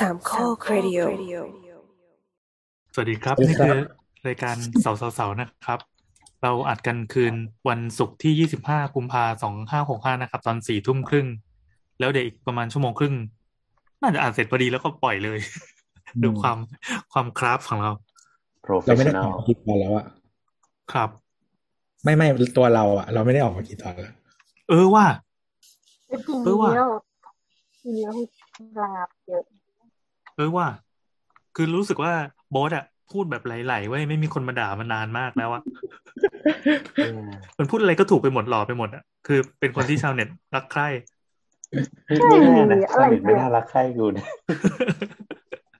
สามข้อครดิโอสวัสดีครับสวัสดีนี่ครับคือรายการเสาเสาเสานะครับ เราอัดกันคืนวันศุกร์ที่ 25กุมภาสองห้าหกห้านะครับ ตอนสี่ทุ่มครึ่ง แล้วเดี๋ยวอีกประมาณชั่วโมงครึ่ง น่าจะอ่านเสร็จพอดีแล้วก็ปล่อยเลย ดูความความคราฟของเราเราไม่ได้อ professional อกมากี่ตอนแล้วอะครับ ไม่ไม่ตัวเราอะเราไม่ได้ออกมากี่ตอนแล้วเออว่าจริงเออว่ะเดียวจริงแล้วลาบเยอะ เออว่า คือรู้สึกว่าโบสอะพูดแบบไหลๆเว้ยไม่มีคนมาด่ามันนานมากแล้วอะเออมันพูดอะไรก็ถูกไปหมดหล่อไปหมดอะคือเป็นคนที่ชาวเน็ตรักใคร่ไม่ไม่แน่นะอะไรชาวเน็ตไม่เนี่ยน่ารักใครกูนะ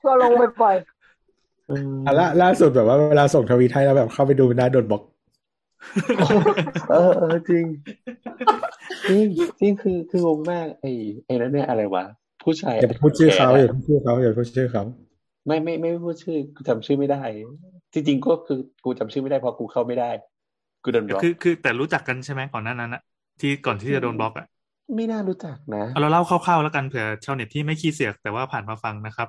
ทัวร์ลงบ่อยเอออะล่าล่าสุดแบบว่าเวลาส่งทวีตให้แล้วแบบเข้าไปดูมันได้โดนบล็อกเออเออจริงจริงจริงคือคืองงมากไอ้ไอ้นั่นเนี่ยอะไรวะ ผู้ชายอย่าไปพูดชื่อเขาแก่อย่าพูดชื่อเขาอย่าพูดชื่อเขาไม่ไม่ไม่พูดชื่อกูจำชื่อไม่ได้ จริงๆก็คือกูจำชื่อไม่ได้เพราะกูเข้าไม่ได้กูโดนบล็อกคือคือแต่รู้จักกันใช่ไหมก่อนหน้านั้นอะที่ก่อนที่จะโดนบล็อกอะไม่น่ารู้จักนะเอาเราเล่าคร่าวๆแล้วกันเผื่อชาวเน็ตที่ไม่ขี้เสียกแต่ว่าผ่านมาฟังนะครับ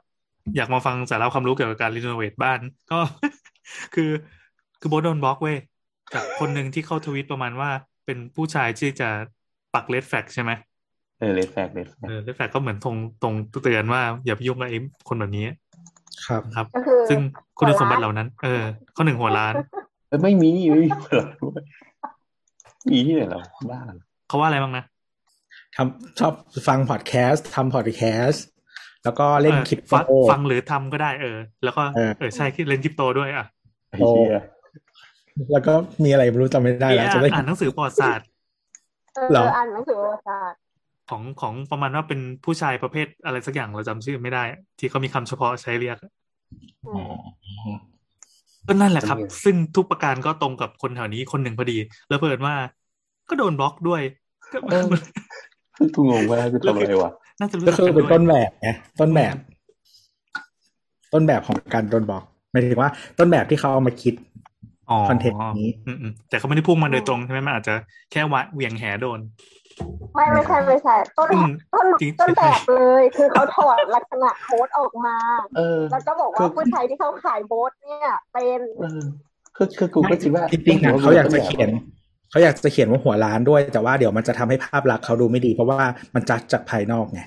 อยากมาฟังสาระความรู้เกี่ยวกับการรีโนเวทบ้าน ก็คือคือโบทโดนบล็อกเว้ยจากคนหนึ่งที่เข้าทวิตประมาณว่าเป็นผู้ชายที่จะปักเลดแฟกใช่ไหม เออเลดแฟกเลดแฟกเออเลดแฟกก็เหมือนตรงตรงเตือนว่าอย่าไปยุ่งกับไอ้คนแบบนี้ ครับนะครับๆก็คือซึ่งคุณหัวสมบัติล้านเหล่านั้น เออ ข้อหนึ่งหัวล้านเออไม่มีไม่มีหรอกมีที่ไหนหรอบ้าเหรอเขาว่าอะไรบ้างนะทำชอบฟังพอดแคสต์ทำพอดแคสต์แล้วก็เล่นออคริปฟังโตฟังหรือทำก็ได้เออ แล้วก็เออเออใช่ที่เล่นคริปโตด้วยอะไอ้เหี้ยแล้วก็มีอะไรไม่รู้จำไม่ได้แล้วอ่าจะนไม่อ่านหนังสือประวัติศาสตร์เออเหรออ่านหนังสือประวัติศาสตร์ ของของประมาณว่าเป็นผู้ชายประเภทอะไรสักอย่างเราจำชื่อไม่ได้ ที่เขามีคำเฉพาะใช้เรียกอือ๋อมก็นั่นแหละครับ ซึ่งทุกประการก็ตรงกับคนแถวนี้คนหนึ่งพอดี แล้วเพิ่นว่า ก็โดนบล็อกด้วยก็เออกูงงว่ากูทำอะไรวะน่าจะรู้ก็จักคือกันเป็นด้วยต้นแบบไงต้นแบบ ต้นแบบของการโดนบล็อกหมายถึงว่าต้นแบบที่เขาเอามาคิดอ๋อคอนเทนต์นี้อืมอืมแต่เขาไม่ได้พุ่งมาโดยตรงใช่ไหมมันอาจจะแค่วะเหวี่ยงแหโดน ไม่ไม่ใช่ไม่ใช่ต้นอืมต้นจริงต้นแบบเลย คือเขาถอดลักษณะโค้ดออกมาเออแล้วก็บอกคืว่าอผู้ชายที่เขาขายโบสเนี่ยเป็นเออคือคือกูก็คิดว่าจริงๆอะเขาอยากจะเขียนเขาอยากจะเขียนว่าหัวล้านด้วย แต่ว่าเดี๋ยวมันจะทำให้ภาพลักษณ์เขาดูไม่ดี เพราะว่ามันจัดจากภายนอกไง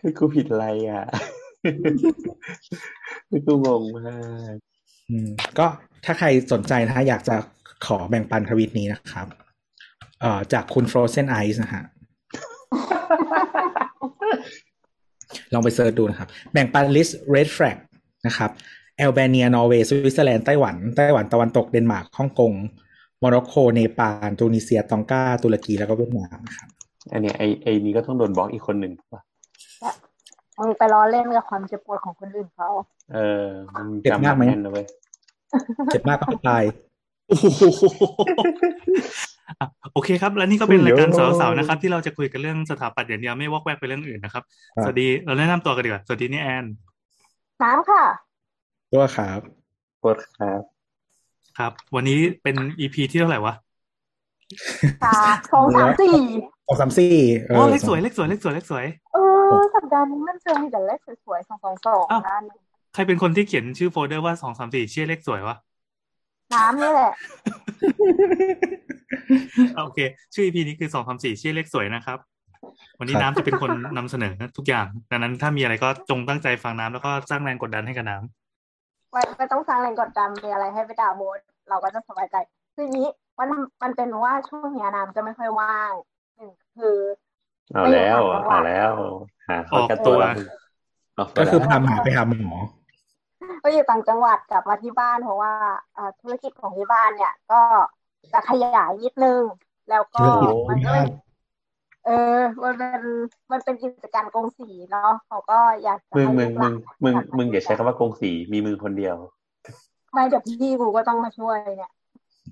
คือกูผิดอะไรอะคือกูงงมากอืมก็ถ้าใครสนใจนะฮะอยากจะขอแบ่งปันทวิตนี้นะครับ เอ่อจากคุณ Frozen Ice นะฮะลองไป search ดูนะครับ แบ่งปัน list red flag นะครับแอลเบเนีย นอร์เวย์ สวิตเซอร์แลนด์ ไต้หวัน ไต้หวันตะวันตก เดนมาร์ก ฮ่องกง โมร็อกโก เนปาล ตูนิเซีย ตองกา ตุรกี แล้วก็เวียดนามนะครับ อันเนี้ยไอไอนี้ก็ต้องโดนบล็อกอีกคนหนึ่งป่ะมึงไปล้อเล่นกับความเจ็บปวดของคนอื่นเขา เออมันเจ็บจำมากไหมแน่นนะเว้ยเจ็บมากก็ไม่ตาย โอ้โหอะโอเคครับ และนี่ก็เป็นรายการเสาเสาเสานะครับ ที่เราจะคุยกันเรื่องสถาปัตย์อย่างเดียวไม่วอกแวกไปเรื่องอื่นนะครับครับสวัสดีเราแนะนำตัวกันดีกว่าสวัสดีนี่แอนน้ำค่ะ ตัวครับโทษครับ ครับ วันนี้เป็นอีพีที่เท่าไหร่วะสามสองสามสี่สองสามสี่เออ๋ออเลขสวยเลขสวยเลขสวยเลขสวยเออสัปดาห์นี้มันเจอมีแต่เลขสวยๆสองสองสองอ้าวนั่นใครเป็นคนที่เขียนชื่อโฟลเดอร์ว่าสองสามสี่ชื่อเลขสวยวะ น้ำนี่แหละอะโอเค ชื่ออีพีนี้คือสองสามสี่ชื่อเลขสวยนะครับ วันนี้น้ำจะเป็นคนนำเสนอทุกอย่าง ดังนั้นถ้ามีอะไรก็จงตั้งใจฟังน้ำแล้วก็สร้างแรงกดดันให้กับน้ำไม่ไม่ต้องสร้างแรงกดดันมีอะไรให้ไปด่าโบสเราก็จะสบายใจคืออย่างนี้มันมันเป็นว่าช่วงเนี้ยน้ำจะไม่ค่อยว่างหนึ่งคือเอาแล้วเอาแล้วหาเขาแก้ตัวแล้วมึงเาไปก็คือแล้วพาหมาไปหาหมอ ก็อยู่ต่างจังหวัดกลับมาที่บ้านเพราะว่าอ่าธุรกิจของที่บ้านเนี่ย ก็จะขยายนิดนึง แล้วก็ธุรกิจมันก็ที่บ้านเออ มันเป็นมันเป็นกิจการกงสีเนาะเขาก็อยากจะมึงให้มึงลูกหมึลางนมึงกลับมึงอย่าใช้คำว่ากงสีมีมือคนเดียว ไม่เดี๋ยวพี่กูก็ต้องมาช่วยเนี่ย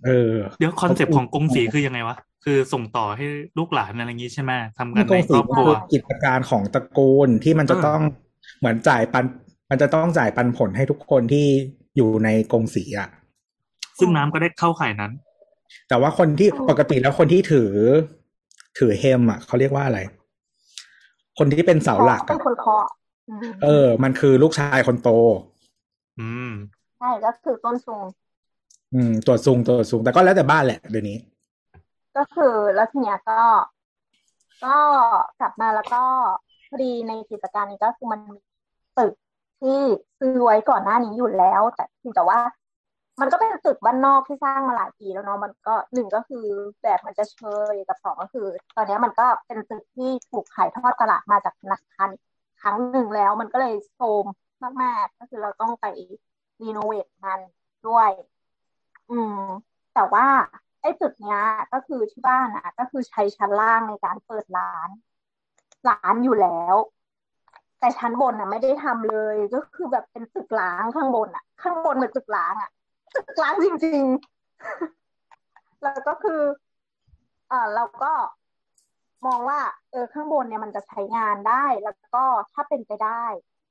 เออ เดี๋ยวคอนเซปต์ของกงสีคือยังไงวะคือส่งต่อให้ลูกหลานอะไรอย่างงี้ใช่ไหมทำกันี่นกในงคสีรอบครัวคือกิจการของตระกูลที่มันจะเออต้องเหมือนจ่ายปัน มันจะต้องจ่ายปันผลให้ทุกคนที่อยู่ในกงสีอะซึ่งน้ำก็ได้เข้าข่ายนั้น แต่ว่าคนที่ปกติแล้วคนที่ถือ ถือเฮมอะเขาเรียกว่าอะไร คนที่เป็นเสาหลักเป็อะนคนเคาะอืมเออ มันคือลูกชายคนโต อืมใช่ก็คือต้นซุงอืมตรวจซุงตรวจซุงแต่ก็แล้วแต่บ้านแหละเดี๋ยวนี้ ก็คือแล้วทีเนี้ยก็ ก็กลับมาแล้วก็พอดีในกิจการนี้ก็คือมันมีตึก ที่ซื้อไว้ก่อนหน้านี้อยู่แล้ว แต่แต่ว่า มันก็เป็นตึกบ้านนอกที่สร้างมาหลายปีแล้วเนาะมันก็หนึ่งก็คือแบบมันจะเชยกับสองก็คือ ตอนนี้มันก็เป็นตึกที่ถูกขายทอดตลาดมาจากธนาคารครั้งหนึ่งแล้ว มันก็เลยโทรมมากๆ ก็คือเราต้องไปรีโนเวทมันด้วย อืม แต่ว่าไอ้จุดเนี้ยก็คือที่บ้านอะ ก็คือใช้ชั้นล่างในการเปิดร้าน ร้านอยู่แล้ว แต่ชั้นบนอะ ไม่ได้ทำเลย ก็คือแบบเป็นตึกล้างข้างบนอะ ข้างบนเป็นตึกล้างอะตึกล้างจริง ๆ แล้วก็คือ เอ่อเราก็มองว่า เออข้างบนเนี่ยมันจะใช้งานได้ แล้วก็ถ้าเป็นไปได้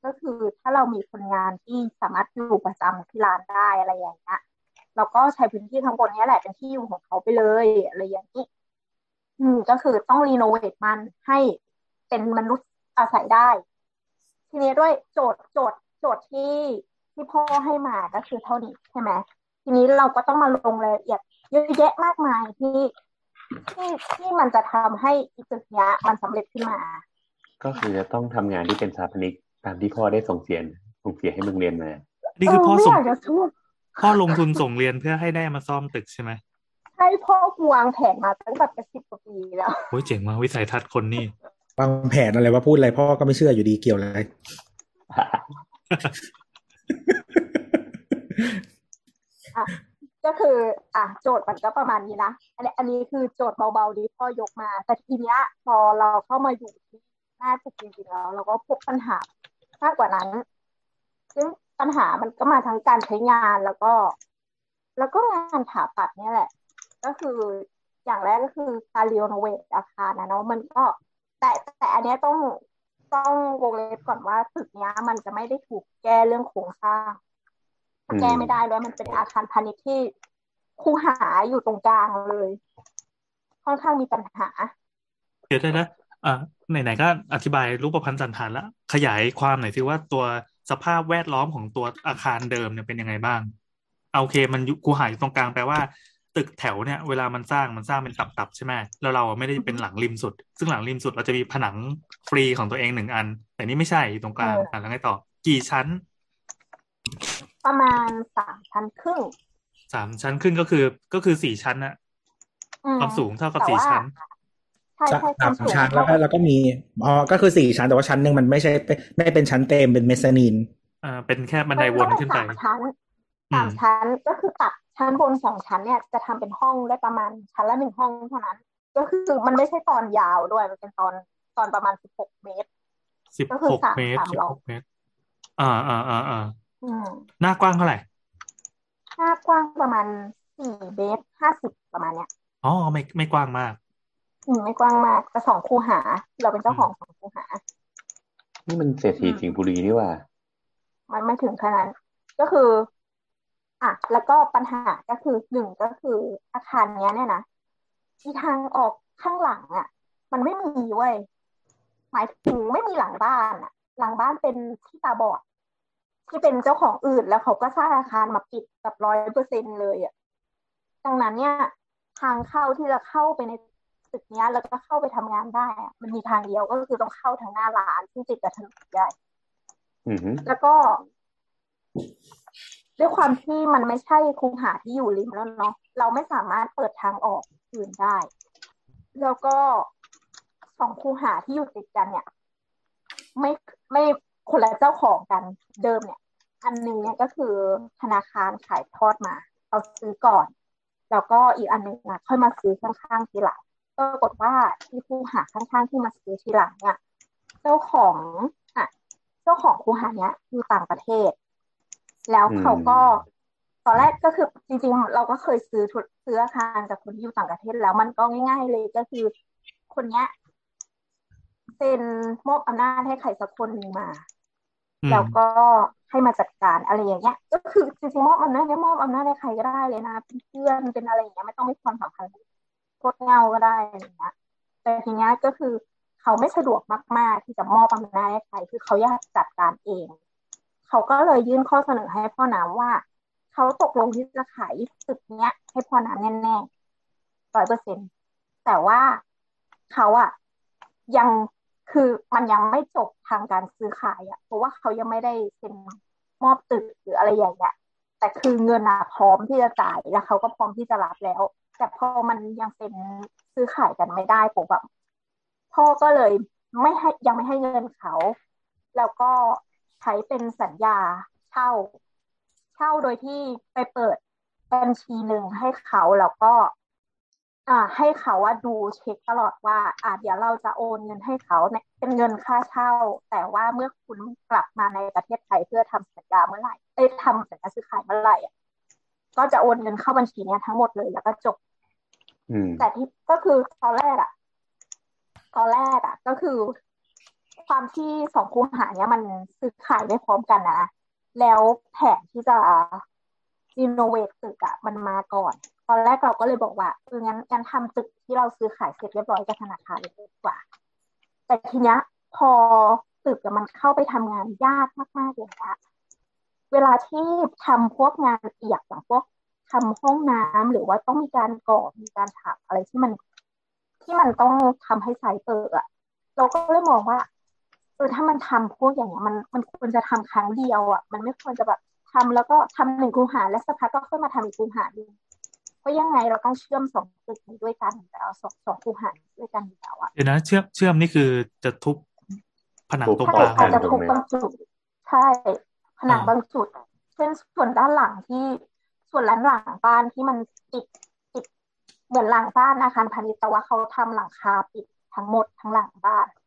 ก็คือถ้าเรามีคนงานที่สามารถอยู่ประจำที่ร้านได้อะไรอย่างเงี้ยเราก็ใช้พื้นที่ข้างบนนี้แหละเป็นที่อยู่ของเขาไปเลยอะไรอย่างนี้ อืม ก็คือต้องรีโนเวทมันให้เป็นมนุษย์อาศัยได้ ทีนี้ด้วยโจทย์โจทย์โจทย์ที่ที่พ่อให้มาก็คือเท่านี้ใช่ไหมทีนี้เราก็ต้องมาลงรายละเอียดเยอะแยะมากมายที่ที่ที่มันจะทำให้อีตึกเนี้ยมันสำเร็จขึ้นมา ก็คือจะต้องทำงานที่เป็นสถาปนิกตามที่พ่อได้ส่งเสียนส่งเสียให้มึงเรียนมา นี่คือพ่อเไม่ส่องยากจะพูดพ่อลงทุนส่งเรียนเพื่อให้ได้มาซ่อมตึกใช่ไหมให้พ่อกูวางแผนมาตั้งแต่เป็นสิบกว่าปีแล้วโอ้ยเจ๋งมากวิสัยทัศน์คนนี่ วางแผนอะไรว่าพูดอะไรพ่อก็ไม่เชื่ออยู่ดีเกี่ยวอะไรก็คือ อะโจทย์มันก็ประมาณนี้นะอันนี้อันนี้คือโจทย์เบาๆที่พ่อยกมา แต่ทีเนี้ยพอเราเข้ามาอยู่ที่หน้าตึกจริงๆแล้วเราก็พบปัญหามากกว่านั้น ซึ่งปัญหามันก็มาทั้งการใช้งานแล้วก็ แล้วก็งานถาปัดเนี่ยแหละ ก็คืออย่างแรกก็คือการรีโนเวทอาคารนะเนาะมันก็ แต่แต่อันเนี้ยต้องต้องวงเล็บก่อนว่าตึกเนี้ยมันจะไม่ได้ถูกแก้เรื่องโครงสร้างอืมแก้ไม่ได้ด้วยมันเป็นอาคารพาณิชย์ที่คูหาอยู่ตรงกลางเลย ค่อนข้างมีปัญหาเดี๋ยวได้นะอ่าไหนๆก็อธิบายรูปพันธ์สันฐานแล้วขยายความหน่อยสิว่าตัวสภาพแวดล้อมของตัวอาคารเดิมเนี่ยเป็นยังไงบ้าง เอาโอเคมันอยู่คูหาอยู่ตรงกลางแปลว่า ตึกแถวเนี่ยเวลามันสร้างมันสร้างเป็นตับๆใช่ไหมแล้วเราไม่ได้เป็นหลังริมสุด ซึ่งหลังริมสุดเราจะมีผนังฟรีของตัวเองหนึ่งอัน แต่นี่ไม่ใช่อยู่ตรงกลางเอออ่อะแล้วไงต่อ กี่ชั้น ประมาณสามชั้นครึ่งสามชั้นขึ้นก็คือก็คือสี่ชั้นอะอืมความสูงเท่ากับแต่สี่ว่าชั้นใช่ใช่คสาวามมสูงชั้นแล้วก็แล้วก็มีอ๋อก็คือสี่ชั้นแต่ว่าชั้นหนึ่งมันไม่ใช่เป็นไม่เป็นชั้นเต็มเป็นเมซานีนอ่าเป็นแค่บันไดวนขึ้นไปสามชั้นอืสามมชั้นก็คือตัด ชั้นบนสองชั้นเนี่ยจะทำเป็นห้องได้ประมาณชั้นละหนึ่งห้องเท่านั้น ก็คือมันไม่ใช่ตอนยาวด้วยมันเป็นตอนตอนประมาณสิบหกเมตรสิบก็คือหกสามเมตรสามสิบรอหบกเมตร อ่าอ่าอ่าอ่าอืมหน้ากว้างเท่าไหร่หน้ากว้างประมาณสี่เมตรห้าสิบประมาณเนี้ยอ๋อไม่ไม่กว้างมากอืมไม่กว้างมากแต่สองคูหา เราเป็นเจ้าของสองคูหา นี่มันเศรษฐีสิงห์บุรีนี่หว่า มันไม่ถึงขนาดนั้นก็คือ อะแล้วก็ปัญหาก็คือหนึ่งก็คืออาคารเนี้ยเนี่ยนะที่ทางออกข้างหลังอะ มันไม่มีเว้ยหมายถึงไม่มีหลังบ้านอะ หลังบ้านเป็นที่ตาบอดที่เป็นเจ้าของอื่นแล้วเขาก็สร้างอาคารมาปิดแบบร้อยเปอร์เซ็นเลยอะดังนั้นเนี่ยทางเข้าที่จะเข้าไปในตึกเนี้ยแล้วก็เข้าไปทำงานได้อะมันมีทางเดียวก็คือต้องเข้าทางหน้าร้านที่ติดกับถนนใหญ่อือหือแล้วก็ ด้วยความที่มันไม่ใช่คูหาที่อยู่ริมแล้วเนาะเราไม่สามารถเปิดทางออกอื่นได้ แล้วก็สองคูหาที่อยู่ติดกันเนี่ย ไม่ไม่คนละเจ้าของกันเดิมเนี่ย อันหนึงเนี่ยก็คือธนาคารขายทอดมาเราซื้อก่อน แล้วก็อีกอันหนึงอะค่อยมาซื้อข้างๆทีหลังปรากฏว่าที่คูหาข้างๆที่มาซื้อทีหลังเนี่ย เจ้าของอะเจ้าของคูหาเนี้ยอยู่ต่างประเทศ แล้วเขาก็ตอนแรกก็คือจริงๆ เราก็เคยซื้อทุนซื้ออาคารจากคนที่อยู่ต่างประเทศแล้วมันก็ง่าย ๆ เลยก็คือคนเนี้ยเซ็นมอบอำนาจให้ใครสักคนหนึ่งมาอืมแล้วก็ให้มาจัดการอะไรอย่างเงี้ย ก็คือจริงๆมอบอำนาจเนี่ยมอบอำนาจให้ใครก็ได้เลยนะเป็นเพื่อนเป็นอะไรอย่างเงี้ยไม่ต้องมีความสัมพันธ์โคตรเงาก็ได้อะไรอย่างเงี้ยแต่ทีเนี้ยก็คือเขาไม่สะดวกมาก ๆ ที่จะมอบอำนาจให้ใครคือเขาอยากจัดการเอง เขาก็เลยยื่นข้อเสนอให้พ่อน้ำว่า เขาตกลงที่จะขายตึกเนี้ย ให้พ่อน้ำแน่ๆร้อยเปอร์เซ็นแต่ว่าเขาอะยังคือมันยังไม่จบทางการซื้อขายอะเพราะว่าเขายังไม่ได้เซ็นมอบตึกหรืออะไรอย่างเงี้ยแต่คือเงินอะพร้อมที่จะจ่ายแล้วเขาก็พร้อมที่จะรับแล้ว แต่พอมันยังเป็นซื้อขายกันไม่ได้ผมแบบพ่อก็เลยไม่ให้ยังไม่ให้เงินเขา แล้วก็ ใช้เป็นสัญญาเช่า เช่าโดยที่ไปเปิดบัญชีหนึ่งให้เขาแล้วก็ อ่า ให้เขาว่าดูเช็คตลอดว่าอ่าเดี๋ยวเราจะโอนเงินให้เขาเนี่ยเป็นเงินค่าเช่า แต่ว่าเมื่อคุณกลับมาในประเทศไทยเพื่อทำสัญญาเมื่อไหร่ได้ทำสัญญาซื้อขายเมื่อไหร่อะก็จะโอนเงินเข้าบัญชีเนี้ยทั้งหมดเลยแล้วก็จบอืมแต่ที่ก็คือตอนแรกอะตอนแรกอะก็คือ ความที่สองคูหาเนี้ยมันซื้อขายไม่พร้อมกันนะแล้วแผนที่จะรีโนเวทตึกอะมันมาก่อน ตอนแรกเราก็เลยบอกว่าเอองั้นงั้นทำตึกที่เราซื้อขายเสร็จเรียบร้อยกับธนาคารเลยดีกว่า แต่ทีเนี้ยพอตึกมันเข้าไปทำงานยากมากๆอย่างเงี้ยเวลาที่ทำพวกงานเปียกอย่างพวกทำห้องน้ำหรือว่าต้องมีการก่อมีการถักอะไรที่มัน ที่มันต้องทำให้ไซต์เปิดอะเราก็เลยมองว่า เออถ้ามันทำพวกอย่างเงี้ยมันมันควรจะทำครั้งเดียวอะมันไม่ควรจะแบบทำแล้วก็ทำหนึ่งคูหา แล้วสักพักก็ค่อยมาทำอีกคูหาหนึ่งเพราะยังไงเราต้องเชื่อมสองตึกนี้ด้วยกันอยู่แล้วสองสองคูหาด้วยกันอยู่แล้วอะเดี๋ยวนะเชื่อมเชื่อมนี่คือจะทุบผนังตรงใช่กลางอาจจะเหรอทุบบางจุดใช่ผนังบางจุดเช่นส่วนด้านหลังที่ส่วนหลังหลังบ้านที่มันติดติดเหมือนหลังบ้านอาคารพาณิชย์แต่ว่าเขาทำหลังคาปิดทั้งหมดทั้งหลังบ้านอืม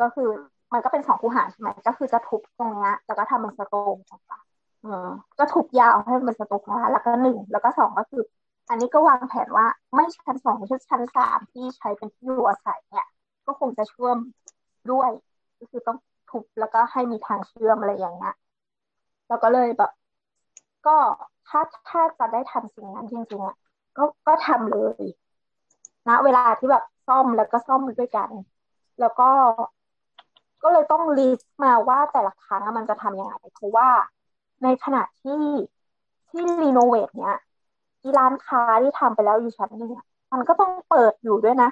ก็คือมันก็เป็นสองคูหาใช่ไหมก็คือจะทุบตรงเนี้ยแล้วก็ทำเป็นสโตงต่างๆก็ทุบยาวให้มันเป็นสโตงนะแล้วก็หนึ่งแล้วก็สองก็คือ อันนี้ก็วางแผนว่าไม่ชั้นสองชั้นสามที่ใช้เป็นที่อยู่อาศัยเนี่ย ก็คงจะเชื่อมด้วยก็คือต้องทุบแล้วก็ให้มีทางเชื่อมอะไรอย่างเงี้ยแล้วก็เลยแบบ ก็ถ้าถ้าจะได้ทำสิ่งนั้นจริงๆอะก็ก็ทำเลยนะเวลาที่แบบซ่อมแล้วก็ซ่อมด้วยกัน แล้วก็ก็เลยต้องลิสต์มาว่าแต่ละครั้งอะมันจะทำยังไงเพราะว่าในขณะที่ที่รีโนเวทเนี้ยอีร้านค้าที่ทำไปแล้วอยู่ชั้นหนึ่งอะมันก็ต้องเปิดอยู่ด้วยนะ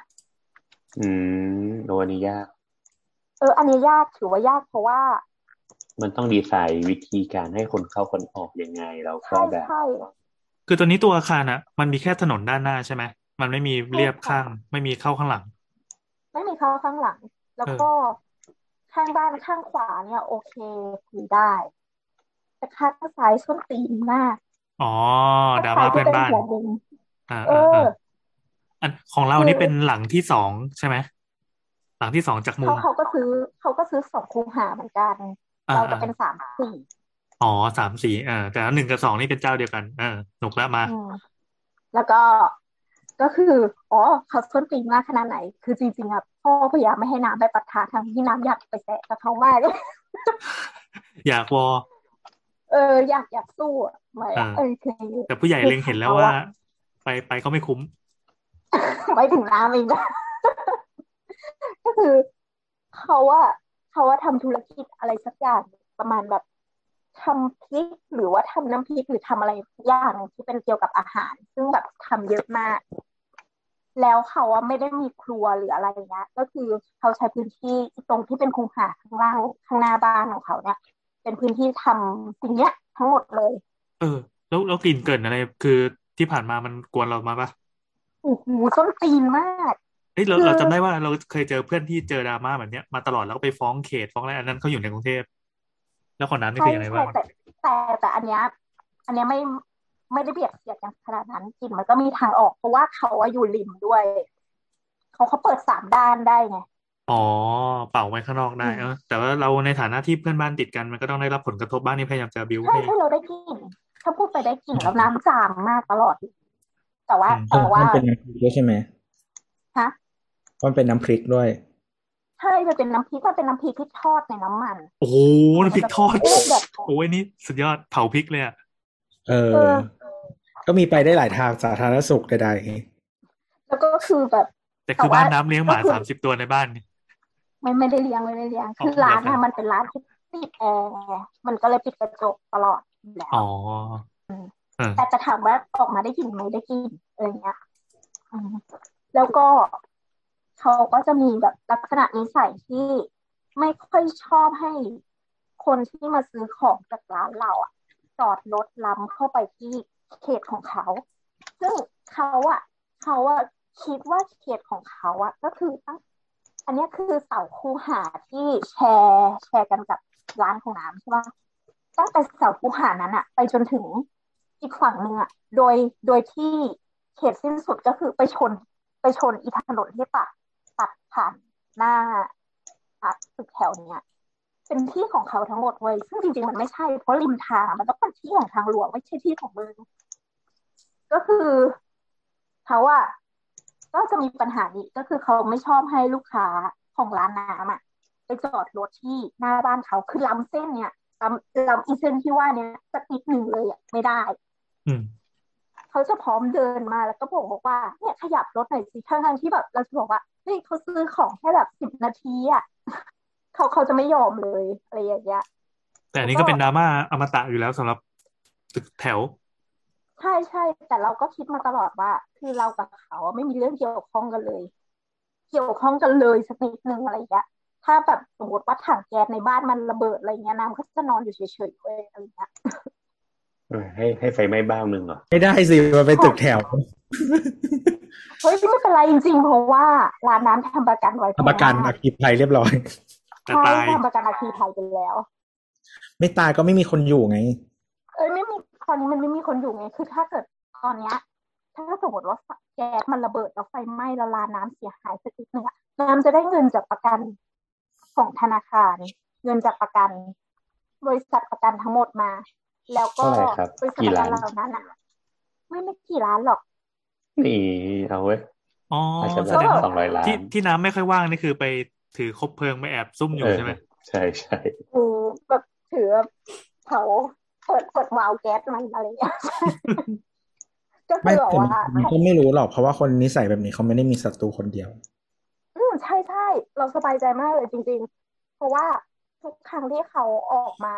อืมโนอันนี้ยาก เออ อันนี้ยากถือว่ายากเพราะว่า มันต้องดีไซน์วิธีการให้คนเข้าคนออกยังไงแล้วก็ใช่แบบใช่คือตัวนี้ตัวอาคารอะมันมีแค่ถนนด้านหน้าใช่ไหมมันไม่มีเรียบข้าง ไม่มีเข้าข้างหลัง ไม่มีเข้าข้างหลัง แล้วก็ข้างบ้านข้างขวาเนี่ย โอเคคุยได้ แต่ข้างซ้ายส้นตีนมากอ๋อดราข้างม่าซ้ายที่เพื่อนเป็นบ้านหัวมุมอ่าเออ่าออ่าอันของเราคือนี่เป็นหลังที่สองใช่ไหมหลังที่สองจากมุเขามเขาก็ซื้อเขาก็ซื้อสองคูหาเหมือนกันอ่าเราจะอ่าเป็นสามสี่อ๋อสามสี่อ่าแต่หนึ่งกับสองนี่เป็นเจ้าเดียวกันเออหนุกแล้วมาอืมแล้วก็ก็คือ อ๋อเขาส้นตีนมากขนาดไหน คือจริงๆอะ พ่อพยายามไม่ให้น้ำไปปะทะทางที่น้ำอยากไปแตะกับเขามากอยากวอเออ อยากอยากสู้อะไม่อ่าเออคือแต่ผู้ใหญ่เล็งเห็นแล้วว่า ไปไปก็ไม่คุ้มไม่ถึงน้ำเองนะก็คือเขาว่าเขาว่าทำธุรกิจอะไรสักอย่างประมาณแบบทำพริกหรือว่าทำน้ำพริกหรือทำอะไรสักอย่างที่เป็นเกี่ยวกับอาหาร ซึ่งแบบทำเยอะมาก แล้วเขาว่าไม่ได้มีครัวหรืออะไรเงี้ย ก็คือเขาใช้พื้นที่ตรงที่เป็นคูหาข้างล่างข้างหน้าบ้านของเขาเนี่ย เป็นพื้นที่ทำสิ่งเนี้ยทั้งหมดเลย เออ แล้วแล้วกลิ่นเกินอะไร คือที่ผ่านมามันกวนเรามาปะโอ้โหส้นตีนมากเอ้ยเราคือเราจำได้ว่าเราเคยเจอเพื่อนที่เจอดราม่าแบบเนี้ยมาตลอดแล้วก็ไปฟ้องเขตฟ้องอะไรอันนั้นเขาอยู่ในกรุงเทพแล้วคนนั้นนี่ใช่คือยังไงใช่บ้างแต่แต่แต่อันเนี้ยอันเนี้ยไม่ ไม่ได้เบียดเสียดกันขนาดนั้นกลิ่นมันก็มีทางออก เพราะว่าเขาอะอยู่ริมด้วย เขาเขาเปิดสามด้านได้ไงอ๋อเป่าไว้ข้างนอกได้อืมเออแต่ว่าเราในฐานะที่เพื่อนบ้านติดกันมันก็ต้องได้รับผลกระทบบ้างนี่พยายามจะบิวใช่ให้ให้เราได้กลิ่นถ้าพูดไปได้กลิ่นแล้วน้ำจามมากตลอด แต่ว่าอืมแต่ว่ามันเป็นน้ำพริกด้วยใช่ไหมฮะมันเป็นน้ำพริกด้วยใช่มันเป็นน้ำพริกมันเป็นน้ำพริกที่ทอดในน้ำมัน โอ้โหน้ำพริกทอดมันจะแบบโอ้ยนี่สุดยอดเผาพริกเลยอะเออเออ ก็มีไปได้หลายทางสาธารณสุขใดแล้วก็คือแบบ แต่คือแต่ว่าบ้านน้ำเลี้ยงหมาก็คือสามสิบตัวในบ้านนี่ไม่ไม่ได้เลี้ยงไม่ได้เลี้ยงอ๋อคือร้านเหรอครัอะบมันเป็นร้านที่ติดแอร์ไงมันก็เลยปิดกระจกตลอดอยู่แล้วอ๋อเออแต่จะถามว่าออกมาได้กลิ่นไหมได้กลิ่นอะไรเงี้ยอืมแล้วก็เขาก็จะมีแบบลักษณะนิสัยที่ไม่ค่อยชอบให้คนที่มาซื้อของจากร้านเราอะจอดรถล้ำเข้าไปที่ เขตของเขา ซึ่งเขาอะเขาอะคิดว่าเขตของเขาอะก็คือตั้งอันนี้คือเสาคูหาที่แชร์แชร์กันกับร้านของน้ำใช่ปะตั้งแต่เสาคูหานั้นอะไปจนถึงอีกฝั่งหนึ่งอะโดยโดยที่เขตสิ้นสุดก็คือไปชนไปชนอีถนนที่ตัดตัดผ่านหน้าตึกแถวเนี้ย เป็นที่ของเขาทั้งหมดเว้ยซึ่งจริงๆมันไม่ใช่เพราะริมทางอะมันต้องเป็นที่ของทางหลวงไม่ใช่ที่ของมึงก็คือเขาอะก็จะมีปัญหานี้ก็คือเขาไม่ชอบให้ลูกค้าของร้านน้ำอะไปจอดรถที่หน้าบ้านเขาคือล้ำเส้นเนี่ยล้ำล้ำอีเส้นที่ว่าเนี้ยสักนิดหนึ่งเลยอะไม่ได้ อืมเขาจะพร้อมเดินมาแล้วก็บอกบอกว่าเนี่ยขยับรถหน่อยสิทั้งๆที่แบบเราจะบอกว่าเฮ้ยเขาซื้อของแค่แบบสิบนาทีอะ เขาเขาจะไม่ยอมเลยอะไรอย่างเงี้ยแต่อันนี้ก็เป็นดราม่าอมตะอยู่แล้วสำหรับตึกแถว ใช่ใช่แต่เราก็คิดมาตลอดว่า คือเรากับเขาอะไม่มีเรื่องเกี่ยวข้องกันเลย เกี่ยวข้องกันเลยสักนิดนึงอะไรอย่างเงี้ยถ้าแบบสมมติว่าถังแก๊สในบ้านมันระเบิดอะไรเงี้ยน้ำก็จะนอนอยู่เฉยๆเว้ยอะไรเงี้ยเออให้ให้ไฟไหม้บ้านมึงเหรอไม่ได้สิมันเป็นตึกแถวเฮ้ยไม่เป็นไรจริงๆเพราะว่าร้านน้ำทำประกันไว้ทำประกันอัคคีภัยเรียบร้อย แต่ใช่ตายทำประกันอาคีภัยไปแล้ว ไม่ตายก็ไม่มีคนอยู่ไง เอ้ยไม่มีตอนนี้มันไม่มีคนอยู่ไงคือถ้าเกิดตอนเนี้ยถ้าสมมติว่าแก๊สมันระเบิดแล้วไฟไหม้แล้วลานน้ำเสียหายสักนิดนึงอะน้ำจะได้เงินจากประกันของธนาคาร เงินจากประกัน บริษัทประกันทั้งหมดมา แล้วก็เท่าไหร่ครับบริษัทกี่ประกัล้านนเหล่านั้นอะไม่ไม่กี่ล้านหรอกนี่เอาเว้ยอ๋ออาจจะแสแบบดงว่าสองร้อยล้านที่ที่น้ำไม่ค่อยว่างนี่คือไป ถือคบเพลิงไปแอบซุ่มอเอยู่อใช่ไหมใช่ใช่อือแบบถือเผาเปิดเปิดวาล์วแก๊สมันอะไรอย่างเงี้ยก็คืไม่อแบบแต่ว่ามันก็ไม่รู้หรอกเพราะว่าคนนิสัยแบบนี้เขาไม่ได้มีศัตรูคนเดียว อืมใช่ใช่เราสบายใจมากเลยจริง ๆ เพราะว่าทุกครั้งที่เขาออกมา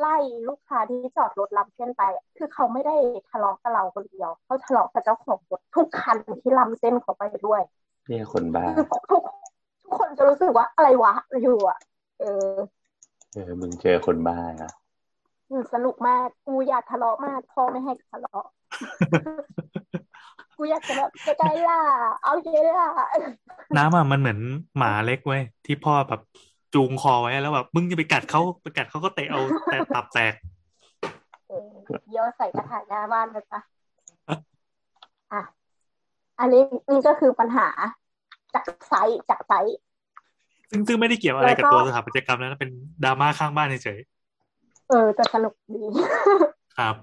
ไล่ลูกค้าที่จอดรถล้ำเส้นไปอะคือเขาไม่ได้ทะเลาะกับเราคนเดียวเขาทะเลาะกับเจ้าของรถทุกคันที่ล้ำเส้นเขาไปด้วยเนี่ยคนบ้าคือทุก ทุกทุกคนจะรู้สึกว่าอะไรวะอยู่อะ เออ เออมึงเจอคนบ้านะอืมสนุกมาก กูอยากทะเลาะมาก พ่อไม่ให้ทะเลาะ กูอยากจะแบบจะได้ล่ะ เอาเยล่ะ น้ำอะมันเหมือนหมาเล็กเว้ยที่พ่อแบบจูงคอไว้แล้วแบบมึงจะไปกัดเขาไปกัดเขาก็เตะเอาแต่ตับแตกเออเยี่ยวใส่กระถางหน้าบ้านเลยปะอะ อันนี้นี่ก็คือปัญหา จากไซต์จากไซต์ซึ่งซึ่งไม่ได้เกี่ยวอะไรกับแล้วก็ตัวสถาปัตยกรรมแล้วนะเป็นดราม่าข้างบ้านเฉยเออจะสนุกดีๆครับ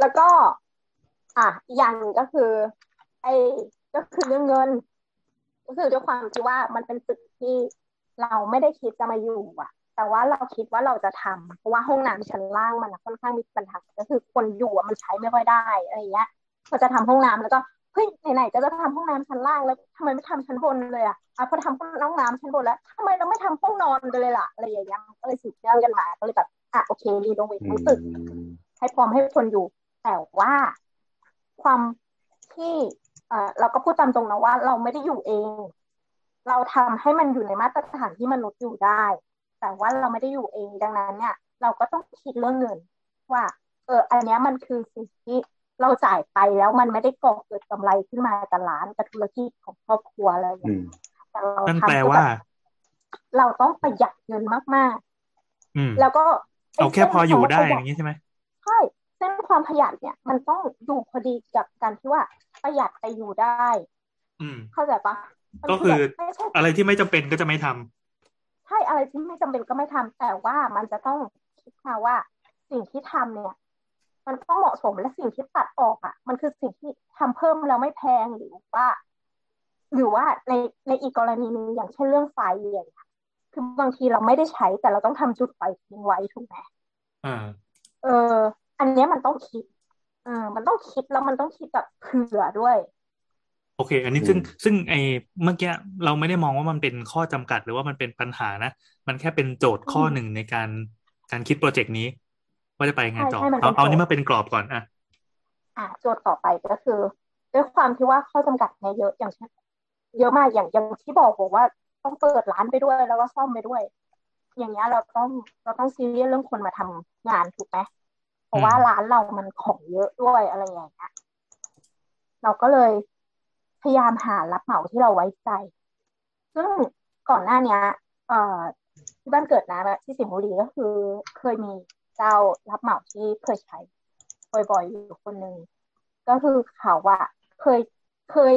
แล้วก็ อะอีกอย่างหนึ่งก็คือ ไอ้ก็คือเรื่องเงิน ก็คือด้วยความที่ว่ามันเป็นตึกที่เราไม่ได้คิดจะมาอยู่ อะ แต่ว่าเราคิดว่าเราจะทำเพราะว่าห้องน้ำชั้นล่างมันอะค่อนข้างมีปัญหาก็คือคนอยู่อะมันใช้ไม่ค่อยได้อะไรอย่างเงี้ยก็จะทำห้องน้ำแล้วก็ เฮ้ยไหนๆก็จะทำห้องน้ำชั้นล่างแล้วทำไมไม่ทำชั้นบนเลยอะอะพอทำห้องน้ำชั้นบนแล้วทำไมเราไม่ทำห้องนอนกันเลยล่ะอะไรอย่างเงี้ยก็เลยสืบเรื่องกันมาก็เลยแบบอะโอเครีโนเวททั้งตึกให้พร้อมให้คนอยู่ แต่ว่าความที่เอ่อเราก็พูดตามตรงนะว่า เราไม่ได้อยู่เอง เราทำให้มันอยู่ในมาตรฐานที่มนุษย์อยู่ได้ แต่ว่าเราไม่ได้อยู่เองดังนั้นเนี่ย เราก็ต้องคิดเรื่องเงินว่า เออ อันนี้มันคือสิ่งที่ เราจ่ายไปแล้วมันไม่ได้ก่อเกิดกำไรขึ้นมากับร้านกับธุรกิจของครอบครัวอะไรอย่างอืเงี้ยมแต่เรานั่นทำแปลเพื่อว่าแบบเราต้องประหยัดเงินมากอืมๆแล้วก็ไเอาแค่พออยู่ได้เส้นอความประหยัดย่างนี้ใช่ไหมใช่เส้นความประหยัดเนี่ย มันต้องอยู่พอดีกับการที่ว่าประหยัดไปอยู่ได้ อืมเข้าใจปะมันก็คือแบบไม่ใช่อะไรที่ไม่จำเป็นก็จะไม่ทำใช่อะไรที่ไม่จำเป็นก็ไม่ทำแต่ว่ามันจะต้องคิดมาว่าสิ่งที่ทำเนี่ย มันต้องเหมาะสมและสิ่งที่ตัดออกอะ มันคือสิ่งที่ทำเพิ่มแล้วไม่แพงหรือว่า หรือว่าในในอีกกรณีหนึ่งอย่างเช่นเรื่องไฟอย่างเงี้ยคือบางทีเราไม่ได้ใช้แต่เราต้องทำจุดไฟทิ้งไว้ถูกไหมอ่า เออ อันเนี้ยมันต้องคิดเออมันต้องคิดแล้วมันต้องคิดแบบเผื่อด้วยโอเค อันนี้อืมซึ่งซึ่งไอ้เมื่อกี้เราไม่ได้มองว่ามันเป็นข้อจำกัดหรือว่ามันเป็นปัญหานะ มันแค่เป็นโจทย์ข้อหนึ่งในการการคิดโปรเจกต์นี้ ว่าจะไปยังไงใช่ต่อใช่มันเอาเป็นเอาโจนี้ทมาย์เป็นกรอบก่อนอะอะโจทย์ต่อไปก็คือ ด้วยความที่ว่าข้อจำกัดเนี่ยเยอะอย่างเช่นเยอะมากอย่างอย่างที่บอกบอกว่าต้องเปิดร้านไปด้วยแล้วก็ซ่อมไปด้วย อย่างเงี้ยเราต้องเราต้องซีเรียสเรื่องคนมาทำงานถูกไหมเพราะว่าอืมร้านเรามันของเยอะด้วยอะไรอย่างเงี้ยเราก็เลยพยายามหารับเหมาที่เราไว้ใจ ซึ่งก่อนหน้าเนี้ยเอ่อที่บ้านเกิดนะที่สิงห์บุรีก็คือเคยมี เจ้ารับเหมาที่เคยใช้บ่อยๆอยู่คนหนึ่งก็คือเขาอะเคยเคย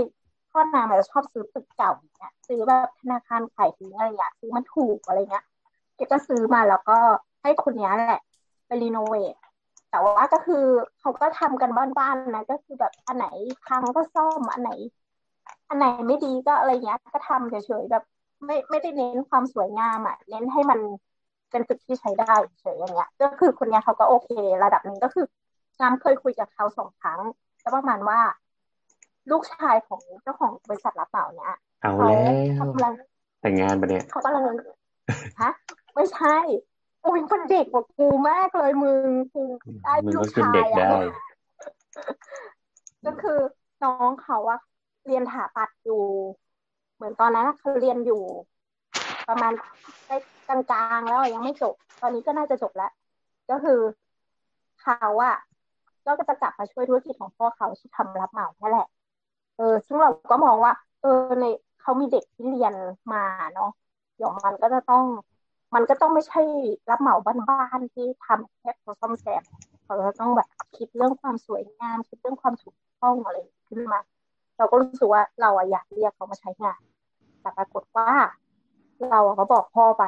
พ่อนางมันจะชอบซื้อตึกเก่าเนี่ยซื้อแบบธนาคารขายทิ้งอะไรอย่างซื้อมันถูกอะไรเงี้ยแกก็ซื้อมาแล้วก็ให้คนนี้แหละไปรีโนเวทแต่ว่าก็คือเขาก็ทำกันบ้านๆนะก็คือแบบอันไหนพังก็ซ่อมอันไหน อันไหนไม่ดีก็อะไรเงี้ยก็ทำเฉยๆแบบ ไม่ไม่ได้เน้นความสวยงามอะเน้นให้มัน เป็นตึกที่ใช้ได้เฉยๆอย่างเงี้ย ก็คือคนเนี้ยเขาก็โอเค ระดับหนึ่งก็คือน้ำเคยคุยกับเขาสองครั้งก็ประมาณว่า ลูกชายของเจ้าของบริษัทรับเหมาเนี้ยเอาเขาแล้วกำลังแต่งงานปะเนี่ยเขากำลังฮะไม่ใช่โอ้ยคนเด็กกว่ากูมากเลยมึงกูได้มึงลูก็กกินชาเด็ยกได้อะก็คือน้องเขาอะเรียนถาปัดอยู่ เหมือนตอนนั้นอะเขาเรียนอยู่ ประมาณใกล้ กลางๆแล้วยังไม่จบ ตอนนี้ก็น่าจะจบแล้ว ก็คือเขาอะก็จะกลับมาช่วยธุรกิจของพ่อเขาที่ทำรับเหมานั่นแหละ เออ ซึ่งเราก็มองว่า เออในเขามีเด็กที่เรียนมาเนาะเดี๋ยวมันก็จะต้อง มันก็ต้องไม่ใช่รับเหมาบ้านๆที่ทำแค่เขาซ่อมแซมเขาจะต้องแบบคิดเรื่องความสวยงาม คิดเรื่องความถูกต้องอะไรขึ้นมา เราก็รู้สึกว่าเราอะอยากเรียกเขามาใช้งานแต่ปรากฏว่า เราอะก็บอกพ่อไป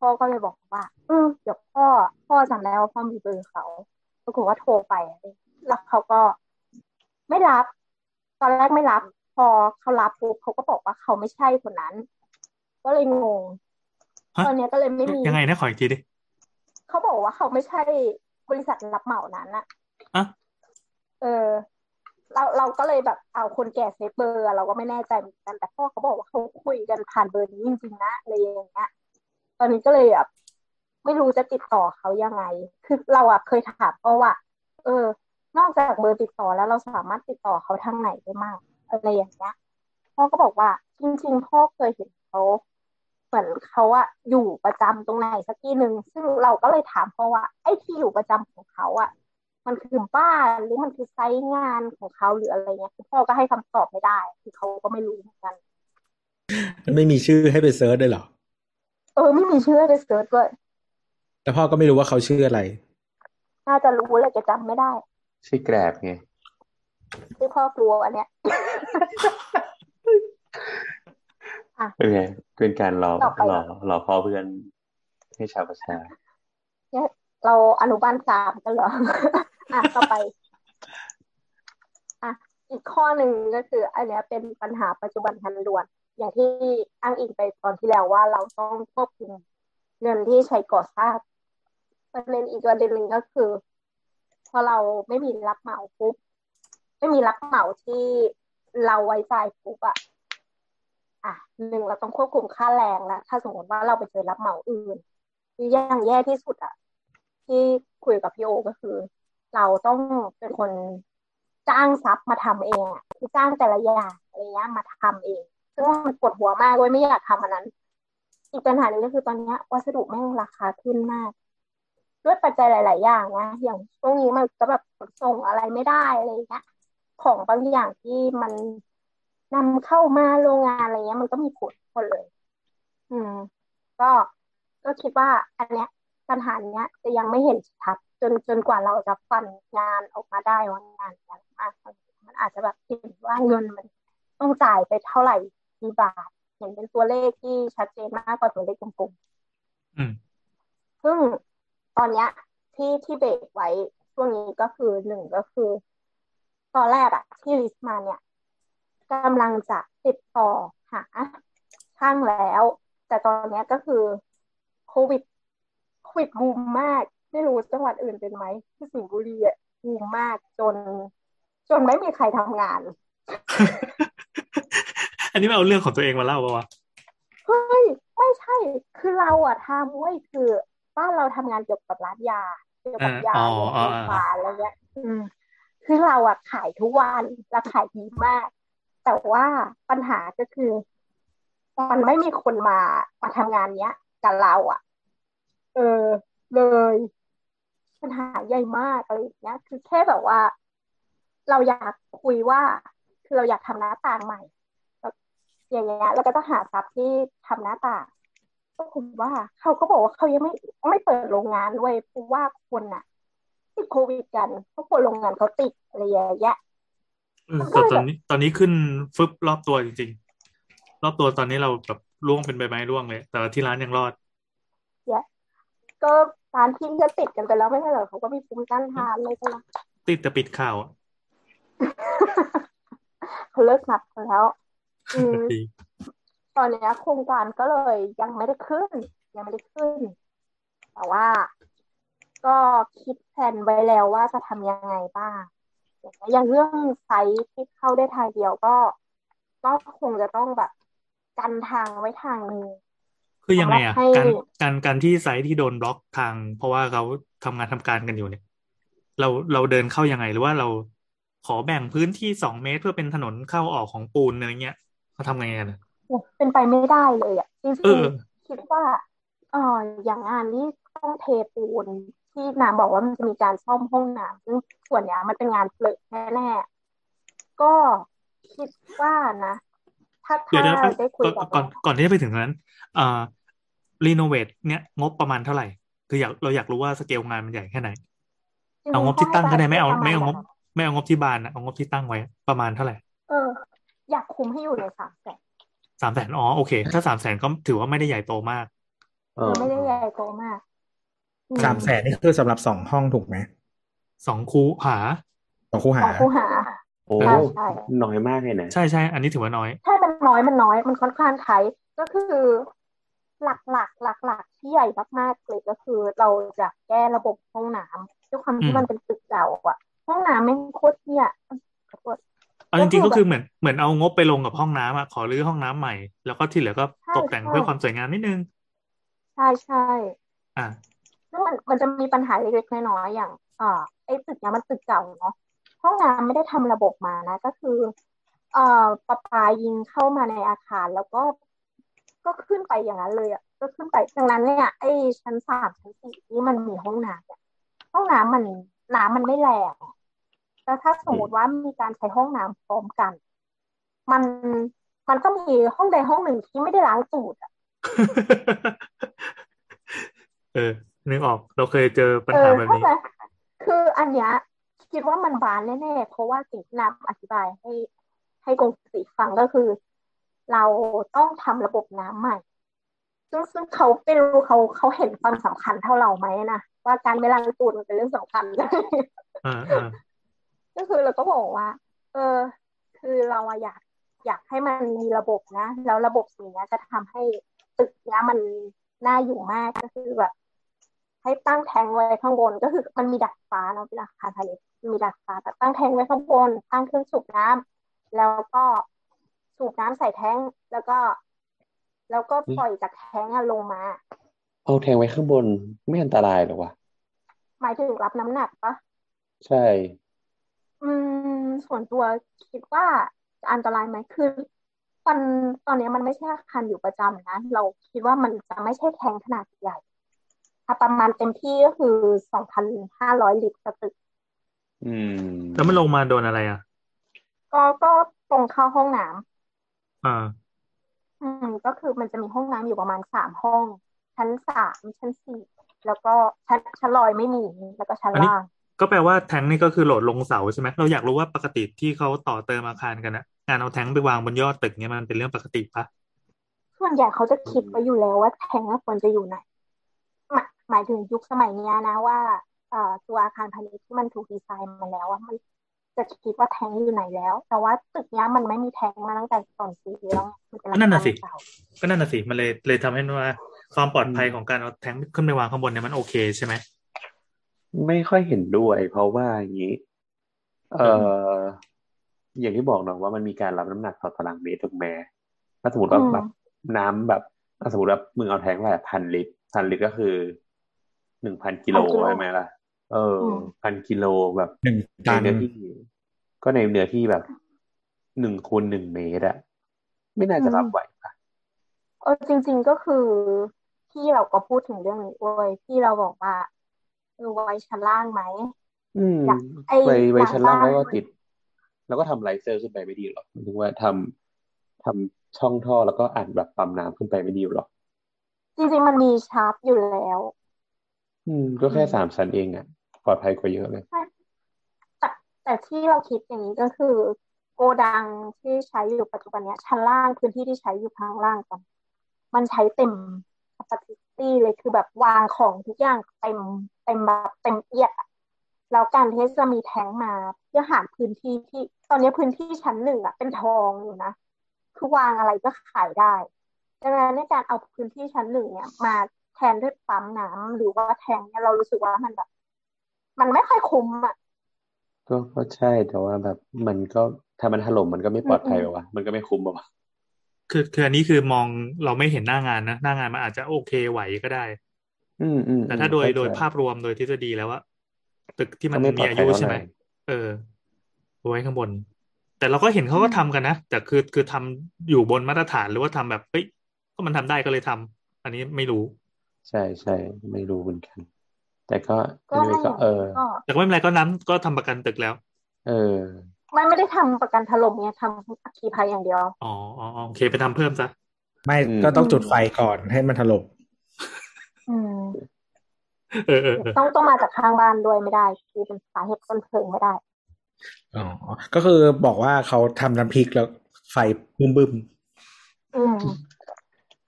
พ่อก็เลยบอกว่าเออเดี๋ยวพ่อพ่อจำได้ว่าพ่อมีเบอร์เขาปรากฏว่าโทรไปอะไรแล้วเขาก็ไม่รับ ตอนแรกไม่รับ พอเขารับปุ๊บเขาก็บอกว่าเขาไม่ใช่คนนั้น ก็เลยงงฮะตอนเนี้ยก็เลยไม่มียังไงนะขออีกทีดิเขาบอกว่าเขาไม่ใช่บริษัทรับเหมานั้นอะอะเออ เราเราก็เลยแบบเอาคนแก่ save เบอร์อะเราก็ไม่แน่ใจเหมือนกันแต่พ่อเขาบอกว่าเขาคุยกันผ่านเบอร์นี้จริงๆนะอะไรอย่างเงี้ย ตอนนี้ก็เลยแบบไม่รู้จะติดต่อเขายังไง คือเราอะเคยถามพ่อว่า เออ นอกจากเบอร์ติดต่อแล้วเราสามารถติดต่อเขาทางไหนได้มากอะไรอย่างเงี้ยพ่อก็บอกว่า จริง ๆ พ่อเคยเห็นเขาเหมือนเขาอะอยู่ประจำตรงไหนสักที่หนึ่งซึ่งเราก็เลยถามพ่อว่า ไอ้ที่อยู่ประจำของเขาอะมันคือบ้านหรือมันคือไซต์งานของเขาหรืออะไรเงี้ยคือพ่อก็ให้คำตอบไม่ได้ คือเขาก็ไม่รู้เหมือนกัน มันไม่มีชื่อให้ไป search ด้วยหรอ ออไม่มีชื่อให้ไป search ด้วย แต่พ่อก็ไม่รู้ว่าเขาชื่ออะไร น่าจะรู้แหละจะจำไม่ได้ ชื่อแกรบไงที่พ่อกลัวอันเนี้ยเป็นไงเป็นการรอต่อไปรอรอพ่อเพื่อนให้ชาวประชาเนี่ยเราอนุบาลสามกันเหรอ อะต่อไป อะ อีกข้อหนึ่งก็คือ อันเนี้ยเป็นปัญหาปัจจุบันทันด่วน อย่างที่อ้างอิงไปตอนที่แล้วว่าเราต้องควบคุมเงินที่ใช้ก่อสร้างประเด็นอีกประเด็นหนึ่งก็คือ พอเราไม่มีรับเหมาปุ๊บไม่มีรับเหมาที่เราไว้ใจปุ๊บอะอะหนึ่งเราต้องควบคุมค่าแรงละถ้าสมมติว่าเราไปเจอรับเหมาอื่นหรือย่างแย่ที่สุดอะที่คุยกับพี่โอก็คือ เราต้องเป็นคนจ้างซับมาทำเองอะคือจ้างแต่ละอย่างอะไรเงี้ยมาทำเอง ซึ่งมันปวดหัวมากเว้ยไม่อยากทำอันนั้น อีกปัญหาหนึ่งก็คือตอนนี้วัสดุแม่งราคาขึ้นมาก ด้วยปัจจัยหลาย ๆ อย่างนะอย่างช่วงนี้มันก็แบบส่งอะไรไม่ได้อะไรเงี้ยของบางอย่างที่มันนำเข้ามาโรงงานอะไรเงี้ย มันก็มีผลหมดเลย อืม ก็ก็คิดว่าอันเนี้ยปัญหาเนี้ยจะยังไม่เห็นชัดจนจนกว่าเราจะฟันงานออกมาได้ว่างานมันอาจจะแบบเห็นว่าเงินมันต้องจ่ายไปเท่าไหร่ กี่บาทเห็นเป็นตัวเลขที่ชัดเจนมากกว่าตัวเลขกลมๆอืมซึ่งตอนเนี้ยที่ที่เบรกไว้ช่วงนี้ก็คือหนึ่งก็คือ ตอนแรกอะที่ลิสต์มาเนี่ยกำลังจะติดต่อหาช่างแล้ว แต่ตอนเนี้ยก็คือโควิดโควิดบูมมาก ไม่รู้จังหวัดอื่นเป็นไหมที่สิงห์บุรีอะบูมมากจน จนไม่มีใครทำงาน อันนี้ไม่เอาเรื่องของตัวเองมาเล่าปะวะเฮ้ยไม่ใช่ คือเราอะทำเว้ยคือบ้านเราทำงานเกี่ยวกับร้านยาเกี่ยวกับยาอ๋อโรงอ๋อพยาบาลอะไรเงี้ย อืม คือเราอะขายทุกวันเราขายดีมาก แต่ว่าปัญหาก็คือมันไม่มีคนมามาทำงานเนี้ยกับเราอะเออ เลยปัญหาใหญ่มากอะไรอย่างเงี้ย คือแค่แบบว่า เราอยากคุยว่า คือเราอยากทำหน้าต่างใหม่แบบ อย่างเงี้ยแล้วก็ต้องหาทรัพย์ที่ทำหน้าต่างก็คุณว่าเขาก็บอกว่าเขายังไม่ไม่เปิดโรงงานด้วยเพราะว่าคนน่ะติดโควิดกันเพราะคนโรงงานเขาติดอะไรอย่างเงี้ยเออแต่ตอนนี้ตอนนี้ขึ้นฟึบรอบตัวจริงๆ รอบตัวตอนนี้เราแบบร่วงเป็นใบไม้ร่วงเลย แต่ว่าที่ร้านยังรอดก็ร้านที่ก็ติดกันไปแล้วไม่ใช่เหรอเขาก็มีภูมิต้านทานเลยกันละติดแต่ปิดข่าวอะเขาเลิกนับกันแล้วอืมดี ตอนเนี้ยโครงการก็เลยยังไม่ได้ขึ้น ยังไม่ได้ขึ้น แต่ว่าก็คิดแผนไว้แล้วว่าจะทำยังไงบ้างอย่างเงี้ยอย่างเรื่องไซต์ที่เข้าได้ทางเดียวก็ ก็คงจะต้องแบบกันทางไว้ทางหนึ่งคือยังไงอะสำหรับให้การการการที่ไซต์ที่โดนบล็อกทาง เพราะว่าเขาทำงานทำการกันอยู่เนี่ย เราเราเดินเข้ายังไงหรือว่าเราขอแบ่งพื้นที่สองเมตรเพื่อเป็นถนนเข้าออกของปูนอะไรเงี้ย เขาทำไงกันอะเป็นไปไม่ได้เลยอะจเอริงอๆคิดว่าเอออย่างงานที่ต้องเทปูนที่น้ำบอกว่ามันจะมีการซ่อมห้องน้ำซึ่งส่วนเนี้ยมันเป็นงานเปลือกแน่ๆก็คิดว่านะถ้าเดี๋ยวถ้าเดี๋ยวได้คุยก่อนกับก่อนก่อนที่จะไปถึงนั้นเอ่อรีโนเวทเนี่ยงบประมาณเท่าไหร่ คืออยากเราอยากรู้ว่าสเกลงานมันใหญ่แค่ไหนจริเอางงๆบที่ตั้งก็ได้ไม่เอาประไม่เอาณงบไม่เอางบที่บานนะเอางบที่ตั้งไว้ประมาณเท่าไหร่เอออยากคุมให้อยู่ในสามแสนสามแสนอ๋อโอเค ถ้าสามแสนก็ถือว่าไม่ได้ใหญ่โตมากเอคืออไม่ได้ใหญ่โตมากอืสามแสนนี่คือสำหรับสองห้องถูกไหมสองคูหาสองคู่ขหาองคูหาโอ้ใช่ใช่น้อยมากเลยนะใช่ใช่อันนี้ถือว่าน้อยใช่มันน้อยมันน้อยมันค่อนข้างไทยก็คือหลักหลักหลักหลักๆที่ใหญ่มากๆเลยก็คือเราจะแก้ระบบห้องน้ำด้วยความอืที่มมันเป็นตึกเก่าอะห้องน้ำไม่งโคตรเที่ยขอโทษ เอาจริงๆก็ก็คืคืออแบบเหมือนเหมือนเอางบไปลงกับห้องน้ำอะขอรื้อห้องน้ำใหม่ แล้วก็ที่เหลือก็ใช่ตกแต่งใช่เพื่อความสวยงามนิดนึง ใช่ใช่อ่าซึ่งมันมันจะมีปัญหาเล็กๆน้อยๆอย่างอ่าไอ้ตึกเนี้ยมันตึกเก่าเนาะห้องน้ำไม่ได้ทำระบบมานะ ก็คือ เอ่อประปายิงเข้ามาในอาคารแล้วก็ ก็ขึ้นไปอย่างนั้นเลยอะก็ขึ้นไปดังนั้นเนี่ยไอ้ชั้นสามชั้นสี่ที่มันมีห้องน้ำเนี่ยห้องน้ำมันน้ำมันไม่แรง แล้วถ้าสมมติว่ามีการใช้ห้องน้ำพร้อมกัน มันมันก็มีห้องใดห้องหนึ่งที่ไม่ได้ล้างตูดอะเออนึกออกเราเคยเจอปัญเอหาอแบบเข้านี้ใจคืออันเนี้ยคิดว่ามันบานแน่ๆเพราะว่าสิ่งที่น้ำอธิบายให้ให้กงสีฟังก็คือ เราต้องทำระบบน้ำใหม่ ซึ่งซึ่งเขาไม่รู้เขาเขาเห็นความสำคัญเท่าเราไหมนะว่าการไม่ล้างตูดมันเป็นเรื่องสำคัญอ่าอ่า ก็คือเราก็บอกว่า เออ คือเราอะอยากอยากให้มันมีระบบนะ แล้วระบบสิ่งเนี้ยจะทำให้ตึกเนี้ยมันน่าอยู่มากก็คือแบบให้ตั้งแทงไว้ข้างบนก็คือมันมีดักฟ้าเนาะเป็นอาคารพาณิชย์มีดักฟ้าแต่ตั้งแทงไว้ข้างบนตั้งเครื่องสูบน้ำแล้วก็สูบน้ำใส่แทงแล้วก็ แล้วก็ปล่อยจากแทงอะลงมาเอาแทงไว้ข้างบนไม่อันตรายเหรอวะหมายถึงรับน้ำหนักปะใช่ อืมส่วนตัวคิดว่าจะอันตรายไหมคือตอนตอนนี้มันไม่ใช่อาคารอยู่ประจำนะ เราคิดว่ามันจะไม่ใช่แทงขนาดใหญ่ถ้าประมาณเต็มที่ก็คือสองพันห้าร้อยลิตรต่อตึก อืม แล้วมันลงมาโดนอะไรอะ ก็ก็ตรงเข้าห้องน้ำอ่า อืม ก็คือมันจะมีห้องน้ำอยู่ประมาณสามห้อง ชั้นสามชั้นสี่แล้วก็ชั้นชั้นลอยไม่มี แล้วก็ชั้นอันนี้ล่าง ก็แปลว่าแท้งนี่ก็คือโหลดลงเสาใช่ไหมเราอยากรู้ว่าปกติที่เขาต่อเติมอาคารกันอะงานเอาแท้งไปวางบนยอดตึกเนี่ยมันเป็นเรื่องปกติปะส่วนใหญ่เขาจะคิดไว้อยู่แล้วว่าแทงก์ควรจะอยู่ไหนหมายหมายถึงยุคสมัยเนี้ยนะว่าเอ่อตัวอาคารพาณิชย์ที่มันถูกดีไซน์มาแล้วอะมันจะคิดว่าแทงก์อยู่ไหนแล้ว แต่ว่าตึกเนี้ยมันไม่มีแทงก์มาตั้งแต่ก่อนซื้อแล้วมันเป็นก็นั่นน่ะสิเก่าก็นั่นน่ะสิมันเลยเลยทำให้ว่าความปลอดภัยของการเอาแท้งขึ้นไปวางข้างบนเนี่ยมันโอเคใช่ไหม ไม่ค่อยเห็นด้วย เพราะว่าอย่างนี้ เอ่อ อย่างที่บอกเนาะว่ามันมีการรับน้ำหนักต่อตารางเมตรถูกไหมถ้าสมมติว่าแบบน้ำแบบถ้าสมมติว่ามึงเอาแทงว่าพันลิตรพันลิตรก็คือหนึ่งพันกิโลใช่ไหมล่ะ เออพันกิโลแบบหนึ่งในตันเนื้อที่ก็ในเนื้อที่แบบหนึ่งคูณหนึ่งเมตรอะไม่น่าจะรับไหวปะเออจริง ๆก็คือพี่เราก็พูดถึงเรื่องนี้ด้วยพี่เราบอกว่า เออไว้ชั้นล่างไหมอืมอยากไอ้ไว้ไว้หลังชั้นล่างบ้านแล้วก็ติด แล้วก็ทำไลเซอร์ขึ้นไปไม่ดีหรอหมายถึงว่าทำทำช่องท่อแล้วก็อัดแบบปั๊มน้ำขึ้นไปไม่ดีหรอจริงๆมันมีชาร์ปอยู่แล้ว อืม ก็แค่อืมสามชั้นเองอะปลอดภัยกว่าเยอะเลยแต่แต่ที่เราคิดอย่างนี้ก็คือโกดังที่ใช้อยู่ปัจจุบันเนี้ยชั้นล่างพื้นที่ที่ใช้อยู่ข้างล่างกันมันใช้เต็ม capacity เลยคือแบบวางของทุกอย่างเต็มเต็มแบบเต็มเอียดอะแล้วการที่จะมีแท้งมาเพื่อหาพื้นที่ที่ตอนนี้พื้นที่ชั้นหนึ่งอะเป็นทองอยู่นะคือวางอะไรก็ขายได้ดังนั้นในการเอาพื้นที่ชั้นหนึ่งเนี่ยมาแทนด้วยปั๊มน้ำหรือว่าแทงเนี่ยเรารู้สึกว่ามันแบบ มันไม่ค่อยคุ้มอะก็ก็ใช่แต่ว่าแบบ มันก็ถ้ามันถล่มมันก็ไม่ปลอดภัยหรอวะมันก็ไม่คุ้มหรอวะ คือคืออันนี้คือมองเราไม่เห็นหน้างานนะ หน้างานมันอาจจะโอเคไหวก็ได้ อืมอืมแต่อืมถ้าโดยเข้าโดยใจภาพรวมโดยทฤษฎีแล้วว่าตึกที่มันก็ไม่ปลมีอดอาภัยยุเท่าใช่ไหไหมร่เออไว้ข้างบน แต่เราก็เห็นเขาก็ทำกันนะแต่คือคือทำอยู่บนมาตรฐานหรือว่าทำแบบเฮ้ยก็มันทำได้ก็เลยทำอันนี้ไม่รู้ ใช่ใช่ไม่รู้เหมือนกัน แต่ก็ก็ anyway ถ้าอก็ย่างเอนี้อก็แต่ก็ไม่เป็นไรก็นั้นก็ทำประกันตึกแล้ว เออ ไม่ไม่ได้ทำประกันถล่มเนี่ยทำอัคคีภัยอย่างเดียว อ๋ออ๋ออ๋อโอเคไปทำเพิ่มซะ ไม่อืมก็ต้องจุดไฟก่อนให้มันถล่มอืมเออเออเออต้องต้องมาจากข้างบ้านด้วยไม่ได้ คือเป็นสาเหตุต้นเพลิงไม่ได้ อ๋อ ก็คือบอกว่าเขาทำน้ำพริกแล้วไฟบึ้มบึ้มอืม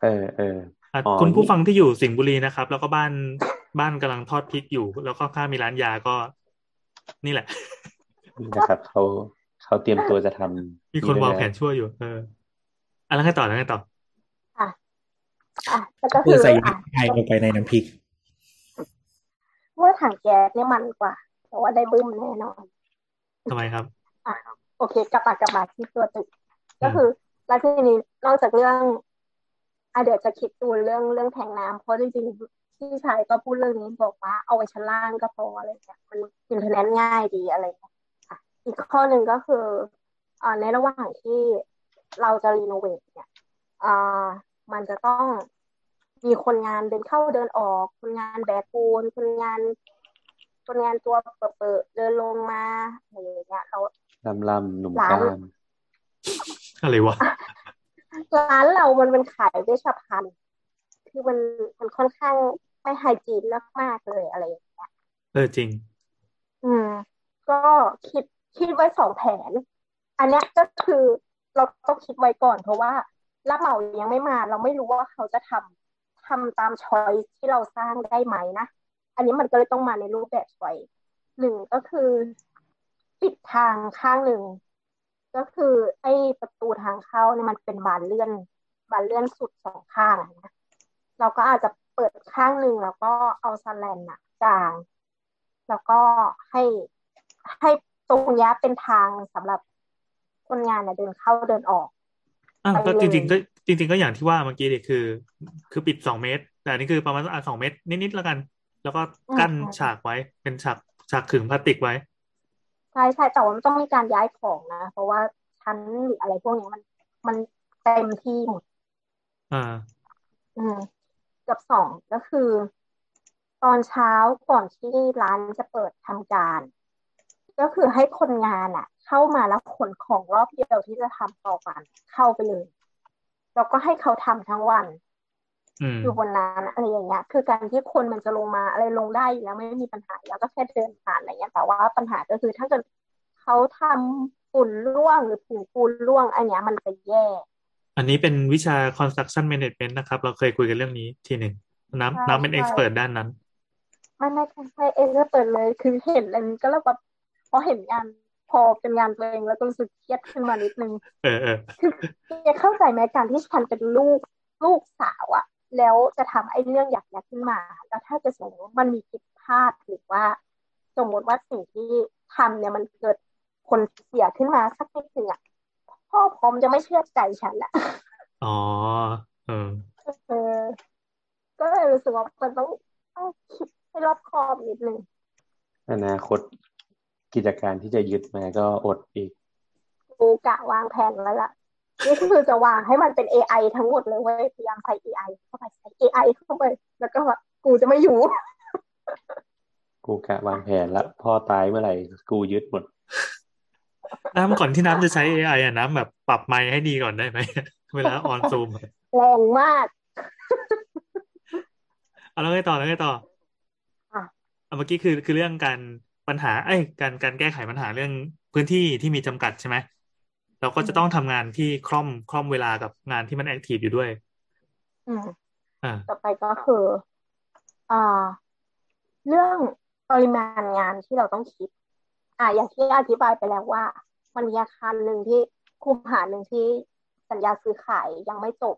เออเอออะอ๋อคุณผู้นี่ฟังที่อยู่สิงห์บุรีนะครับ แล้วก็บ้านบ้านกำลังทอดพริกอยู่ แล้วก็ข้างมีร้านยาก็ นี่แหละ นี่นะครับเขาเขาเตรียมตัวจะทำมีคนวางไว้แผนช่วยอยู่ เอออะแล้วไงต่อแล้วไงต่ออะอะแล้วก็ๆคืคืออใส่อะไฟลงไปในน้ำพริก เมื่อถังแก๊สเนี่ยมันกว่า แต่ว่าได้บึ้มแน่นอนทำไมครับอะโอเคกลับมากลับมาที่ตัวตึกอืก็มคือแล้วทีนี้นอกจากเรื่องอะเดี๋ยวจะคิดดูเรื่องเรื่องแทงน้ำเพราะจริงๆพี่ชายก็พูดเรื่องนี้บอกว่าเอาไว้ชั้นล่างก็พออะไรเงี้ยมันอินเทอร์เน็ตง่ายดีอะไรเงี้ย อะอีกข้อหนึ่งก็คืออ่าในระหว่างที่เราจะรีโนเวทเนี่ยอ่ามันจะต้องมีคนงานเดินเข้าเดินออก คนงานแบกปูน คนงาน คนงานตัวเปิดๆเดินลงมาอะไรอย่างเงี้ยเราลำลำหนุ่มร้านกล้ามอะไรวะร้านเรามันเป็นขายเวชภัณฑ์คือมันมันค่อนข้างไม่ไฮจีนมากๆเลยอะไรอย่างเงี้ยเออจริง อืม ก็คิด คิดไว้สองแผน อันนี้ก็คือเราต้องคิดไว้ก่อน เพราะว่ารับเหมายังไม่มา เราไม่รู้ว่าเขาจะทำทำตามช้อยที่เราสร้างได้ไหมนะ อันนี้มันก็เลยต้องมาในรูปแบบช้อยหนึ่งก็คือปิดทางข้างหนึ่ง ก็คือไอ้ประตูทางเข้าเนี่ยมันเป็นบานเลื่อน บานเลื่อนสุดสองข้างนะเราก็อาจจะเปิดข้างหนึ่งแล้วก็เอาสแลนอะกลาง แล้วก็ให้ให้ ตรงเนี้ยเป็นทางสำหรับคนงานเนี่ยเดินเข้าเดินออกอะไปก็เลจยริงๆก็จริง ๆ ก็อย่างที่ว่าเมื่อกี้เด็กคือ คือปิดสองเมตร แต่อันนี้คือประมาณอะสองเมตร นิดๆแล้วกัน แล้วก็อืมกั้นอืมฉากไว้เป็นฉากฉากขึงพลาสติกไว้ใช่ใช่แต่ว่ามันต้องมีการย้ายของนะ เพราะว่าชั้นหรืออะไรพวกเนี้ยมันมันเต็มที่หมดอ่า อืมกับสองก็คือ ตอนเช้าก่อนที่ร้านจะเปิดทำการ ก็คือให้คนงานอะเข้ามาแล้วขนของรอบเดียวที่จะทำต่อวันเข้าไปเลยแล้วก็ให้เขาทำทั้งวันอืมอยู่บนนั้นอะไรอย่างเงี้ย คือการที่คนมันจะลงมาอะไรลงได้อยู่แล้วไม่มีปัญหาแล้วก็แค่เดินผ่านอะไรเงี้ย แต่ว่าปัญหาก็คือถ้าเกิดเขาทำฝุ่นร่วงหรือผงปูนร่วง อันเนี้ยมันจะแย่ อันนี้เป็นวิชา construction management นะครับ เราเคยคุยกันเรื่องนี้ทีหนึ่งใช่น้ำน้ำเป็นใช่เอ็กซ์เพรด้านนั้น ไม่ไม่ไม่ไม่เองก็เปิดเลย คือเห็นอันนี้ก็แล้วแบบ พอเห็นงานพอเป็นงานตัวเองแล้วก็รู้สึกเครียดขึ้นมานิดนึงเออเออคือแกเข้าใจไหมการที่ฉันเป็นลูกลูกสาวอะแล้วจะทำไอ้เรื่องอยากๆขึ้นมา แล้วถ้าจะสมมติว่ามันมีผิดพลาดหรือว่า สมมติว่าสิ่งที่ทำเนี่ยมันเกิดผลเสียขึ้นมาสักนิดหนึ่งอะพ่อพร้อมจะไม่เชื่อใจฉันแหละอ๋อเออเออก็เลยรู้สึกว่ามันต้องต้องคิดให้รอบคอบนิดนึงอนาคต กิจการที่จะยึดมาก็อดอีกกูกะวางแผนไว้ละนี่คือจะวางให้มันเป็น AI ทั้งหมดเลยเว้ยพยายามใส่ AI เข้าไปใส่ AI เข้าไป แล้วก็แบบกูจะไม่อยู่ กูกะวางแผนละพ่อตายเมื่อไหร่กูยึดหมด น้ำก่อนที่น้ำจะใช้ AI อะน้ำแบบปรับไมค์ให้ดีก่อนได้ไหม เวลาออนซูมแรงมาก เอาแล้วไงต่อแล้วไงต่ออะเอาเมื่อกี้คือคือเรื่องการ ปัญหาเอ้ยการการแก้ไขปัญหาเรื่องพื้นที่ที่มีจำกัดใช่ไหมเราก็จะต้องทำงานที่คล่อมคล่อมเวลากับงานที่มันแอคทีฟอยู่ด้วย อืมอ่าต่อไปก็คืออ่าเรื่องปริมาณงานที่เราต้องคิด อ่าอย่างที่อธิบายไปแล้วว่า มันมีอาคารหนึ่งที่คูหาหนึ่งที่สัญญาซื้อขายยังไม่จบ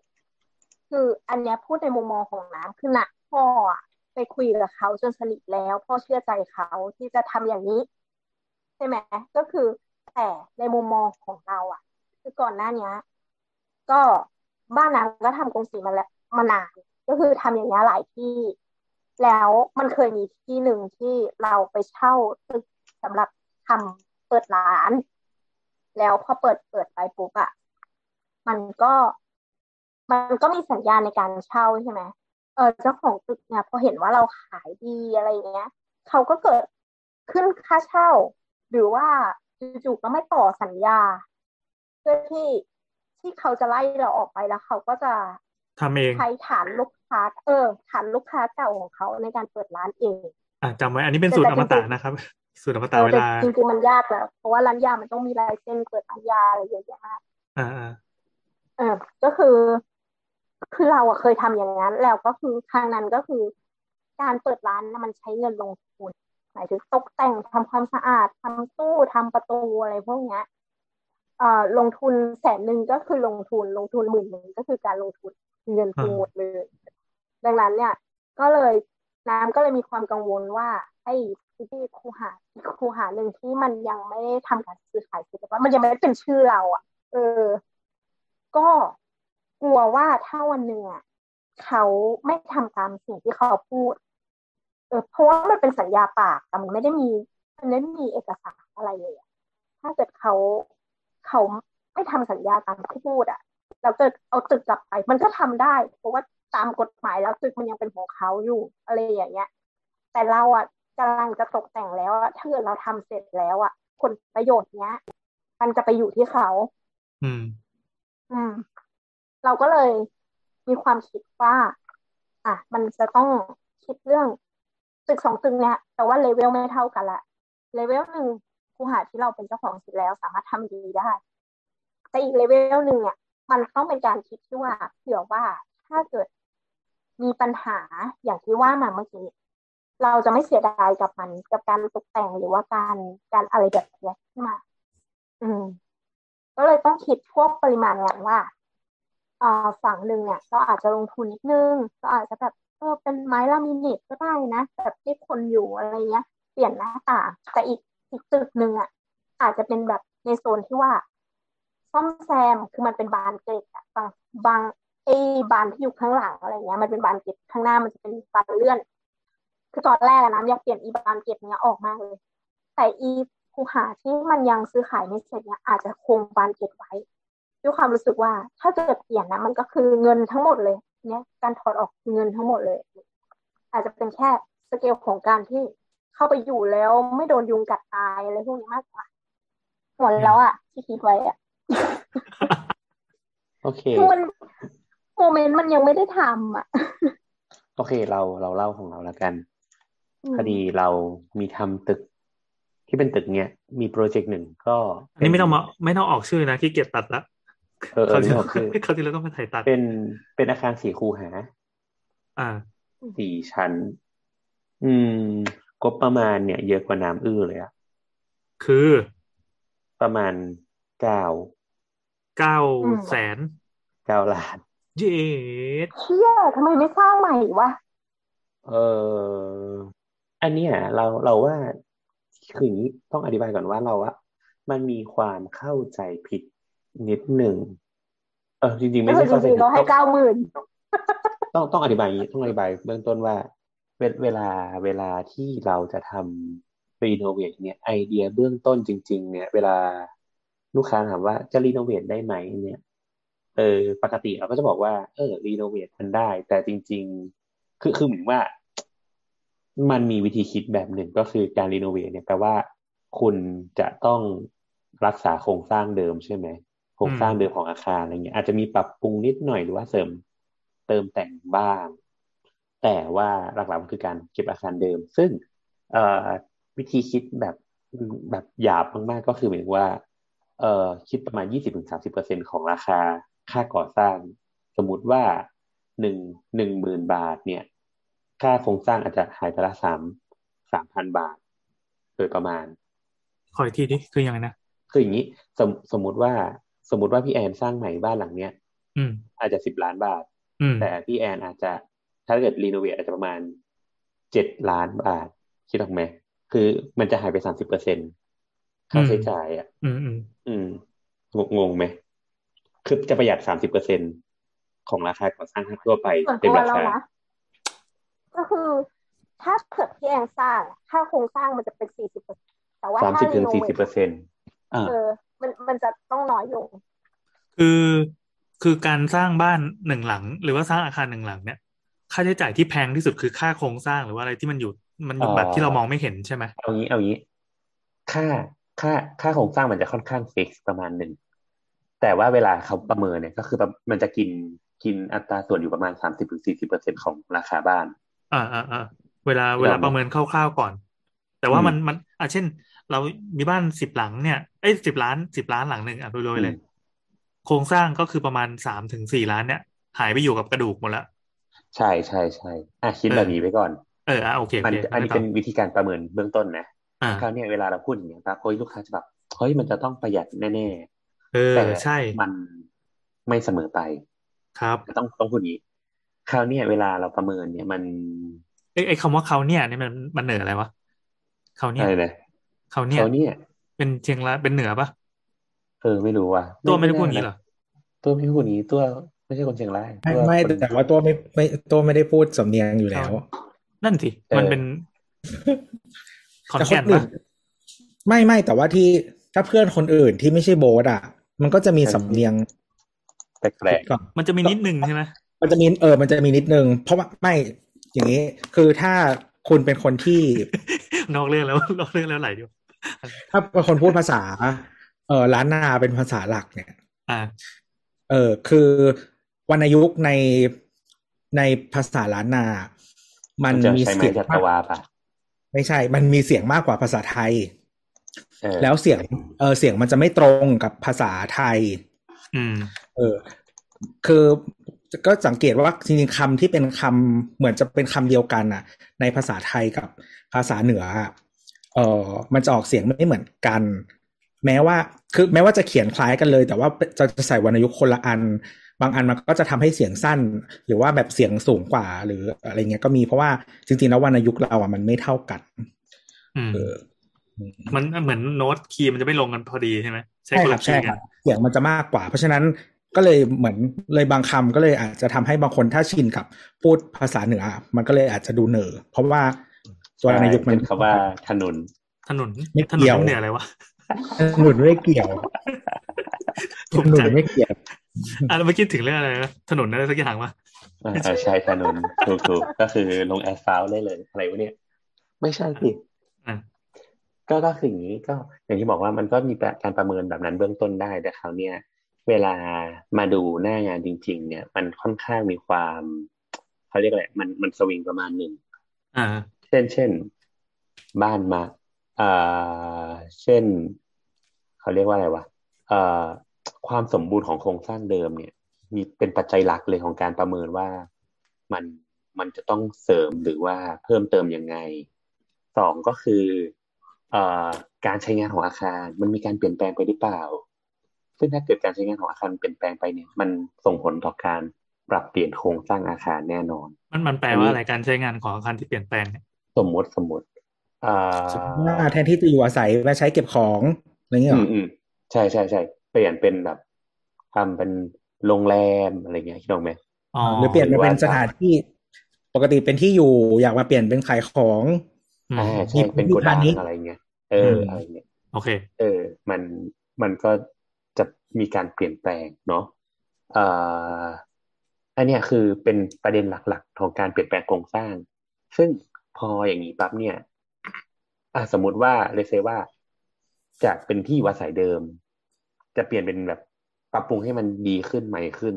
คืออันเนี้ยพูดในมุมมองของน้ำคือนะพ่ออะ ไปคุยกับเขาจนสนิทแล้วพ่อเชื่อใจเขาที่จะทำอย่างนี้ ใช่ไหมก็คือแต่ในมุมมองของเราอะ คือก่อนหน้าเนี้ยก็บ้านน้ำก็ทำกงสีมาแล้วมานานก็คือทำอย่างนี้หลายที่ แล้วมันเคยมีที่หนึ่งที่เราไปเช่าตึกสำหรับทำเปิดร้าน แล้วพอเปิดเปิดไปปุ๊บอะมันก็มันก็มีสัญญาในการเช่าใช่ไหม เออเจ้าของตึกเนี่ยพอเห็นว่าเราขายดีอะไรอย่างเงี้ยเขาก็เกิดขึ้นค่าเช่า หรือว่าจู่ๆก็ไม่ต่อสัญญา เพื่อที่ที่เขาจะไล่เราออกไปแล้วเขาก็จะทำเองใช้ฐานลูกค้า เออฐานลูกค้าเก่าของเขาในการเปิดร้านเอง อะจำไว้อันนี้เป็นสูตรอมตะนะครับ สูตรอมเอตะอเวแต่ลาจริงๆมันยากแล้วเพราะว่าร้านยามันต้องมีลายเซ็นเปิดร้านยาอะไรเยอะแยะมากอ่าอ่าเออก็คือ คือเราอะเคยทำอย่างนั้น แล้วก็คือครั้งนั้นก็คือ การเปิดร้านมันใช้เงินลงทุนหมายถึงตกแต่งทำความสะอาดทำตู้ทำประตูอะไรพวกเนี้ยเอ่อลงทุนแสนหนึ่งก็คือลงทุนลงทุนหมื่นหนึ่งก็คือการลงทุนเงินทุนหมดเลย ดังนั้นเนี่ย ก็เลยน้ำก็เลยมีความกังวลว่า ไอ้ที่คูหาอีกคูหาหนึ่งที่มันยังไม่ได้ทำการซื้อขายสร็จแต่ว่ามันยังไม่ได้เป็นชื่อเรา อะ เออ ก็ กลัวว่าถ้าวันหนึ่งอะเขาไม่ทำตามสิ่งที่เขาพูด เออเพราะว่ามันเป็นสัญญาปากแต่มันไม่ได้มีมันไม่ได้มีเอกสารอะไรเลยอะถ้าเกิดเขาเขาไม่ทำสัญญาตามที่พูดอะแล้วเกิดเอาตึกกลับไป มันก็ทำได้ เพราะว่าตามกฎหมายแล้วตึกมันยังเป็นของเขาอยู่อะไรอย่างเงี้ย แต่เราอะกำลังจะตกแต่งแล้วอะถ้าเกิดเราทำเสร็จแล้วอะผลประโยชน์เนี้ย มันจะไปอยู่ที่เขา อืม อืม เราก็เลยมีความคิดว่า อะ มันจะต้องคิดเรื่องตึกสองตึกเนี่ยแต่ว่าเลเวลไม่เท่ากันละเลเวลหนึ่งครูหาที่เราเป็นเจ้าของเสร็จแล้วสามารถทำดีได้แต่อีกเลเวลหนึ่งเนี่ยมันต้องเป็นการคิดที่ว่าเผื่อว่าถ้าเกิดมีปัญหาอย่างที่ว่ามาเมื่อกี้เราจะไม่เสียดายกับมันกับการตกแต่งหรือว่าการการอะไรแบบนี้ขึ้นมา อืม ก็เลยต้องคิดพวกปริมาณงานว่าอ่า ฝั่งหนึ่งเนี่ยก็อาจจะลงทุนนิดนึงก็อาจจะแบบเออเป็นไม้ลามิเนตก็ได้นะแบบที่คนอยู่อะไรเงี้ย เปลี่ยนหน้าต่างแต่อีกอีกตึกหนึ่งอะ อาจจะเป็นแบบในโซนที่ว่าซ่อมแซมคือมันเป็นบานเกล็ดอะบางบางไอ้บานที่อยู่ข้างหลังอะไรเงี้ยมันเป็นบานเกล็ดข้างหน้ามันจะเป็นบานเลื่อน คือตอนแรกอะน้ำอยากเปลี่ยนอีบานเกล็ดเนี้ยออกมากเลย แต่อีคูหาที่มันยังซื้อขายไม่เสร็จเนี่ยอาจจะคงบานเก็บไว้ ด้วยความรู้สึกว่าถ้าเกิดเปลี่ยนนะมันก็คือเงินทั้งหมดเลยเนี่ยการถอดออกคือเงินทั้งหมดเลย อาจจะเป็นแค่สเกลของการที่เข้าไปอยู่แล้วไม่โดนยุงกัดตายอะไรพวกนี้มากกว่าหมดแล้วอะที่คิดไว้อะโอเคคือมันโมเมนต์มันยังไม่ได้ทำอะโอเคเราเราเล่าของเราแล้วกันอืมพอดีเรามีทำตึกที่เป็นตึกเนี้ยมีโปรเจกต์หนึ่งก็ อันนี้ไม่ต้องมาไม่ต้องออกชื่อนะขี้เกียจตัดละ เออเอเขาอที่ไม่ออกชื่อเขาที่เราต้องมาถ่ายตัดเป็นเป็นอาคารสี่คูหา อ่าสี่ชั้น อืมงบประมาณเนี่ย เยอะกว่าน้ำอื้อเลยอะคือประมาณเก้าเก้าอืมแสนเก้าล้านเย็ดเชี่ยทำไมไม่สร้างใหม่วะเอออันเนี้ยเราเราว่าคืออย่างนี้ต้องอธิบายก่อนว่าเราว่ามันมีความเข้าใจผิด นิดหนึ่งเออจริงๆไม่ก็คืใช่อจริงๆเขาให้เก้าหมื่นต้องต้องอธิบายอย่างนี้ต้องอธิบายเบื้องต้นว่าเวเวลาเวลาที่เราจะทำ renovate เนี่ยไอเดียเบื้องต้นจริง ๆ เนี่ย เวลาลูกค้าถามว่าจะ renovate ได้ไหมเนี่ยเออปกติเราก็จะบอกว่าเออ renovate มันได้ แต่จริง ๆ คือคือเหมือนว่า มันมีวิธีคิดแบบหนึ่งก็คือการรีโนเวทเนี่ยแปลว่าคุณจะต้องรักษาโครงสร้างเดิมใช่ไหม โครงสร้างเดิมของอาคารอะไรเงี้ยอาจจะมีปรับปรุงนิดหน่อยหรือว่าเสริมเติมแต่งบ้าง แต่ว่าหลักๆมันคือการเก็บอาคารเดิม ซึ่งเอ่อวิธีคิดแบบแบบหยาบมากๆก็คือหมายถึงว่าเอ่อคิดประมาณยี่สิบถึงสามสิบเปอร์เซ็นของราคาค่าก่อสร้าง สมมุติว่าหนึ่งหนึ่งหมื่นบาทเนี่ย ค่าโครงสร้างอาจจะหายไปละสามสามพันบาท โดยประมาณ ขออีกทีดิคือยังไงนะ คืออย่างนี้สมสมมุติว่า สมมุติว่าพี่แอนสร้างใหม่บ้านหลังเนี้ยอืมอาจจะสิบล้านบาทอืมแต่พี่แอนอาจจะถ้าเกิดรีโนเวทอาจจะประมาณเจ็ดล้านบาท คิดออกไหมคือมันจะหายไปสามสิบเปอร์เซ็นค่าใช้จ่ายอะ อืมอืมอืมงงงไหมคือจะประหยัดสามสิบเปอร์เซ็นของราคาก่อสร้างทั่วไปส่วนเต็ตัมวราเราคานะก็คือถ้าเกิดพี่แอนสร้าง ค่าโครงสร้างมันจะเป็นสี่สิบเปอร์เซ็นแต่ว่าสามถ้าสิบถึรีงโนสี่เวสิบทเปอร์เซ็นอ่าเออ มันมันจะต้องน้อยลง คือคือการสร้างบ้านหนึ่งหลัง หรือว่าสร้างอาคารหนึ่งหลังเนี่ย ค่าใช้จ่ายที่แพงที่สุดคือค่าโครงสร้างหรือว่าอะไรที่มันอยู่มันอยู่แบบที่เรามองไม่เห็นใช่ไหมเอางี้เอางี้ ค่าค่าค่าโครงสร้างมันจะค่อนข้างฟิกประมาณหนึ่งแต่ว่าเวลาเขาประเมินเนี่ยก็คือแบบมันจะกินกินอัตราส่วนอยู่ประมาณสามสิบถึงสี่สิบเปอร์เซ็นของราคาบ้าน อ่าอ่าอ่าเวลาไม่เวลาเอานะประเมินคร่าวๆก่อน แต่ว่าอืมมันมันอะเช่น เรามีบ้านสิบหลังเนี่ยเอ้ยสิบล้านสิบล้านหลังหนึ่งอะโดยๆเลยอืมโครงสร้างก็คือประมาณสามถึงสี่ล้านเนี่ย หายไปอยู่กับกระดูกหมดแล้วใช่ใช่ใช่อะคิดเออแบบนี้ไว้ก่อนเอออะโอเคโอมันเคอันนี้แล้วเป็นวิธีการประเมินเบื้องต้นนะอ่าคราวเนี้ยเวลาเราพูดอย่างเงี้ยปั๊บเฮ้ยลูกค้าจะแบบเฮ้ยมันจะต้องประหยัดแน่เอๆอแต่ใช่มันไม่เสมอไป ครับต้องต้องพูดอย่างนี้คราวเนี้ยเวลาเราประเมินเนี่ยมันไอ้ไอ้คำว่าเขาเนี่ยนี่มันมันเหนืออะไรวะเขาเนี่ยอะไรนะ เขาเนี่ยเขาเนี่ย เป็นเชียงรายเป็นเหนือปะเออไม่รู้ว่ะตัวไม่ได้พูดน่างี้เหรอตัวไม่ได้พูดอย่างนี้ตัวไม่ใช่คนเชียงรายไม่ตัวไม่คนแต่ว่าตัวไม่ไม่ตัวไม่ได้พูดสำเนียงอยู่แล้ว นั่นสิเออมันเป็นขอนแต่คแก่นนอื่ปะนไม่ไม่แต่ว่าที่ถ้าเพื่อนคนอื่นที่ไม่ใช่โบ๊ทอะ มันก็จะมีสำเนียงแปลกก่อนมันจะมีนิดนึงใช่ไหมมันจะมีเออ มันจะมีนิดนึง เพราะว่าไม่อย่างนี้ คือถ้าคุณเป็นคนที่นอกเรื่องแล้วนอกเรื่องแล้วไหลเดียว ถ้าเป็นคนพูดภาษา เออล้านนาเป็นภาษาหลักเนี่ย อ่า เออคือวรรณยุกต์ในในภาษาล้านนาๆมันจะมีใช้ไม้เสียงจัตมากวาป่ะไม่ใช่ มันมีเสียงมากกว่าภาษาไทยเออแล้วเสียง เออเสียงมันจะไม่ตรงกับภาษาไทย อืม เออ คือก็สังเกตว่าจริงๆคำที่เป็นคำเหมือนจะเป็นคำเดียวกันน่ะ ในภาษาไทยกับภาษาเหนืออะ เออมันจะออกเสียงไม่เหมือนกัน แม้ว่าคือแม้ว่าจะเขียนคล้ายกันเลย แต่ว่าจะจะใส่วรรณยุกต์คนละอัน บางอันมันก็จะทำให้เสียงสั้น หรือว่าแบบเสียงสูงกว่า หรืออะไรเงี้ยก็มีเพราะว่าจริงๆแล้ววรรณยุกต์เราอะมันไม่เท่ากันอืมเออมันเหมือนโน้ตคีย์มันจะไม่ลงกันพอดีใช่ไหมใช้ใช่คนครัละบคีใช่ย์คกัรันบเสียงมันจะมากกว่า เพราะฉะนั้นก็เลยเหมือนเลยบางคำก็เลยอาจจะทำให้บางคนถ้าชินกับพูดภาษาเหนือ มันก็เลยอาจจะดูเหนือเพราะว่า ตัวในยุคมันเป็นคำว่าถนน ถนนไม่ถนนเกี่ยวมันเหนืออะไรวะถนนไม่เกี่ยวถูกถนใจนไม่เกี่ยวอะเราไม่คิดถึงเรื่องอะไรนะถนนอะไรสักอย่างวะอ่าอ่าใช่ถนนถูกถูกก็คือลงแอสฟัลต์ได้เลยอะไรวะเนี่ย ไม่ใช่สิอะก็ก็คืออย่างนี้ก็อย่างที่บอกว่ามันก็มีการประเมินแบบนั้นเบื้องต้นได้แต่คราวเนี้ยเวลามาดูหน้างานจริง ๆ เนี่ย มันค่อนข้างมีความเขาเรียกอะไรมันมันสวิงประมาณหนึ่งอ่า เช่น เช่น บ้านมาอ่าเช่น เขาเรียกว่าอะไรวะอ่อความสมบูรณ์ของโครงสร้างเดิมเนี่ย มีเป็นปัจจัยหลักเลยของการประเมินว่ามันมันจะต้องเสริมหรือว่าเพิ่มเติมยังไงสองก็คืออ่อการใช้งานของอาคาร มันมีการเปลี่ยนแปลงไปหรือเปล่า ซึ่งถ้าเกิดการใช้งานของอาคารเปลี่ยนแปลงไปเนี่ย มันส่งผลต่อการปรับเปลี่ยนโครงสร้างอาคารแน่นอน มันมันแปลว่าอะไรการใช้งานของอาคารที่เปลี่ยนแปลงเนี่ย สมมติสมมติอ่าว่าแทนที่จะอยู่อาศัยมาใช้เก็บของอะไรเงี้ยอืหรมออืมใช่ใช่ใช่เปลี่ยนเป็นแบบทำเป็นโรงแรมอะไรเงี้ยคิดออกไหมอ๋อหรือเปลี่ยนมาเป็นสถานที่ปกติเป็นที่อยู่อยากมาเปลี่ยนเป็นขายของอืมอ่าใช่มีเป็นโกดังพาณิชย์อะไรเงี้ยเออมอะไรเงี้ยโอเค เออ มันมันก็จะมีการเปลี่ยนแปลงเนาะเอ่ออันเนี้ยคือเป็นประเด็นหลักๆ ของการเปลี่ยนแปลงโครงสร้าง ซึ่ง พออย่างนี้ปั๊บเนี่ยอะสมมติว่าเลเซว่า จากเป็นที่อยู่อาศัยเดิม จะเปลี่ยนเป็นแบบปรับปรุงให้มันดีขึ้นใหม่ขึ้น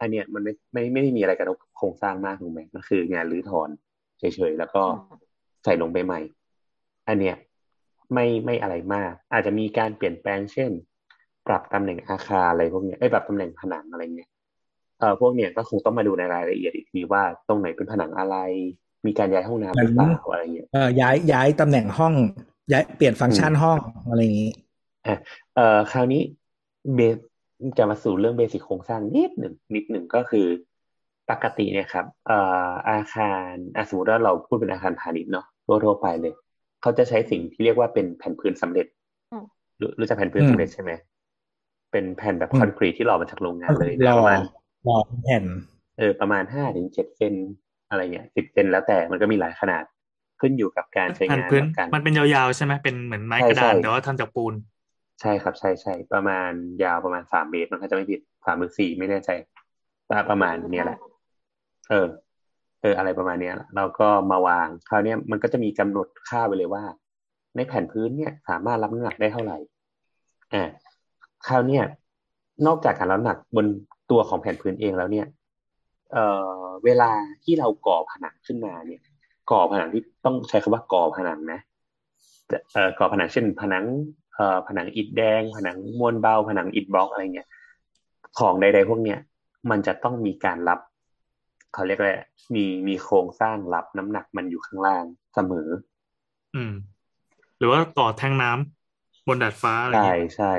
อันเนี้ยมันไม่ไม่ไม่ได้มีอะไรกระทบโครงสร้างมากถูกไหมมันคืองานรื้อถอนเฉยๆแล้วก็ใส่ลงไปใหม่ อันเนี้ยไม่ไม่อะไรมาก อาจจะมีการเปลี่ยนแปลงเช่น ปรับตำแหน่งอาคารอะไรพวกเนี้ยไอ้ปรับตำแหน่งผนังอะไรเงี้ยเอ่อพวกเนี้ยก็คงต้องมาดูในรายละเอียดอีกทีว่าตรงไหนเป็นผนังอะไร มีการย้ายห้องน้ำหรือเปล่าอะไรเงี้ยเอ่อย้ายย้ายตำแหน่งห้องย้ายเปลี่ยนฟังก์ชันห้องอะไรอย่างนี้เอ่อคราวนี้เบสจะมาสู่เรื่องเบสิกโครงสร้างนิดหนึ่งนิดหนึ่งก็คือปกติเนี่ยครับเอ่ออาคารอะสมมติว่าเราพูดเป็นอาคารพาณิชย์เนาะทั่วๆไปเลย เขาจะใช้สิ่งที่เรียกว่าเป็นแผ่นพื้นสำเร็จอืมรู้รู้จักแผ่นพื้นอืมสำเร็จใช่ไหมเป็นแผ่นแบบอืมคอนกรีตที่หล่อมาจากโรงงานเลยรนะอประมาณรอแผ่น เออประมาณห้าถึงเจ็ดเซน อะไรเงี้ยสิบเซนแล้วแต่มันก็มีหลายขนาดขึ้นอยู่กับการใช้แผ่นงานพื้นกับการมันเป็นยาวๆใช่ไหมเป็นเหมือนไม้ใช่กระดานใช่แต่ว่าทำจากปูน ใช่ครับใช่ใช่ประมาณยาวประมาณสามเมตรมันก็จะไม่ผิดสามหรือสี่ไม่แน่ใจแต่ประมาณเนี้ยแหละ เออ เออ อะไรประมาณเนี้ยเราก็มาวางคราวเนี้ยมันก็จะมีกำหนดค่าไว้เลยว่า ในแผ่นพื้นเนี่ย สามารถรับน้ำหนักได้เท่าไหร่อ่าคราวเนี้ยนอกจากการรับน้ำหนักบนตัวของแผ่นพื้นเองแล้วเนี่ย เอ่อเวลาที่เราก่อผนังขึ้นมาเนี่ย ก่อผนังที่ต้องใช้คำว่าก่อผนังนะจะเอ่อก่อผนังเช่น ผนังเอ่อผนังอิฐแดง ผนังมวลเบา ผนังอิฐบล็อกอะไรเงี้ยของใด ๆ พวกเนี้ยมันจะต้องมีการรับเขาเรียกอะไรมีมีโครงสร้างรับน้ำหนักมันอยู่ข้างล่างเสมอ อืม หรือว่าก่อแทงน้ำบนดาดฟ้าอะไรใช่เงี้ยใช่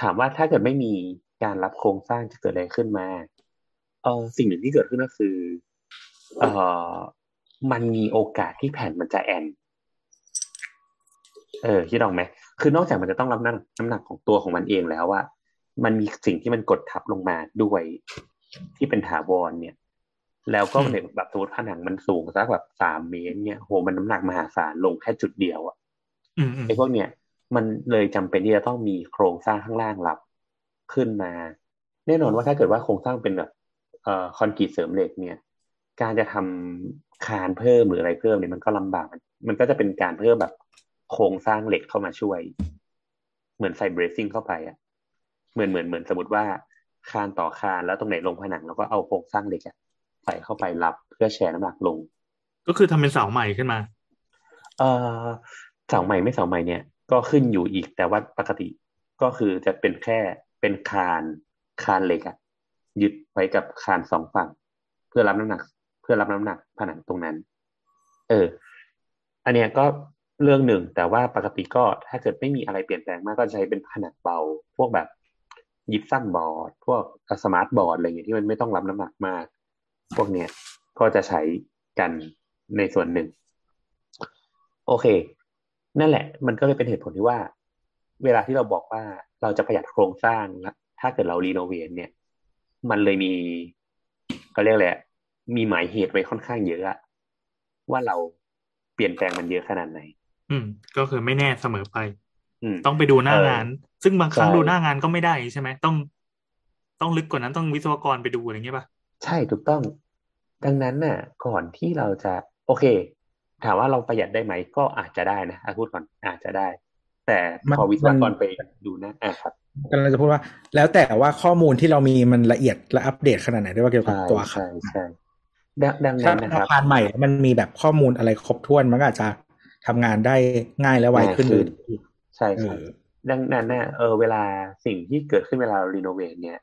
ถามว่าถ้าเกิดไม่มีการรับโครงสร้างจะเกิดอะไรขึ้นมา เออสิ่งหนึ่งที่เกิดขึ้นก็คือ เออมันมีโอกาสที่แผ่นมันจะแอนเออคิดออกไหมคือนอกจากมันจะต้องรับน้ำหนักน้ำหนักของตัวของมันเองแล้วว่ามันมีสิ่งที่มันกดทับลงมาด้วยที่เป็นถาวรเนี่ย แล้วก็ในแบบสมมติผนังมันสูงสักแบบสามเมตรเนี่ยโหมันน้ำหนักมหาศาลลงแค่จุดเดียวอะอืมอืมไอ้พวกเนี้ยมันเลยจำเป็นที่จะต้องมีโครงสร้างข้างล่างรับขึ้นมา แน่นอนว่าถ้าเกิดว่าโครงสร้างเป็นแบบเอ่อ คอนกรีตเสริมเหล็กเนี่ย การจะทำคานเพิ่มหรืออะไรเพิ่มเนี่ยมันก็ลำบากมันมันก็จะเป็นการเพิ่มแบบโครงสร้างเหล็กเข้ามาช่วย เหมือนใส่เบรซิ่งเข้าไปอะเหมือนเหมือนเหมือนสมมติว่าคานต่อคานแล้วตรงไหนลงผนังแล้วก็เอาโครงสร้างเหล็กอะใส่เข้าไปรับเพื่อแชร์น้ำหนักลง ก็คือทำเป็นเสาใหม่ขึ้นมา เอ่อเสาใหม่ไม่เสาใหม่เนี่ย ก็ขึ้นอยู่อีกแต่ว่าปกติก็คือจะเป็นแค่เป็นคานคานเหล็กอะ ยึดไว้กับคานสองฝั่ง เพื่อรับน้ำหนัก เพื่อรับน้ำหนักผนังตรงนั้น เออ อันเนี้ยก็เรื่องหนึ่ง แต่ว่าปกติก็ถ้าเกิดไม่มีอะไรเปลี่ยนแปลงมากก็ใช้เป็นผนังเบา พวกแบบยิปซัมบอร์ด พวกสมาร์ทบอร์ดอะไรเงี้ยที่มันไม่ต้องรับน้ำหนักมาก พวกเนี้ยก็จะใช้กันในส่วนหนึ่ง โอเค นั่นแหละ มันก็เลยเป็นเหตุผลที่ว่า เวลาที่เราบอกว่าเราจะประหยัดโครงสร้างนะถ้าเกิดเรารีโนเวทเนี่ย มันเลยมีเขาเรียกอะไรอะมีหมายเหตุไว้ค่อนข้างเยอะอะว่าเราเปลี่ยนแปลงมันเยอะขนาดไหน อืม ก็คือไม่แน่เสมอไปอืมต้องไปดูหน้างาน ซึ่งบางครั้งใช่ดูหน้างานก็ไม่ได้ใช่ไหมต้อง ต้องลึกกว่านั้นต้องวิศวกรไปดูอะไรเงี้ยป่ะใช่ถูกต้อง ดังนั้นน่ะ ก่อนที่เราจะ โอเค ถามว่าเราประหยัดได้ไหมก็อาจจะได้นะอะพูดก่อนอาจจะได้ แต่มันพอวิศวกรมันไปดูนะอะครับกำลังจะพูดว่า แล้วแต่ว่าข้อมูลที่เรามีมันละเอียดและอัปเดตขนาดไหนด้วยว่าเกี่ยวกับใช่ตัวอาคาใช่รใช่ดังดังถ้านั้นเป็นนะคอารับคารใหม่ มันมีแบบข้อมูลอะไรครบถ้วนมันก็อาจจะทำงานได้ง่ายและไวขึ้นง่ายขึ้เลยนใช่เอใช่อดังนั้นน่ะเออเวลาสิ่งที่เกิดขึ้นเวลาเรารีโนเวทเนี่ย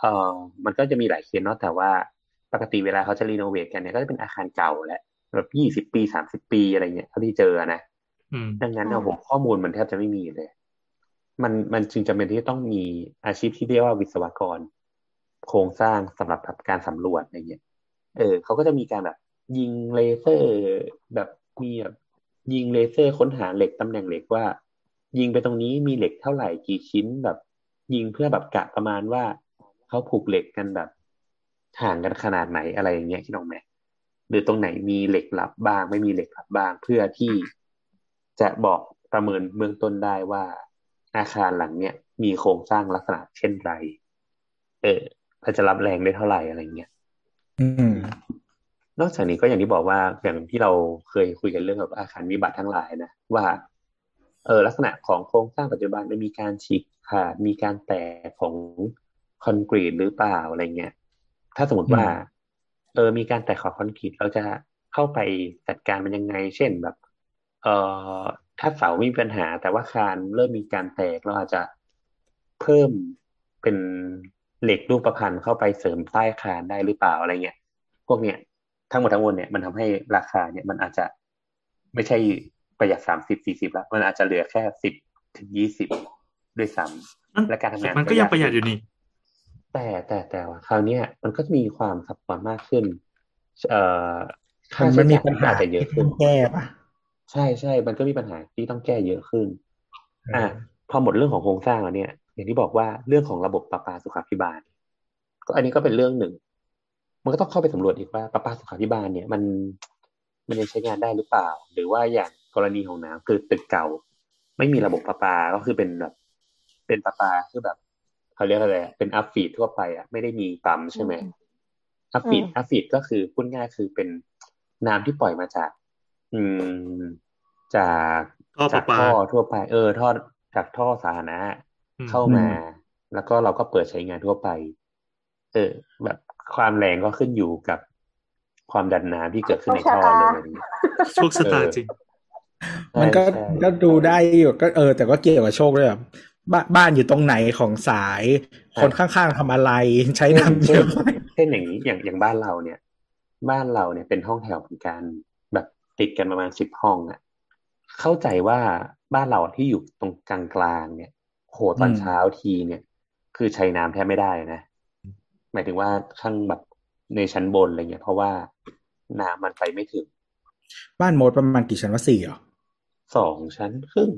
เออมันก็จะมีหลายเคสเนาะแต่ว่าปกติเวลาเขาจะรีโนเวทกันเนี่ยก็จะเป็นอาคารเก่าแหละแบบยี่สิบปีสามสิบปีอะไรเงี้ยเท่าที่เจอนะอืม ดังนั้นอืเอามผมข้อมูลมันแทบจะไม่มีเลย มันมันจึงจำเป็นที่ต้องมีอาชีพที่เรียกว่าวิศวกร โครงสร้างสำหรับแบบการสำรวจอะไรเงี้ย เออเขาก็จะมีการแบบ ยิงเลเซอร์ แบบมีแบบยิงเลเซอร์ค้นหาเหล็กตำแหน่งเหล็กว่า ยิงไปตรงนี้มีเหล็กเท่าไหร่กี่ชิ้นแบบ ยิงเพื่อแบบกะประมาณว่าเขาผูกเหล็กกันแบบห่างกันขนาดไหนอะไรอย่างเงี้ยคิดออกไหมหรือตรงไหนมีเหล็กลับบ้าง ไม่มีเหล็กลับบ้าง เพื่อที่ จะบอกประเมินเบื้องต้นได้ว่า อาคารหลังเนี้ยมีโครงสร้างลักษณะเช่นไร เออเขาจะรับแรงได้เท่าไหร่อะไรเงี้ยอืม นอกจากนี้ก็อย่างที่บอกว่าอย่างที่เราเคยคุยกันเรื่องแบบอาคารวิบัติทั้งหลายนะว่า เออลักษณะของโครงสร้างปัจจุบันมันมีการฉีกขาดมีการแตกของคอนกรีตหรือเปล่าอะไรเงี้ย ถ้าสมมติว่า เออ มีการแตกของคอนกรีตเราจะเข้าไปจัดการมันยังไง เช่นแบบ เออถ้าเสาไม่มีปัญหา แต่ว่าคานเริ่มมีการแตกเราอาจจะเพิ่มเป็นเหล็กรูปประพันธ์เข้าไปเสริมใต้คานได้หรือเปล่าอะไรเงี้ยพวกเนี้ยทั้งหมดทั้งมวลเนี่ยมันทำให้ราคาเนี่ยมันอาจจะไม่ใช่ประหยัดสามสิบสี่สิบแล้วมันอาจจะเหลือแค่สิบถึงยี่สิบด้วยซ้ำและการทำงานมันก็ยังประหยัดอยู่นี่แต่แต่แต่ว่าคราวเนี้ยมันก็มีความซับซ้อนมากขึ้น เอ่อค่ามันใช้มีจ่ายปัญหาอาจจะเยอะที่ขึ้ต้นองแก้ปะ ใช่ใช่ มันก็มีปัญหาที่ต้องแก้เยอะขึ้น อะพอหมดเรื่องของโครงสร้างแล้วเนี่ย อย่างที่บอกว่าเรื่องของระบบประปาสุขาภิบาล ก็อันนี้ก็เป็นเรื่องหนึ่ง มันก็ต้องเข้าไปสำรวจอีกว่าประปาสุขาภิบาลเนี่ย มันมันยังใช้งานได้หรือเปล่า หรือว่าอย่างกรณีของน้ำคือตึกเก่า ไม่มีระบบประปา ก็คือเป็นแบบ เป็นประปาคือแบบเขาเรียกอะไรอะเป็น up feed ทั่วไปอะไม่ได้มีปั๊มใช่ไหม up feed up feed ก็คือพูดง่ายคือเป็นน้ำที่ปล่อยมาจาก อืม จากท่อปจาระกปา ท่อทั่วไป เออ ท่อจากท่อสาธารณะอืม เข้ามา แล้วก็เราก็เปิดใช้งานทั่วไป เออ แบบความแรงก็ขึ้นอยู่กับความดันน้ำที่เกิดขึ้นในท่อเลยอะไรอย่างเงี้ย โชคชะตาจริง มันก็ใช่ ก็ดูได้อยู่ก็เออ แต่ก็เกี่ยวกับโชคด้วยแบบบ้านบ้านอยู่ตรงไหนของสาย คนข้างๆทำอะไรใช้น้ำเยเช่นอะไหมเช่นอย่างนี้อย่างอย่างบ้านเราเนี่ย บ้านเราเนี่ยเป็นห้องแถวเหมือนกันแบบ ติดกันประมาณสิบห้องอะเข้าใจว่าบ้านเราที่อยู่ตรงกลางกลางๆเนี่ยโหตอนเช้าทีเนี่ย คือใช้น้ำแทบไม่ได้นะ หมายถึงว่าข้างแบบในชั้นบนอะไรเงี้ย เพราะว่าน้ำมันไปไม่ถึง บ้านโมดประมาณกี่ชั้นว่าสี่เหรอสองชั้นครึ่ง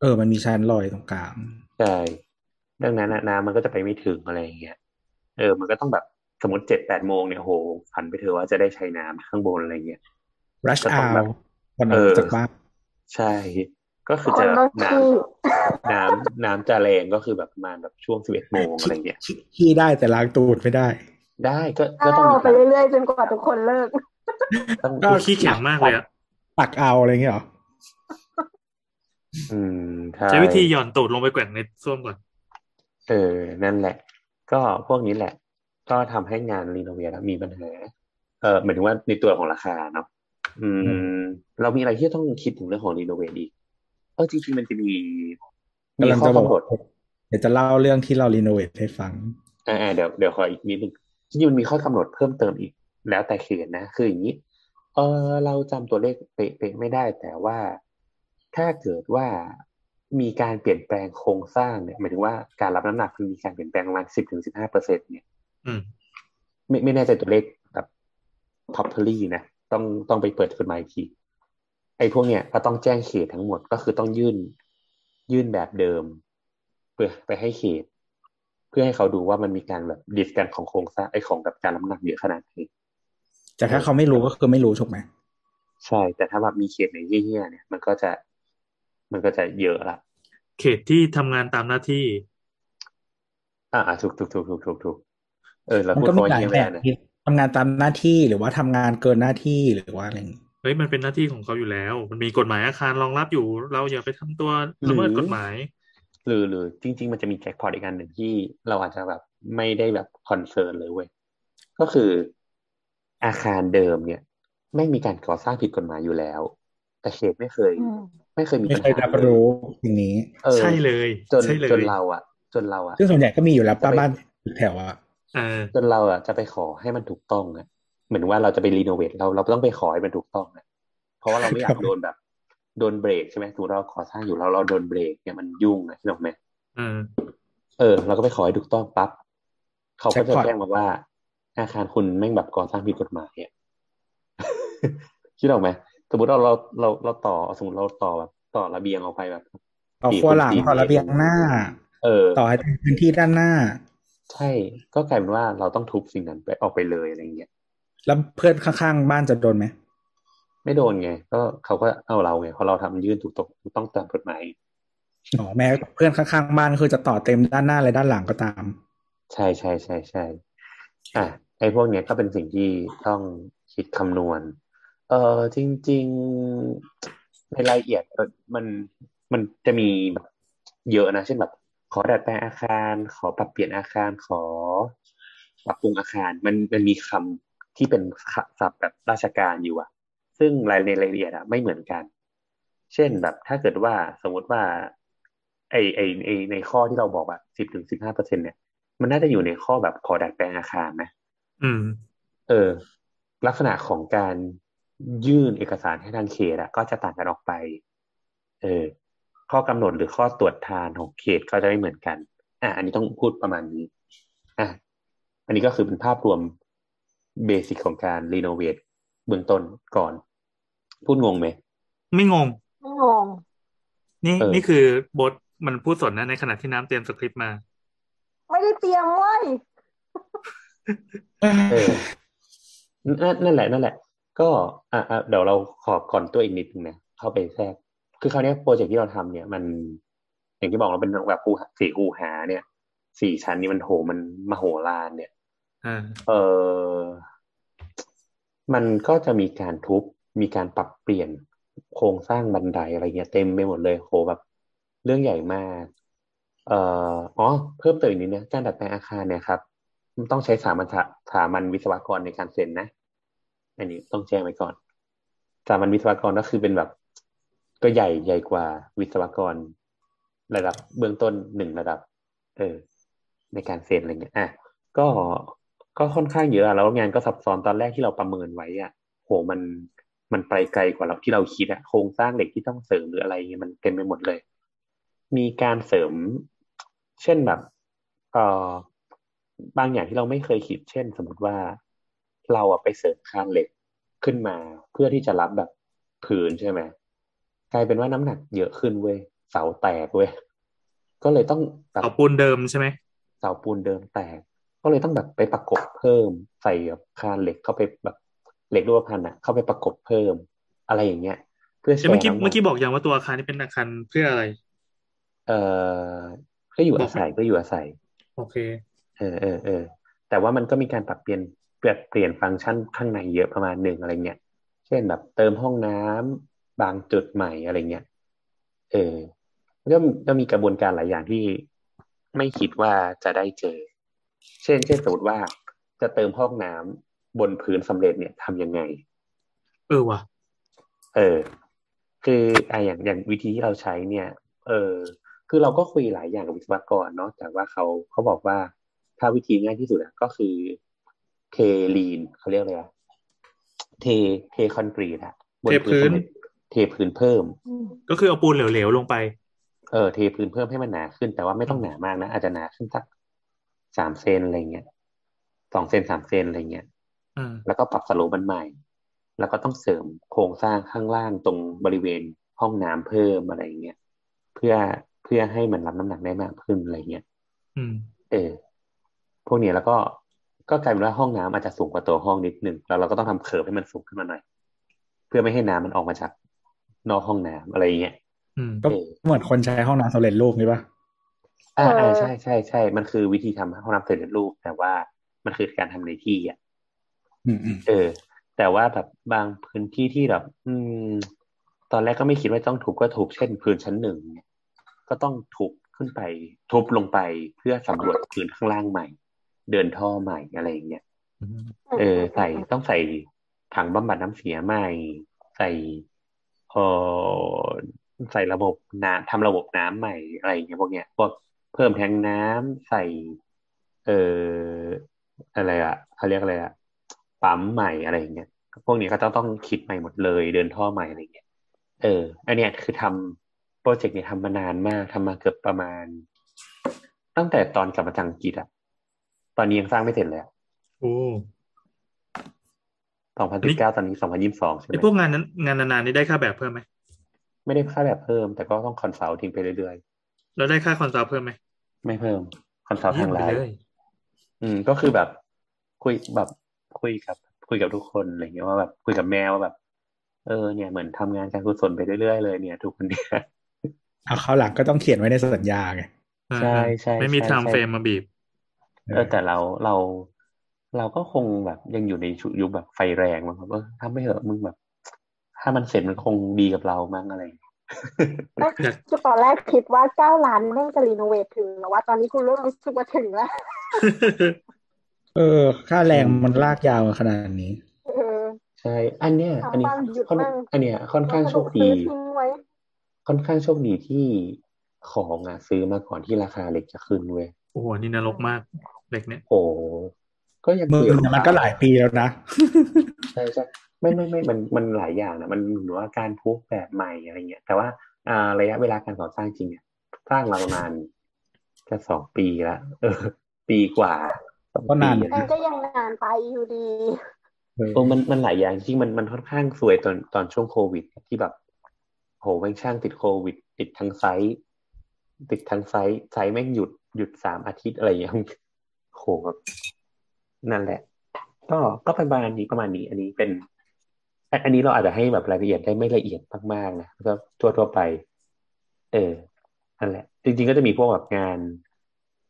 เออ มันมีชั้นลอยตรงกลางใช่ดังนั้นน่ะน้ำมันก็จะไปไม่ถึงอะไรอย่างเงี้ยเออ มันก็ต้องแบบสมมติเจ็ดแปดโมงเนี่ยโหฝันไปเถอะว่าจะได้ใช้น้ำข้างบนอะไรเงี้ย rush ก็ต้อง hour แบบวันอเออกอจากบ้านใช่ ก็คือคจะนต้องน้ขี้ำน้ำน้ำจะแรงก็คือแบบประมาณแบบช่วงสิบเอ็ดโมงอะไรเงี้ยขี้ขี้ได้แต่ล้างตูดไม่ได้ ได้ก็ก็อ้าต้องวมีไปการเรื่อยๆจนกว่าทุกคนเลิกต้องก็โอ้ขี้แข็งมากเลยอะตักเอาอะไรเงี้ยเหรออืมใช่ใช้วิธีหย่อนตูดลงไปแกว่งในส้วมก่อน เออ นั่นแหละ ก็พวกนี้แหละ ก็ทำให้งาน renovate มีปัญหา เออหมายถึงว่าในตัวของราคาเนาะ อืม เรามีอะไรที่ต้องคิดถึงเรื่องของ renovate อีกเออจริงๆมันจะมีมีกำลังข้อจะบอกกำหนดเดี๋ยวจะเล่าเรื่องที่เรา renovate ให้ฟังอ่าๆเดี๋ยวเดี๋ยวขออีกนิดนึงจริงๆมันมีข้อกำหนดเพิ่มเติมอีก แล้วแต่เขตนะ คืออย่างนี้ เออเราจำตัวเลขเป๊ะๆไม่ได้ แต่ว่าถ้าเกิดว่ามีการเปลี่ยนแปลงโครงสร้างเนี่ยหมายถึงว่าการรับน้ำหนักมันมีการเปลี่ยนแปลงประมาณสิบถึงสิบห้าเปอร์เซ็นเนี่ยอืมไม่ไม่แน่ใจตัวเลขแบบท็อปทลี่นะ ต้องต้องไปเปิดขึ้นมาอีกทีไอ้พวกเนี้ยก็ต้องแจ้งเขตทั้งหมดก็คือต้องยื่นยื่นแบบเดิม เพื่อไปให้เขต เพื่อให้เขาดูว่ามันมีการแบบดิสกันของโครงสร้างไอ้ของแบบการรับน้ำหนักเยอะขนาดไหนแต่ถ้าเขาไม่รู้ก็คือไม่รู้ถูกไหมใช่ แต่ถ้าแบบมีเขตไหนเหี้ยๆเนี่ย มันก็จะมันก็จะเยอะละเขตที่ทำงานตามหน้าที่อ่าอ่าถูกถูกถูกถูกถูกถูกเออเรามันพูดก็มีคำว่าหลายเหี้ยแบไม่บได้นะ ที่ทำงานตามหน้าที่หรือว่าทำงานเกินหน้าที่หรือว่าอะไรอย่างงี้เฮ้ยมันเป็นหน้าที่ของเขาอยู่แล้ว มันมีกฎหมายอาคารรองรับอยู่ เราอย่าไปทำตัวละเมิดกฎหมายหรือหรือจริง ๆ มันจะมีแจ็คพอตอีกอันหนึ่งที่เราอาจจะแบบไม่ได้แบบคอนเซิร์นเลยเว้ยก็คืออาคารเดิมเนี่ย ไม่มีการก่อสร้างผิดกฎหมายอยู่แล้ว แต่เขตไม่เคยอืมไม่เคยมีไม่ปัญเคยหารับรู้สิ่งนี้เออใช่เลยจนใช่เลยจนเราอะ จนเราอะซึ่งส่วนใหญ่ก็มีอยู่แล้วป้าบ้านตึกแถวอะเออ จนเราอะจะไปขอให้มันถูกต้องอะเหมือนว่าเราจะไปรีโนเวทเราเราต้องไปขอให้มันถูกต้องอะเพราะว่าเราไม่อยากโดนแบบ โดนเบรกใช่ไหมสมมติเราขอสร้างอยู่เราเราโดนเบรกเนี่ยมันยุ่งอะที่บอกไหมเออเออ เราก็ไปขอให้ถูกต้องปั๊บเขาก็จะแจ้งมาว่า อาคารคุณแม่งแบบก่อสร้างผิดกฎหมายอะคิดออกไหมสมมติเราเราเราเราต่อสมมติเราต่อแบบต่อระเบียงออกไปแบบต่อครัวหลังต่อระเบียงหน้า เออ ต่อให้เป็นพื้นที่ด้านหน้า ใช่ก็กลายเป็นว่าเราต้องทุบสิ่งนั้นไปออกไปเลยอะไรเงี้ยแล้วเพื่อนข้างๆบ้านจะโดนไหมไม่โดนไง ก็เขาก็เอาเราไงเพราะเราทำยื่นถูกต้องถูกต้องตามกฎหมายอ๋อแม้เพื่อนข้างๆบ้านคือจะต่อเต็มด้านหน้าและด้านหลังก็ตาม ใช่ใช่ใช่ใช่อะไอ้พวกเนี้ยก็เป็นสิ่งที่ต้องคิดคำนวณ เออจริง ๆ ในรายละเอียดเออมันมันจะมีแบบเยอะนะ เช่นแบบ ขอดัดแปลงอาคาร ขอปรับเปลี่ยนอาคาร ขอปรับปรุงอาคาร มันมันมีคำที่เป็นศัพท์แบบราชการอยู่อะซึ่งรายในรายละเอียดอะไม่เหมือนกัน เช่นแบบถ้าเกิดว่าสมมติว่า ไอไอไอในข้อที่เราบอกอะสิบถึงสิบห้าเปอร์เซ็นเนี่ย มันน่าจะอยู่ในข้อแบบขอดัดแปลงอาคารนะอืม เออ ลักษณะของการยื่นเอกสารให้ทางเขตอะก็จะต่างกันออกไป เออ ข้อกำหนดหรือข้อตรวจทานของเขตก็จะไม่เหมือนกัน อะอันนี้ต้องพูดประมาณนี้ อะอันนี้ก็คือเป็นภาพรวมเบสิกของการรีโนเวทเบื้องต้นก่อน พูดงงไหม ไม่งง ไม่งง นี่เออนี่คือบทมันพูดสนนะในขณะที่น้ำเตรียมสคริปต์มา ไม่ได้เตรียมเว้ยเออนั่นนั่นแหละ นั่นแหละ ก็อะอะเดี๋ยวเราขอก่อนตัวอีกนิดนึงนะเข้าไปแทรก คือคราวเนี้ยโปรเจกต์ที่เราทำเนี่ย มัน อย่างที่บอกเราเป็นแบบคูหาสี่คูหา เนี่ย สี่ชั้นนี่มันโหมันมโหฬารเนี่ยอ่าเออมันก็จะมีการทุบมีการปรับเปลี่ยนโครงสร้างบันไดอะไรเงี้ยเต็มไปหมดเลยโหแบบ เรื่องใหญ่มาก เอ่ออ๋อเพิ่มเติมอีกนิดนะการดัดแปลงอาคารเนี่ยครับมันต้องใช้สามัญสถามันวิศวกรในการเซ็นนะ อันนี้ต้องแจ้งไว้ก่อนสามัญวิศวกรก็คือเป็นแบบ ก็ใหญ่ใหญ่กว่าวิศวกร ระดับเบื้องต้นหนึ่งระดับ เออ ในการเซ็นอะไรเงี้ยอะก็ก็ค่อนข้างเยอะอะแล้วงานก็ซับซ้อนตอนแรกที่เราประเมินไว้อะโหมันมันไปไกลกว่าเราที่เราคิดอะโครงสร้างเหล็กที่ต้องเสริมหรืออะไรเงี้ยมันเต็มไปหมดเลย มีการเสริม เช่นแบบเอ่อบางอย่างที่เราไม่เคยคิด เช่น สมมติว่าเราอะไปเสริมคานเหล็กขึ้นมา เพื่อที่จะรับแบบผืนใช่ไหม กลายเป็นว่าน้ำหนักเยอะขึ้นเว้ยเสาแตกเว้ยก็เลยต้องแบบเอาปูนเดิมใช่ไหมเสาปูนเดิมแตก ก็เลยต้องแบบไปประกบเพิ่ม ใส่แบบคานเหล็กเข้าไปแบบเหล็กรูปพรรณอะเข้าไปประกบเพิ่ม อะไรอย่างเงี้ย เพื่อแชเดี๋ยวเมื่อร์กี้น้ำหนัเมื่อกี้บอกยังว่าตัวอาคารนี่เป็นอาคารเพื่ออะไร เอ่อก็อยู่บออากไหมศัยก็อยู่อาศัย โอเค เออเออเออแต่ว่ามันก็มีการปรับเปลี่ยนเปลี่ยนเปลี่ยนฟังก์ชันข้างในเยอะประมาณหนึ่งอะไรเงี้ย เช่นแบบเติมห้องน้ำ บางจุดใหม่อะไรเงี้ย เออก็ก็มีกระบวนการหลายอย่างที่ไม่คิดว่าจะได้เจอ เช่น เช่นสมมติว่าจะเติมห้องน้ำบนพื้นสำเร็จเนี่ยทำยังไง เออว่ะเออ คืออะอย่างอย่างวิธีที่เราใช้เนี่ย เออ คือเราก็คุยหลายอย่างกับวิศวกรเนาะแต่ว่าเขาเขาบอกว่าถ้าวิธีง่ายที่สุดอะก็คือเท lean เขาเรียกอะไรอะเทเทคอนกรีตอะบนเทพื้นสำ เร็จเทพื้นเพิ่มอืมก็คือเอาปูนเหลวๆลงไป เออเทพื้นเพิ่มให้มันหนาขึ้น แต่ว่าไม่ต้องหนามากนะ อาจจะหนาขึ้นสักสามเซนอะไรเงี้ยสองเซนสามเซนอะไรเงี้ยอืมแล้วก็ปรับ slope มันใหม่ แล้วก็ต้องเสริมโครงสร้างข้างล่างตรงบริเวณห้องน้ำเพิ่มอะไรเงี้ยเพื่อเพื่อให้มันรับน้ำหนักได้มากขึ้นอะไรเงี้ยอืมเออ พวกเนี้ยแล้วก็ก็กลายเป็นว่าห้องน้ำอาจจะสูงกว่าตัวห้องนิดนึงแล้วเราก็ต้องทำเคิร์ฟให้มันสูงขึ้นมาหน่อย เพื่อไม่ให้น้ำมันออกมาจาก นอกห้องน้ำอะไรเงี้ยอืมก็เออเหมือนคนใช้ห้องน้ำสำเร็จรูปนี่ปะอ่าเอออ่าใช่ใช่ใช่ มันคือวิธีทำห้องน้ำสำเร็จรูป แต่ว่ามันคือการทำในที่อะอืมอืมเออ แต่ว่าแบบบางพื้นที่ที่แบบ อืม ตอนแรกก็ไม่คิดว่าต้องทุบก็ทุบเช่นพื้นชั้นหนึ่งเนี่ย ก็ต้องทุบขึ้นไป ทุบลงไปเพื่อสำรวจพื้นข้างล่างใหม่ เดินท่อใหม่อะไรอย่างเงี้ยอืมเออ ใส่ต้องใส่ถังบำบัดน้ำเสียใหม่ ใส่ เออใส่ระบบน้ำทำระบบน้ำใหม่อะไรอย่างเงี้ยพวกเนี้ยพวกเพิ่มแทงน้ำใส่ เอออะไรอะเขาเรียกอะไรอะปั๊มใหม่อะไรอย่างเงี้ยพวกนี้ก็ต้องต้องคิดใหม่หมดเลยเดินท่อใหม่อะไรเงี้ยเอออันเนี้ยคือทำ project เนี่ยทำมานานมากทำมาเกือบประมาณ ตั้งแต่ตอนกลับมาจากอังกฤษอะตอนนี้ยังสร้างไม่เสร็จเลยโอ้ สองพันสิบเก้าตอนนี้สองพันยี่สิบสองใช่ไหมไอพวกงานนั้นงานนานๆนี่ได้ค่าแบบเพิ่มไหมไม่ได้ค่าแบบเพิ่ม แต่ก็ต้อง consulting ไปเรื่อยแล้วได้ค่า consult เพิ่มไหมๆไม่เพิ่มคอนซัลเยี่ยทามงไปไลน์เลยอืมก็คือแบบ คุยแบบคุยกับ คุยกับทุกคนอะไรเงี้ยว่าแบบคุยกับแมวว่าแบบ เออเนี่ยเหมือนทำงานการกุศลไปเรื่อยๆเลยเนี่ยทุกคนเนี่ยเอาเขาวหลังก็ต้องเขียนไว้ในสัญญาไงเออใช่ใช่ไม่มีใช่ทางใช่เฟรมมาบีบเออแต่เราเรา เราก็คงแบบยังอยู่ในชุยุคแบบไฟแรงมั้งครับเออทำไม่เหอะมึงแบบ ถ้ามันเสร็จมันคงดีกับเรามั้งอะไรอย่างเงี้ยเอ้ยอยากคือตอนแรกคิดว่าเก้าล้านแม่งจะรีโนเวทถึงแต่ว่าตอนนี้คุณเริ่มรู้สึกว่าถึงแล้วเออ ค่าแรงมันลากยาวขนาดนี้เออใช่ อันเนี้ย อันนี้ทำบ้างหยุดค่อนบ้างอันเนี้ย ค่อนข้างโชคซื้ดีอทิ้งไว้ค่อนข้างโชคดีที่ของอะซื้อมาก่อนที่ราคาเหล็กจะขึ้นเว้ยโอ้โหอันนี่นรกมากเหล็กเนี่ยโอ้ ก็ยังมือเปลี่ยเนี่ยมันก็หลายปีแล้วนะใช่ใช่ไม่ไม่ไม่มันมันหลายอย่างนะมันหรือว่าการพุกแบบใหม่อะไรเงี้ย แต่ว่าอ่าระยะเวลาการก่อสร้างจริงเนี่ยสร้างมาประมาณจะสองปีละเออ ปีกว่าสองก็นานปีอะมันก็ยังนานไปอยู่ดีเออเออมันมันหลายอย่างจริงมันมันค่อนข้างสวยตอนตอนช่วงโควิด ที่แบบโหแม่งช่างติดโควิด ติดทั้งไซต์ติดทั้งไซต์ไซต์แม่งหยุดหยุดสามอาทิตย์อะไรอย่างเงี้ยโหแบบ นั่นแหละ ก็ก็เป็นประมาณนี้ประมาณนี้ อันนี้เป็นอันอันนี้เราอาจจะให้แบบรายละเอียดได้ไม่ละเอียดมากๆนะก็ทั่วทั่วไป เออนั่นแหละ จริง ๆ ก็จะมีพวกแบบงาน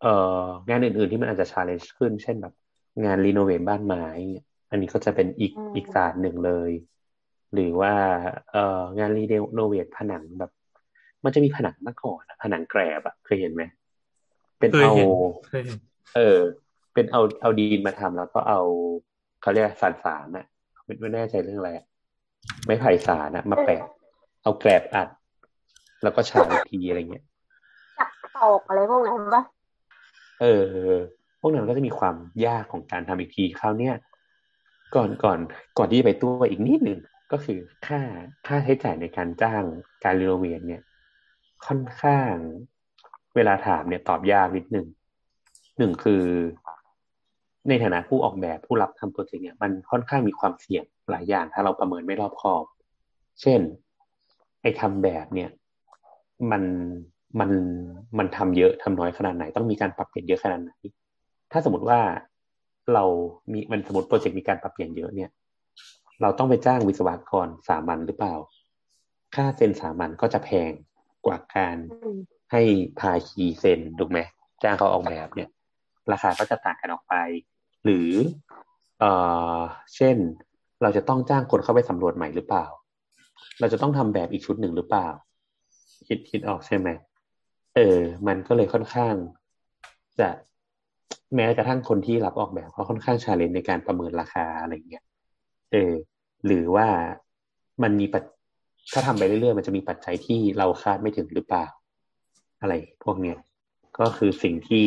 เอ่องานอื่น ๆ ที่มันอาจจะ challenge ขึ้น เช่นแบบ งาน renovate บ้านไม้เนี่ยอันนี้ก็จะเป็นอีกอืมอีกศาสตร์หนึ่งเลย หรือว่า เอ่องาน renovate ผนังแบบ มันจะมีผนังเมื่อก่อนอะผนังแกรบอะเคยเห็นไหมเป็นเคยเอาเห็นเคยเห็นเออ เป็นเอาเอาดีนมาทำแล้วก็เอาเขาเรียกสารสารน่ะไม่ไม่แน่ใจเรื่องอะไรอะไม้ไผ่สารน่ะมาแปะเอาแกลบอัด แล้วก็ฉาบอีกทีอะไรเงี้ยจับตอกอะไรพวกนั้นปะเออ พวกนั้นก็จะมีความยากของการทำอีกทีคราวเนี้ยก่อนก่อนก่อนที่จะไปตัวอีกนิดหนึ่งก็คือค่าค่าใช้จ่ายในการจ้างการรีโนเวทเนี่ย ค่อนข้าง เวลาถามเนี่ยตอบยากนิดหนึ่งหนึ่งคือ ในฐานะผู้ออกแบบผู้รับทำโปรเจกต์เนี่ยมันค่อนข้างมีความเสี่ยงหลายอย่าง ถ้าเราประเมินไม่รอบคอบ เช่น ไอ้ทำแบบเนี่ยมันมันมันทำเยอะทำน้อยขนาดไหน ต้องมีการปรับเปลี่ยนเยอะขนาดไหน ถ้าสมมติว่าเรามีมันสมมติโปรเจกต์มีการปรับเปลี่ยนเยอะเนี่ย เราต้องไปจ้างวิศวกรสามัญหรือเปล่า ค่าเซ็นสามัญก็จะแพงกว่าการให้พาคีเซ็นถูกไหมจ้างเขาออกแบบเนี่ย ราคาก็จะต่างกันออกไป หรือเออเช่น เราจะต้องจ้างคนเข้าไปสำรวจใหม่หรือเปล่า เราจะต้องทำแบบอีกชุดหนึ่งหรือเปล่า คิดคิดออกใช่ไหมเออ มันก็เลยค่อนข้าง จะแม้กระทั่งคนที่รับออกแบบเขาค่อนข้าง challenge ในการประเมินราคาอะไรเงี้ย เออ หรือว่ามันมีปัจถ้าทำไปเรื่อยๆ มันจะมีปัจจัยที่เราคาดไม่ถึงหรือเปล่า อะไร พวกเนี้ยก็คือสิ่งที่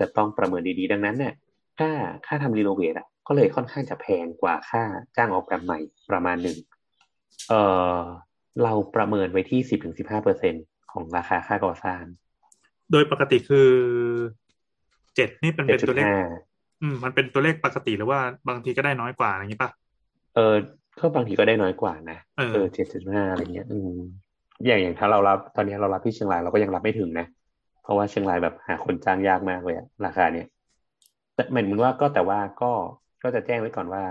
จะต้องประเมินดีๆ ดังนั้นเนี่ย ค่าค่าทำ renovate อะก็เลยค่อนข้างจะแพงกว่าค่าจ้างออกแบบใหม่ประมาณหนึ่งเออเราประเมินไว้ที่สิบถึงสิบห้าเปอร์เซ็นต์ของราคาค่าก่อสร้าง โดยปกติคือเจ็ดนี่เป็นเจ็เป็ดนจุดตัวเลขห้าอืมมันเป็นตัวเลขปกติหรือว่าบางทีก็ได้น้อยกว่าอย่างนี้ป่ะเออก็บางทีก็ได้น้อยกว่านะเออเออเจ็ดจุดห้าอะไรเงี้ย อืมอย่างอย่างถ้าเรารับตอนนี้เรารับที่เชียงรายเราก็ยังรับไม่ถึงนะ เพราะว่าเชียงรายแบบหาคนจ้างยากมากเลยอะราคาเนี้ย แต่เหมือนว่าก็แต่ว่าก็ก็จะแจ้งไว้ก่อนว่า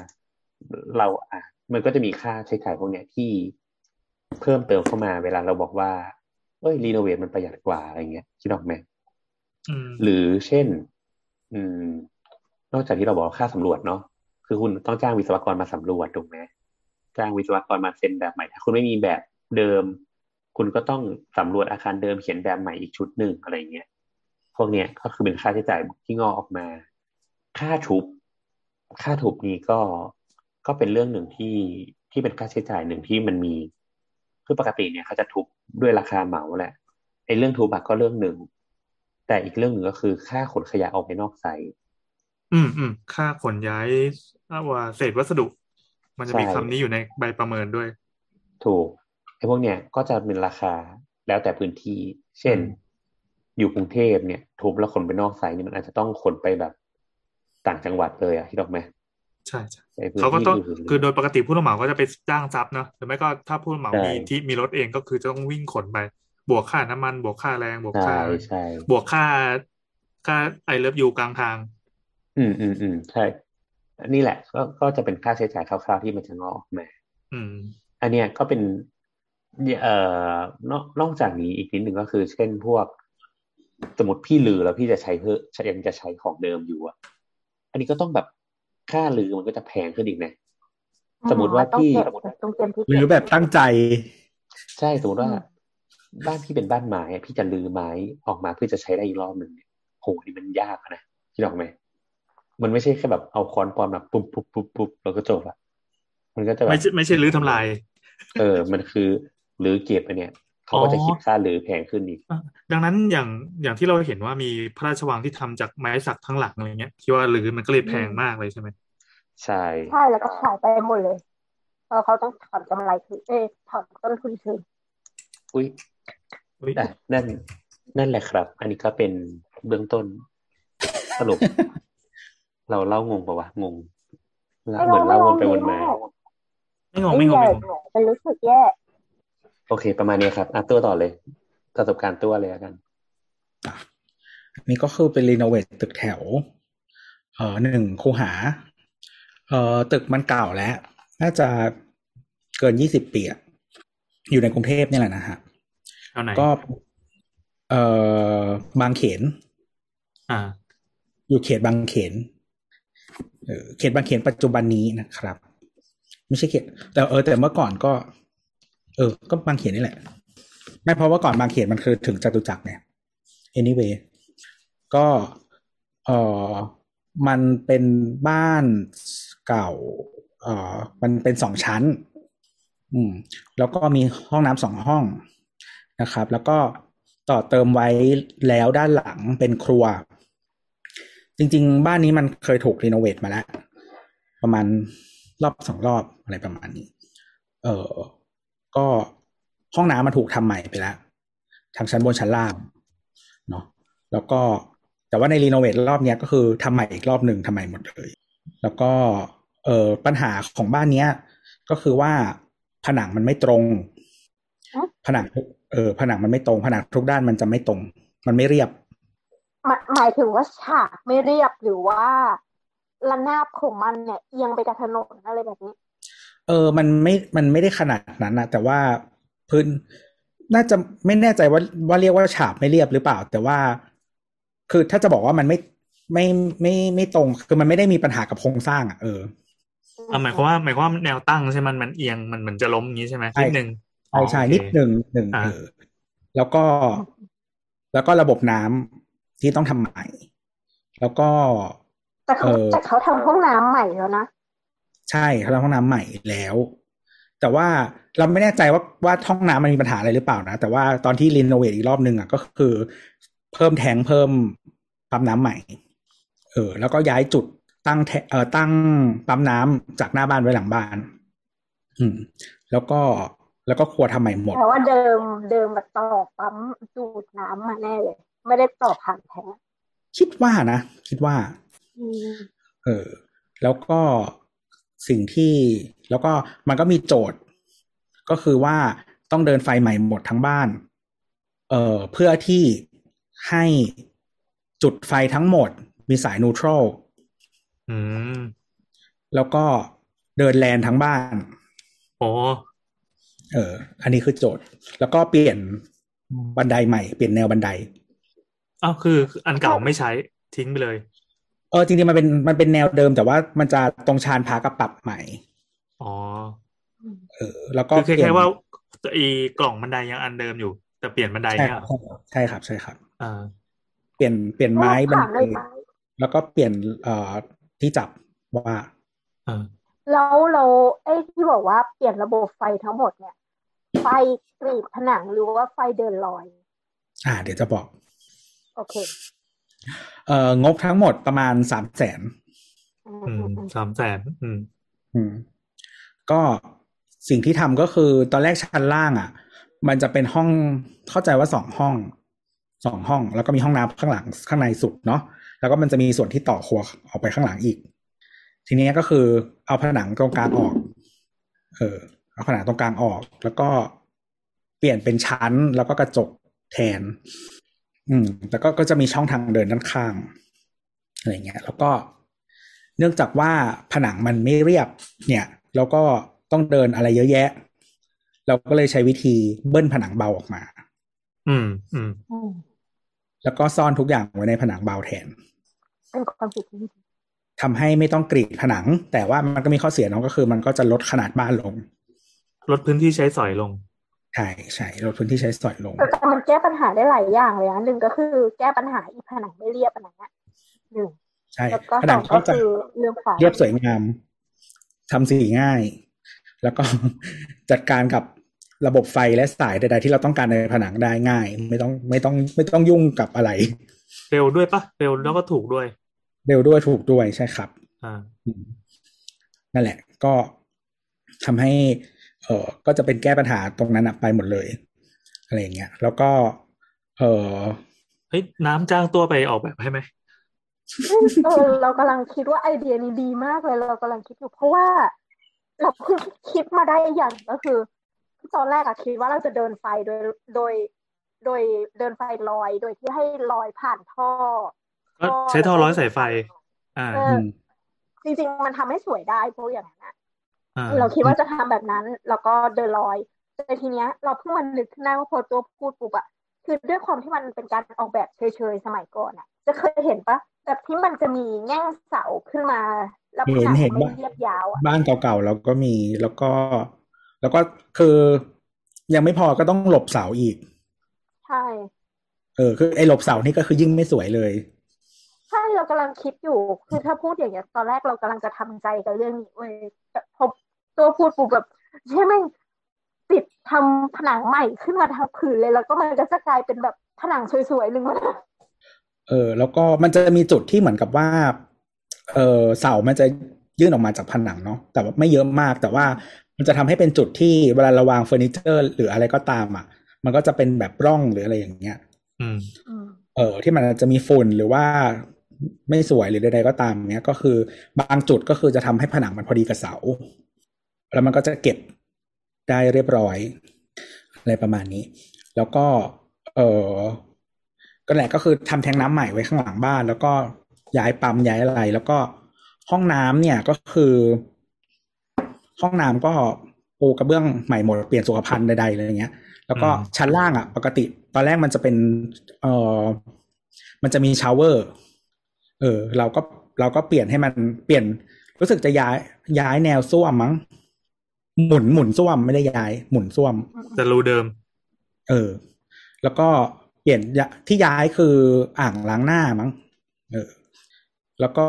เราอะมันก็จะมีค่าใช้จ่ายพวกเนี้ยที่เพิ่มเติมเข้ามาเวลาเราบอกว่า เอ้ยรีโนเวทมันประหยัดกว่าอะไรเงี้ยคิดออกไหมอืมหรือเช่น อืม นอกจากที่เราบอกว่าค่าสำรวจเนาะคือคุณต้องจ้างวิศวกรมาสำรวจถูกไหมจ้างวิศวกรมาเซ็นแบบใหม่ถ้าคุณไม่มีแบบเดิม คุณก็ต้องสำรวจอาคารเดิมเขียนแบบใหม่อีกชุดหนึ่งอะไรเงี้ยพวกเนี้ยก็คือเป็นค่าใช้จ่ายที่งอกออกมา ค่าทุบค่าทุบนี้ก็ก็เป็นเรื่องหนึ่งที่ที่เป็นค่าใช้จ่ายหนึ่งที่มันมีคือปกติเนี่ยเขาจะทุบด้วยราคาเหมาแหละไอ้เรื่องทุบอะก็เรื่องหนึ่ง แต่อีกเรื่องหนึ่งก็คือค่าขนขยะออกไปนอกไซต์อืมอืมค่าขนย้ายว่าเศษวัสดุ มันจะมีใช่คำนี้อยู่ในใบประเมินด้วย ถูกไอ้พวกเนี้ยก็จะเป็นราคาแล้วแต่พื้นที่ เช่นอืมอยู่กรุงเทพเนี่ย ทุบแล้วขนไปนอกไซต์นี่มันอาจจะต้องขนไปแบบ ต่างจังหวัดเลยอะที่ดอกไหมใช่ใช่ไอ้พื้นเขาก็ที่ต้องอื่นคือโดยปกติผู้รับเหมาก็จะไปจ้างซับเนาะหรือไม่ก็ถ้าผู้รับเหมาใช่มีที่มีรถเองก็คือจะต้องวิ่งขนไป บวกค่าน้ำมัน บวกค่าแรงบวกใช่ค่าใช่บวกค่าค่าไอเลิฟยูกลางทาง อืมอืมอืมใช่นี่แหละ ก็ก็จะเป็นค่าใช้จ่ายคร่าวๆที่มันจะงอกออกมาอืม อันเนี้ยก็เป็นเนี่ยเอ่อนอกนอกจากนี้อีกนิดหนึ่งก็คือ เช่นพวก สมมติพี่ลือแล้วพี่จะใช้เพิ่มยังจะใช้ของเดิมอยู่อะ อันนี้ก็ต้องแบบค่าลือมันก็จะแพงขึ้นอีกนะสมมติว่าต้องพี่เก็บต้องเก็บที่หรือแบบตั้งใจ ใช่สมมติว่า บ้านพี่เป็นบ้านไม้อะพี่จะลือไม้ออกมาเพื่อจะใช้ได้อีกรอบหนึ่งเนี่ยโหนี่มันยากอะนะคิดออกไหมมันไม่ใช่แค่แบบเอาค้อนปอนมาปุ๊บปุ๊บปุ๊บปุ๊บแล้วก็จบละมันก็จะแบไม่บใช่ไม่ใช่รื้อทำลาย เออ มันคือหรือเก็บอันเนี้ย เขาก็จะคิดค่าหรือแพงขึ้นอีกอะดังนั้นอย่างอย่างที่เราเห็นว่ามีพระราชวังที่ทำจากไม้สักทั้งหลังอะไรเงี้ยที่ว่ารื้อมันก็เลยแพงมากเลยใช่ไหมใช่ใช่แล้วก็ขายไปหมดเลยเพราะเขาต้องถอนกำไรคืนเอ้ยถอนต้นทุนคืนอุ้ยอุ๊ยอะนั่น นั่นแหละครับ อันนี้ก็เป็นเบื้องต้นสรุป เราเล่างงปะวะงงเล่าเหมือนเล่าวนไปวนมาไม่งงไม่งงแย่ไม่งงเป็นรู้สึกแย่ โอเค ประมาณนี้ครับอะตัวต่อเลย ประสบการณ์ตัวเลยแล้วกันนี่ก็คือเป็นรีโนเวทตึกแถว เอ่อหนึ่งคูหา เอ่อตึกมันเก่าแล้ว น่าจะเกินยี่สิบปีอะอยู่ในกรุงเทพนี่แหละนะฮะเท่าไหนก็เอ่อบางเขน อ่า อยู่เขตบางเขนเออเขตบางเขนปัจจุบันนี้นะครับ ไม่ใช่เขต แต่เออแต่เมื่อก่อนก็ เออ ก็บางเขนนี่แหละ ไม่เพราะว่าก่อนบางเขนมันคือถึงจตุจักรเนี่ย anyway ก็เออมันเป็นบ้านเก่า เออมันเป็นสองชั้น อืม แล้วก็มีห้องน้ำสองห้องนะครับ แล้วก็ต่อเติมไว้แล้วด้านหลังเป็นครัว จริง ๆ บ้านนี้มันเคยถูกรีโนเวทมาแล้ว ประมาณรอบสองรอบอะไรประมาณนี้ เออ ก็ห้องน้ำมันถูกทำใหม่ไปแล้วทางชั้นบนชั้นล่างเนาะแล้วก็แต่ว่าในรีโนเวทรอบเนี้ยก็คือทำใหม่อีกรอบหนึ่งทำใหม่หมดเลย แล้วก็เออปัญหาของบ้านเนี้ย ก็คือว่าผนังมันไม่ตรง ผนังเออผนังมันไม่ตรง ผนังทุกด้านมันจะไม่ตรง มันไม่เรียบ หมหมายถึงว่าฉากไม่เรียบหรือว่าระนาบของมันเนี่ยเอียงไปกับถนนอะไรแบบนี้ เออ มันไม่มันไม่ได้ขนาดนั้นนะแต่ว่าพื้นน่าจะไม่แน่ใจว่าว่าเรียกว่าฉาบไม่เรียบหรือเปล่า แต่ว่า คือถ้าจะบอกว่ามันไม่ไม่ไม่ไม่ตรง คือมันไม่ได้มีปัญหากับโครงสร้างอะเอออ่าหมายความว่าหมายความว่าแนวตั้งใช่ไหมมันมันเอียงมันเหมือนจะล้มอย่างนี้ใช่ไหมใช่นิดนึงใช่ใช่อ๋อโอเคนิดหนึ่งหนึ่งอ่าเออแล้วก็ แล้วก็ระบบน้ำที่ต้องทำใหม่ แล้วก็ แต่เขาเออแต่เขาทำห้องน้ำใหม่แล้วนะ ใช่เขาทำห้องน้ำใหม่แล้ว แต่ว่าเราไม่แน่ใจว่าว่าห้องน้ำมันมีปัญหาอะไรหรือเปล่านะ แต่ว่าตอนที่รีโนเวทอีกรอบนึงอะก็คือ เพิ่มแทงค์เพิ่มปั๊มน้ำใหม่ เออ แล้วก็ย้ายจุดตั้งแทเออตั้งปั๊มน้ำจากหน้าบ้านไว้หลังบ้าน อืม แล้วก็แล้วก็ครัวทำใหม่หมดแต่ว่าเดิมเดิมมาต่อปั๊มดูดน้ำมาแน่เลย ไม่ได้ต่อผ่านแท้งคิดว่านะ คิดว่าอืมเออ แล้วก็ สิ่งที่แล้วก็มันก็มีโจทย์ ก็คือว่าต้องเดินไฟใหม่หมดทั้งบ้าน เอ่อเพื่อที่ให้จุดไฟทั้งหมด มีสายนูทรัลอืมแล้วก็เดินแลนทั้งบ้านโอ้เออ อันนี้คือโจทย์ แล้วก็เปลี่ยนบันไดใหม่ เปลี่ยนแนวบันไดอ้าวคืออันเก่าไม่ใช้ทิ้งไปเลย เออจริงๆมันเป็นมันเป็นแนวเดิม แต่ว่ามันจะตรงชานพากับปรับใหม่ อ๋อ เออ แล้วก็คือเปลี่ยแค่นว่าไอ้กล่องบันไดยังอันเดิมอยู่ แต่เปลี่ยนบันไดใช่เนี่ยครับใช่ครับใช่ครับอ่าเปลี่ยนเปลี่ยนไม้บันถามไดเลยไหมแล้วก็เปลี่ยนเอ่อที่จับว่าอ่าแล้วเราไอ้ที่บอกว่าเปลี่ยนระบบไฟทั้งหมดเนี่ย ไฟกรีดผนังหรือว่าไฟเดินลอย อ่า เดี๋ยวจะบอก โอเค เอ่องบทั้งหมดประมาณสามแสนอืมอือืมมอืมสามแสนอืม อืม ก็สิ่งที่ทำก็คือตอนแรกชั้นล่างอะ มันจะเป็นห้องเข้าใจว่าสองห้องสองห้อง แล้วก็มีห้องน้ำข้างหลังข้างในสุดเนาะแล้วก็มันจะมีส่วนที่ต่อครัวออกไปข้างหลังอีก ทีนี้ก็คือเอาผนังตรงกลางออก เออเอาผนังตรงกลางออก แล้วก็เปลี่ยนเป็นชั้นแล้วก็กระจกแทน อืมแล้วก็ก็จะมีช่องทางเดินด้านข้างอะไรเงี้ย แล้วก็เนื่องจากว่าผนังมันไม่เรียบ เนี่ยแล้วก็ต้องเดินอะไรเยอะแยะ เราก็เลยใช้วิธีเบิ้ลผนังเบาออกมา อืม อืมอืมแล้วก็ซ่อนทุกอย่างไว้ในผนังเบาแทนเป็นความคิดที่ดีทำให้ไม่ต้องกรีดผนัง แต่ว่ามันก็มีข้อเสียเนาะก็คือ มันก็จะลดขนาดบ้านลง ลดพื้นที่ใช้สอยลง ใช่ใช่ลดพื้นที่ใช้สอยลงแต่มันแก้ปัญหาได้หลายอย่างเลยนะหนึ่งก็คือแก้ปัญหาอีผนังไม่เรียบอันนั้นนะหนึ่งใช่แล้วก็ผสนัองงก็ก็จะคือเรื่องไฟเรียบสวยงามทำสีง่าย แล้วก็จัดการกับระบบไฟและสายใดๆที่เราต้องการในผนังได้ง่าย ไม่ต้องไม่ต้องไม่ต้องยุ่งกับอะไร เร็วด้วยปะเร็วแล้วก็ถูกด้วย เร็วด้วยถูกด้วยใช่ครับ อ่าอืมนั่นแหละ ก็ทำให้ เออก็จะเป็นแก้ปัญหาตรงนั้นอะไปหมดเลย อะไรอย่างเงี้ย แล้วก็ เออเฮ้ยน้ำจ้างตัวไปออกแบบให้ไหมเออเรากำลังคิดว่าไอเดียนี้ดีมากเลยเรากำลังคิดอยู่เพราะว่า เราเพิ่งคิดมาได้อย่างก็คือ ตอนแรกอะคิดว่าเราจะเดินไฟโดยโดย โดยเดินไฟลอย โดยที่ให้ลอยผ่านท่อก็ใช้ท่อร้อยสายไฟ อ่าเออือมจริง ๆ มันทำให้สวยได้เพราะอย่างนั้นอะอ่า เราคิดว่าจะทำแบบนั้น แล้วก็เดินลอย แต่ทีเนี้ย เราเพิ่งมานึกขึ้นได้ว่าพอตัวพูดปุ๊บอะคือด้วยความที่มันเป็นการออกแบบเฉยๆสมัยก่อนอะจะเคยเห็นปะแบบที่มันจะมีแง่งเสาขึ้นมา แล้วผเห็นนังเห็นไม่บ้างเรียบยาวอะบ้านเก่าๆแล้วก็มีแล้วก็ แล้วก็คือยังไม่พอก็ต้องหลบเสาอีก ใช่ เออ คือไอ้หลบเสานี่ก็คือยิ่งไม่สวยเลย ใช่เรากำลังคิดอยู่ คือถ้าพูดอย่างเงี้ย ตอนแรกเรากำลังจะทำใจกับเรื่องนี้เว้ยแต่พอตัวพูดปุ๊บแบบใช่ไหมงติดทำผนังใหม่ขึ้นมาทั้งผืนเลย แล้วก็มันก็จะกลายเป็นแบบผนังสวยๆหนึ่งมาเออ แล้วก็มันจะมีจุดที่เหมือนกับว่า เออเสามันจะยื่นออกมาจากผนังเนาะแต่ว่าไม่เยอะมาก แต่ว่ามันจะทำให้เป็นจุดที่เวลาเราวางเฟอร์นิเจอร์ หรืออะไรก็ตามอะ มันก็จะเป็นแบบร่องหรืออะไรอย่างเงี้ย อืมอืมเออที่มันอาจจะมีฝุ่นหรือว่า ไม่สวยหรือใดๆก็ตามเนี้ย ก็คือบางจุดก็คือจะทำให้ผนังมันพอดีกับเสา แล้วมันก็จะเก็บได้เรียบร้อยอะไรประมาณนี้ แล้วก็ เออก็แหละก็คือทำแทงน้ำใหม่ไว้ข้างหลังบ้าน แล้วก็ย้ายปั๊มย้ายอะไร แล้วก็ห้องน้ำเนี่ยก็คือ ห้องน้ำก็ปูกระเบื้องใหม่หมดเปลี่ยนสุขภัณฑ์ใดๆอะไรอย่างเงี้ย แล้วก็อืมชั้นล่างอะ ปกติ ตอนแรกมันจะเป็น เออมันจะมีชาวเวอร์ เออ เราก็เราก็เปลี่ยนให้มันเปลี่ยน รู้สึกจะย้ายย้ายแนวส้วมมั้ง หมุนหมุนส้วมไม่ได้ย้าย หมุนส้วมแต่รูเดิม เออ แล้วก็เปลี่ยนยะที่ย้ายคืออ่างล้างหน้ามั้ง เออ แล้วก็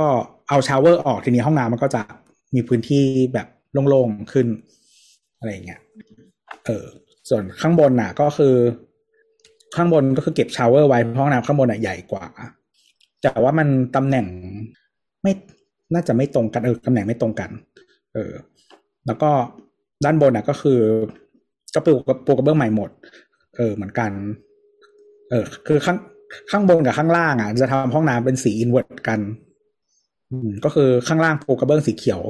เอา shower ออกทีนี้ห้องน้ำมันก็จะมีพื้นที่แบบโล่งๆขึ้น อะไรอย่างเงี้ย เออ ส่วนข้างบนน่ะ ก็คือ ข้างบนก็คือเก็บ shower ไว้เพราะห้องน้ำข้างบนน่ะใหญ่กว่า แต่ว่ามันตำแหน่งไม่น่าจะไม่ตรงกันเออตำแหน่งไม่ตรงกัน เออ แล้วก็ด้านบนน่ะก็คือก็ปูปูกระเบื้องใหม่หมด เออ เหมือนกัน เออ คือข้างข้างบนกับข้างล่างอะ จะทำห้องน้ำเป็นสี invert กัน อืมก็คือข้างล่างปูกระเบื้องสีเขียว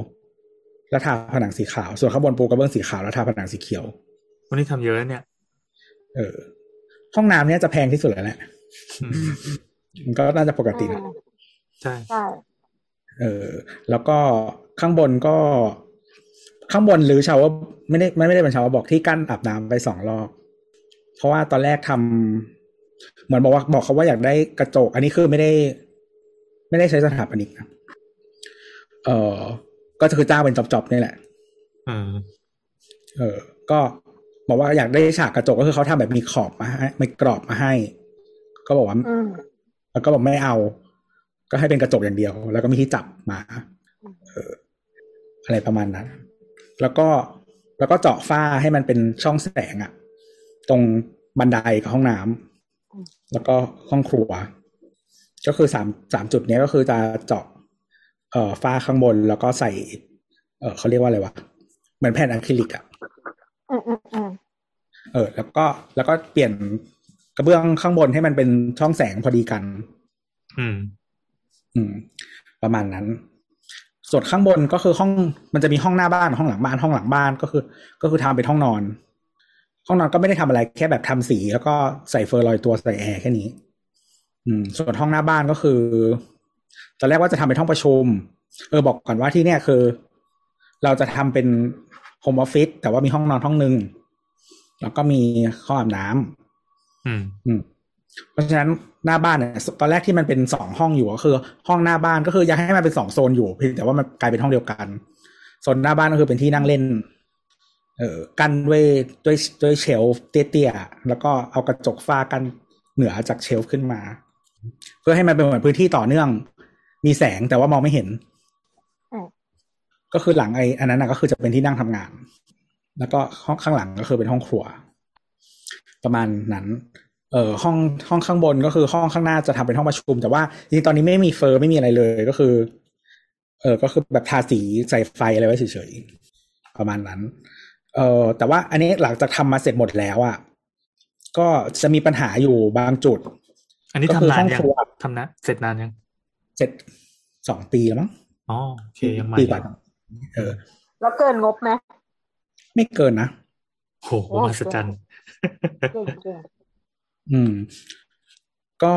แล้วทาผนังสีขาว ส่วนข้างบนปูกระเบื้องสีขาวแล้วทาผนังสีเขียววันนี้ทำเยอะเนี่ย เออ ห้องน้ำเนี้ยจะแพงที่สุดแล้วแหละอื มมันก็น่าจะปกตินะอ่าใช่ใช่เออ แล้วก็ข้างบนก็ ข้างบนหรือชาวว่าไม่ได้ไม่ได้เป็นชาวว่าบอกที่กั้นอาบน้ำไปสองรอบ เพราะว่าตอนแรกทำเหมือนบอกว่าบอกเขาว่าอยากได้กระจก อันนี้คือไม่ได้ ไม่ได้ใช้สถาปนิกนะเออก็คือจ้างเป็นจอบๆนี่แหละอืมเออ ก็บอกว่าอยากได้ฉากกระจกก็คือเขาทำแบบมีขอบมาให้มีกรอบมาให้ ก็บอกว่าอืม แล้วก็บอกไม่เอา ก็ให้เป็นกระจกอย่างเดียว แล้วก็มีที่จับมาเอออะไรประมาณนั้น แล้วก็แล้วก็เจาะฝ้าให้มันเป็นช่องแสงอะตรงบันไดกับห้องน้ำแล้วก็ห้องครัว ก็คือสามสามจุดเนี้ยก็คือจะเจาะ เอ่อฝ้าข้างบนแล้วก็ใส่ เออเขาเรียกว่าอะไรวะเหมือนแผ่นอะคริลิกอะอืมอืมอืมเออแล้วก็แล้วก็เปลี่ยน กระเบื้องข้างบนให้มันเป็นช่องแสงพอดีกัน อืม อืม ประมาณนั้น ส่วนข้างบนก็คือห้องมันจะมีห้องหน้าบ้านห้องหลังบ้านห้องหลังบ้านก็คือ ก็คือทำเป็นห้องนอน ห้องนอนก็ไม่ได้ทำอะไรแค่แบบทำสี แล้วก็ใส่เฟอร์ลอยตัวใส่แอร์แค่นี้ อืม ส่วนห้องหน้าบ้านก็คือตอนแรกว่าจะทำเป็นห้องประชุม เออบอกก่อนว่าที่เนี่ยคือ เราจะทำเป็น home office แต่ว่ามีห้องนอนห้องหนึ่งแล้วก็มีห้องอาบน้ำ อืมอืมเพราะฉะนั้นหน้าบ้านเนี่ยตอนแรกที่มันเป็นสองห้องอยู่ก็คือ ห้องหน้าบ้านก็คืออยากให้มันเป็นสองโซนอยู่เพียงแต่ว่ามันกลายเป็นห้องเดียวกันโซนหน้าบ้านก็คือเป็นที่นั่งเล่น เออกันด้วยด้วยด้วยเชลฟ์เตี้ยๆแล้วก็เอากระจกฝ้ากันเหนือจากเชลฟ์ขึ้นมา เพื่อให้มันเป็นเหมือนพื้นที่ต่อเนื่อง มีแสงแต่ว่ามองไม่เห็นอืมก็คือหลังไอ้อันนั้นนะก็คือจะเป็นที่นั่งทำงาน แล้วก็ห้องข้างหลังก็คือเป็นห้องครัว ประมาณนั้นเออห้องห้องข้างบนก็คือห้องข้างหน้าจะทำเป็นห้องประชุม แต่ว่าจริงๆตอนนี้ไม่มีเฟอร์ไม่มีอะไรเลยก็คือ เออก็คือแบบทาสีใส่ไฟอะไรไว้เฉยๆประมาณนั้น เออแต่ว่าอันนี้หลังจากทำมาเสร็จหมดแล้วอะก็จะมีปัญหาอยู่บางจุด อันนี้ก็ทำคือนาห้นองยัคงรัวทำนะเสร็จนานยังเสร็จสองปีแล้วมั้งอ๋อโอเคยังใหม่ปีกว่าเออ แล้วเกินงบไหมไม่เกินนะโหมหัศจรรย์เก่งเก่ง อืม ก็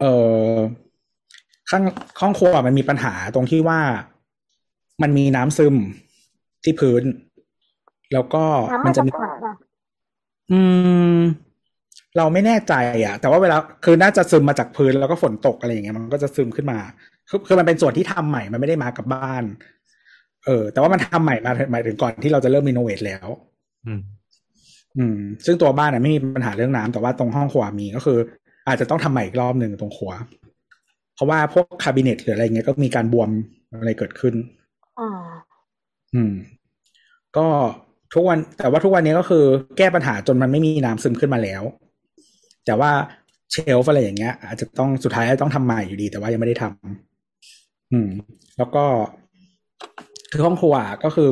เออข้างห้องครัวมันมีปัญหาตรงที่ว่ามันมีน้ำซึมที่พื้น แล้วก็น้ำมัมานจะจากมีไหนอะอืม เราไม่แน่ใจอะ แต่ว่าเวลาคือน่าจะซึมมาจากพื้นแล้วก็ฝนตกอะไรอย่างเงี้ยมันก็จะซึมขึ้นมาคือคือมันเป็นส่วนที่ทำใหม่มันไม่ได้มากับบ้าน เออ แต่ว่ามันทำใหม่มาหมายถึงก่อนที่เราจะเริ่มรีโนเวทแล้ว อืม อืม ซึ่งตัวบ้านน่ะไม่มีปัญหาเรื่องน้ำแต่ว่าตรงห้องครัวมีก็คือ อาจจะต้องทำใหม่อีกรอบหนึ่งตรงครัว เพราะว่าพวกคาบิเนตหรืออะไรเงี้ยก็มีการบวมอะไรเกิดขึ้นอ่าอืม ก็ทุกวัน แต่ว่าทุกวันนี้ก็คือ แก้ปัญหาจนมันไม่มีน้ำซึมขึ้นมาแล้ว แต่ว่า shelf อะไรอย่างเงี้ย อาจจะต้องสุดท้ายต้องทำใหม่อยู่ดี แต่ว่ายังไม่ได้ทำอืม แล้วก็คือห้องครัวอะก็คือ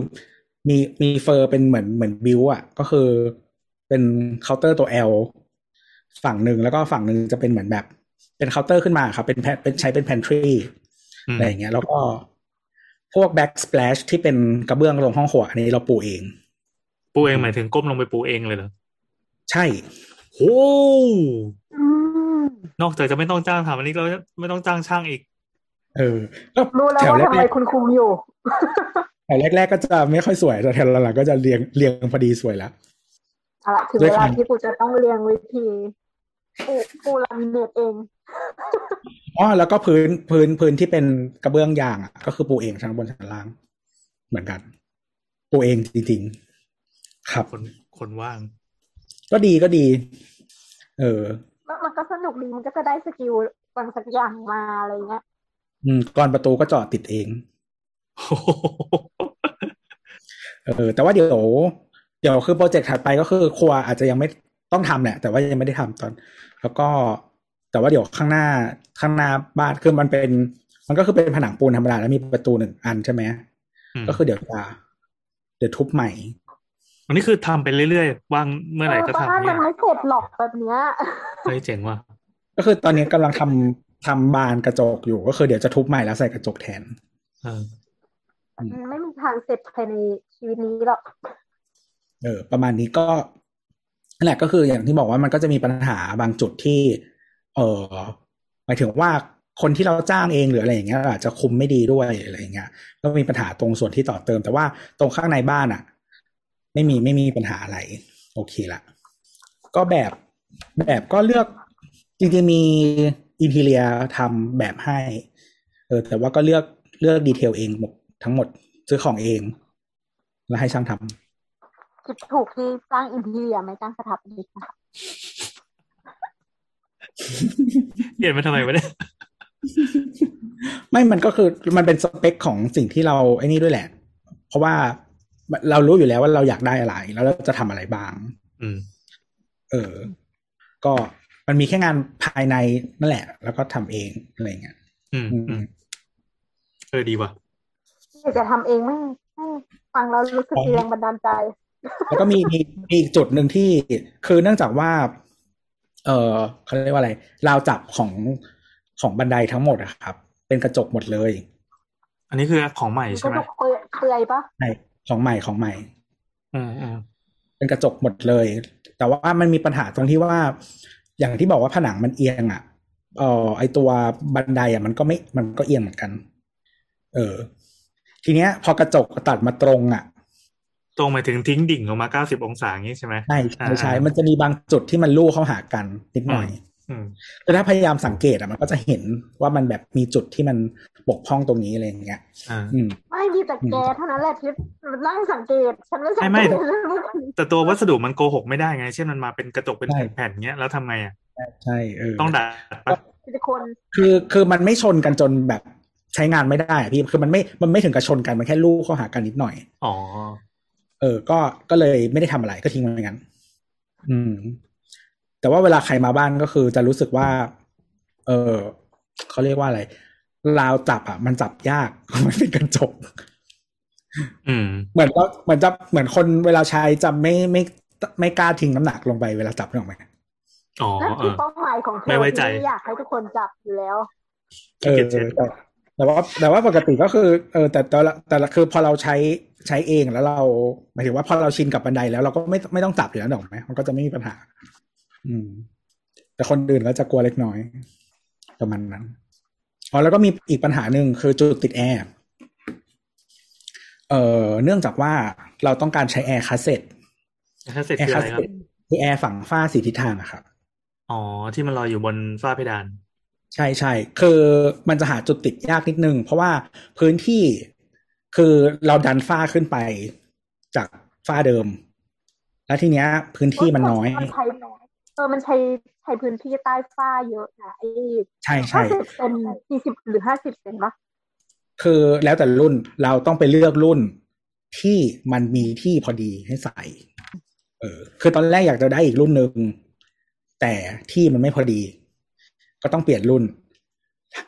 มีมีเฟอร์เป็นเหมือนเหมือนบิวอะก็คือ เป็นเคาน์เตอร์ตัว L ฝั่งหนึ่งแล้วก็ฝั่งหนึ่งจะเป็นเหมือนแบบ เป็นเคาน์เตอร์ขึ้นมาครับเป็นแพเป็นใช้เป็น pantry อืมอะไรอย่างเงี้ย แล้วก็พวก backsplash ที่เป็นกระเบื้องลงห้องครัวอันนี้เราปูเอง ปูเองหมายถึงก้มลงไปปูเองเลยเหรอ ใช่โอ้อืมนอกจากจะไม่ต้องจ้างทำอันนี้เราไม่ต้องจ้างช่างอีก เออก็รู้แล้วแถวว่าแรทำไมกคุณคุมอยู่ๆแถวแรก ๆ ก็จะไม่ค่อยสวยแต่แถวหลังๆก็จะเรียงเรียงพอดีสวยแล้ว เอาละถึงด้เววยคลาวามที่กูจะต้องเรียงวิธีปูปูลามิเนตเองอ๋อแล้วก็พื้นพื้นพื้นที่เป็นกระเบื้องยางอะก็คือปูเองทั้งบนทั้งล่าง เหมือนกัน ปูเองจริงๆครับคนคนว่าง ก็ดีก็ดี เออแล้วมันก็สนุกดีมันก็จะได้สกิลบางสักอย่างมาอะไรเงี้ยอืมก่อนประตูก็เจาะติดเองโอ้โหเออ แต่ว่าเดี๋ยว เดี๋ยวคือโปรเจกต์ถัดไปก็คือครัวอาจจะยังไม่ต้องทำแหละแต่ว่ายังไม่ได้ทำตอน แล้วก็แต่ว่าเดี๋ยวข้างหน้าข้างหน้าบ้านคือมันเป็น มันก็คือเป็นผนังปูนธรรมดาแล้วมีประตูหนึ่งอันใช่ไหมอืมก็คือเดี๋ยวจะเดี๋ยวทุบใหม่อันนี้คือทำไปเรื่อยๆว่างเมื่อไหร่ก็บ้านทำมัเนี่ยนไม่เสร็จหรอกแบบเนี้ยเฮ้ยเจ๋งว่ะก็คือตอนนี้กำลังทำทำบานกระจกอยู่ก็คือเดี๋ยวจะทุบใหม่แล้วใส่กระจกแทนเออมันไม่มีทางเสร็จภายในชีวิตนี้หรอก เออ ประมาณนี้ก็นั่นแหละก็คืออย่างที่บอกว่ามันก็จะมีปัญหาบางจุดที่ เออหมายถึงว่าคนที่เราจ้างเองหรืออะไรอย่างเงี้ยอาจจะคุมไม่ดีด้วยอะไรอย่างเงี้ยก็มีปัญหาตรงส่วนที่ต่อเติม แต่ว่าตรงข้างในบ้านอะ ไม่มีไม่มีปัญหาอะไร โอเคละก็แบบแบบก็เลือกจริงๆมีอินเรียทำแบบให้ เออ แต่ว่าก็เลือกเลือกดีเทลเองหมดทั้งหมดซื้อของเอง แล้วให้ช่างทำ คิดถูกที่จ้างอินทีเรียไม่จ้างสถาปนิกนะคะเปลี่ยนมาทำไมวะเนี่ย ไม่มันก็คือมันเป็นสเปคของสิ่งที่เราไอ้นี่ด้วยแหละ เพราะว่าเรารู้อยู่แล้วว่าเราอยากได้อะไร แล้วเราจะทำอะไรบ้าง อืม เออ ก็มันมีแค่งานภายในนั่นแหละ แล้วก็ทำเองอะไรเงี้ยอืมอืมอืม เออดีว่ะอยากจะทำเองไหมให้ฟังแล้วรู้สึกมีแรงบันดาลใจ แล้วก็มีมีมีอีกจุดหนึ่งที่คือเนื่องจากว่า เออเขาเรียกว่าอะไรราวจับของของบันไดทั้งหมดอะครับ เป็นกระจกหมดเลย อันนี้คือของใหม่มันใช่ก็ไหมจะเปื่อยเปื่อยปะใช่ของใหม่ของใหม่อืมอืมเป็นกระจกหมดเลย แต่ว่ามันมีปัญหาตรงที่ว่า อย่างที่บอกว่าผนังมันเอียงอะเออไอตัวบันไดอะมันก็ไม่มันก็เอียงเหมือนกัน เอเออทีเนี้ย พอกระจกตัดมาตรงอะ ตรงหมายถึงทิ้งดิ่งออกมาเก้าสิบองศาอย่างนี้ใช่ไหมใช่ใช่ใช่มันจะมีบางจุดที่มันลู่เข้าหากันนิดหน่อยอืมแต่ถ้าพยายามสังเกตอะมันก็จะเห็นว่ามันแบบมีจุดที่มันบกพร่องตรงนี้อะไรอย่างเงี้ยอ่าอืมไม่มีแต่แกเท่านั้นแหละที่นั่งสังเกตฉันไม่สังไม่เกไม่ตแต่ตัววัสดุมันโกหกไม่ได้ไง เช่นมันมาเป็นกระจกเป็นใช่แผ่นๆเงี้ยแล้วทำไงอะใช่เออต้องดัดปะซิลิโคนคือคือมันไม่ชนกันจนแบบใช้งานไม่ได้อะพี่คือมันไม่มันไม่ถึงกับชนกันมันแค่ลู่เข้าหากันนิดหน่อย อ๋อ เออ ก็ก็เลยไม่ได้ทำอะไรก็ทิ้งไว้อย่างนั้นอืม แต่ว่าเวลาใครมาบ้านก็คือจะรู้สึกว่า เออเขาเรียกว่าอะไรราวจับอะ มันจับยากมันเป็นกระจกอืมเหมือนก็เหมือนจะเหมือนคนเวลาใช้จะไม่ไม่ไม่กล้าทิ้งน้ำหนักลงไปเวลาจับนึกออกไหมอ๋อนั่นเอคืออเป้าหมายของเธไม่อไว้ใจที่อยากให้ทุกคนจับอยู่แล้วเอขี้อเกียจเช็ดแต่แต่ว่าแต่ว่าปกติก็คือ เออ แต่แต่ละแต่ละคือพอเราใช้ ใช้เองแล้วเราหมายถึงว่าพอเราชินกับบันไดแล้วเราก็ไม่ไม่ต้องจับอยู่แล้วนึกออกไหมมันก็จะไม่มีปัญหา อืม แต่คนอื่นก็จะกลัวเล็กน้อยประมาณนั้นอ๋อแล้วก็มีอีกปัญหาหนึ่งคือจุดติดแอร์เอ่อเนื่องจากว่าเราต้องการใช้แอร์คาสเซ็ตแอคืออะคาสไรครับตคือแอร์ฝังฝ้าสี่ทิศทางอะครับอ๋อ ที่มันลอยอยู่บนฝ้าเพดาน ใช่ใช่คือมันจะหาจุดติดยากนิดนึง เพราะว่าพื้นที่ คือเราดันฝ้าขึ้นไปจากฝ้าเดิม แล้วทีเนี้ย พื้นที่มันน้อยมันใช้เออมันใช้ใช้พื้นที่ใต้ฝ้าเยอะนะไอ้ใช่ห้าใช่สิบเซนสี่สิบหรือห้าสิบเซนปะคือแล้วแต่รุ่นเราต้องไปเลือกรุ่นที่มันมีที่พอดีให้ใส่ เออ คือตอนแรกอยากจะได้อีกรุ่นหนึ่งแต่ที่มันไม่พอดี ก็ต้องเปลี่ยนรุ่น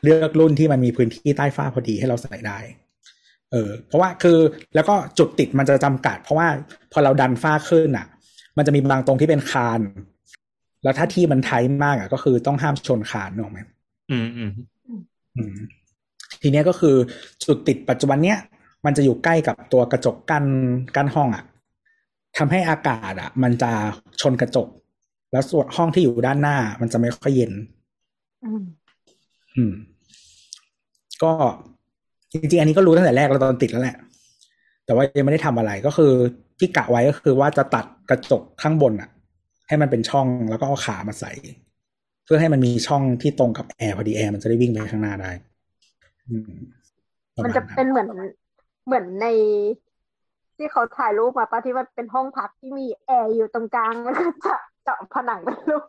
เลือกรุ่นที่มันมีพื้นที่ใต้ฝ้าพอดีให้เราใส่ได้ เออเพราะว่าคือแล้วก็จุดติดมันจะจำกัด เพราะว่าพอเราดันฝ้าขึ้นอะ มันจะมีบางตรงที่เป็นคาน แล้วถ้าที่มันไทท์มากอะ ก็คือต้องห้ามชนคานนึกออกไหมอืมอืมอืมทีเนี้ยก็คือจุดติดปัจจุบันเนี้ยมันจะอยู่ใกล้กับตัวกระจกกั้นกั้นห้องอะ่ะทำให้อากาศอะ่ะ มันจะชนกระจก แล้วส่วนห้องที่อยู่ด้านหน้า มันจะไม่ค่อยเย็น อืม อืม ก็ จริงๆ อันนี้ก็รู้ตั้งแต่แรกแล้วตอนติดแล้วแหละ แต่ว่ายังไม่ได้ทำอะไรก็คือที่กะไว้ก็คือว่าจะตัดกระจกข้างบนอะ่ะให้มันเป็นช่องแล้วก็เอาขามาใส่ เพื่อให้มันมีช่องที่ตรงกับแอร์พอดีแอร์มันจะได้วิ่งไปข้างหน้าได้อืมรมันณจะเป็นเหมือนเหมือนใน ที่เขาถ่ายรูปมาปะที่มันเป็นห้องพักที่มีแอร์อยู่ตรงกลางแล้วก็จะเจาะผนังเป็นรูป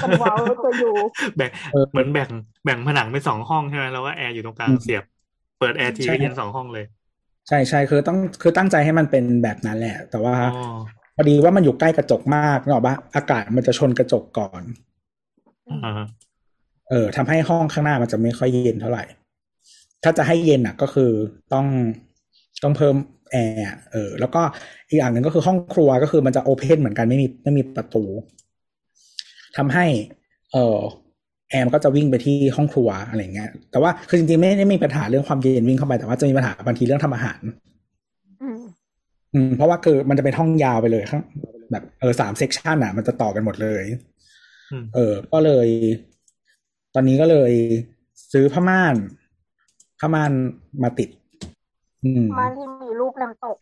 เป็นเว้าตัวอยู่แบ่งเหมือนแบ่งแบ่งผนังเป็นสองห้องใช่ไหมแล้วว่าแอร์อยู่ตรงกลางเสียบ เปิดแอร์ทีก็เย็นสองห้องเลย ใช่ใช่คือต้องคือตั้งใจให้มันเป็นแบบนั้นแหละ แต่ว่าอ๋อพอดีว่ามันอยู่ใกล้กระจกมากนึกออกปะอากาศมันจะชนกระจกก่อนอ่าเออทำให้ห้องข้างหน้ามันจะไม่ค่อยเย็นเท่าไหร่ ถ้าจะให้เย็นอะ ก็คือต้องต้องเพิ่มแอร์อะเออ แล้วก็อีกอย่างหนึ่งก็คือห้องครัวก็คือมันจะ open เหมือนกันไม่มีไม่มีประตูทำให้ เออ แอร์มันก็จะวิ่งไปที่ห้องครัวอะไรเงี้ย แต่ว่าคือจริงๆไม่ได้มีปัญหาเรื่องความเย็นวิ่งเข้าไป แต่ว่าจะมีปัญหาบางทีเรื่องทำอาหารอืมอืม เพราะว่าคือมันจะเป็นห้องยาวไปเลยข้างแบบเออสาม section อะ มันจะต่อกันหมดเลยอืมเออ ก็เลย ตอนนี้ก็เลยซื้อผ้าม่านผ้าม่านมาติดอืมบ้านที่มีรูปน้ำตก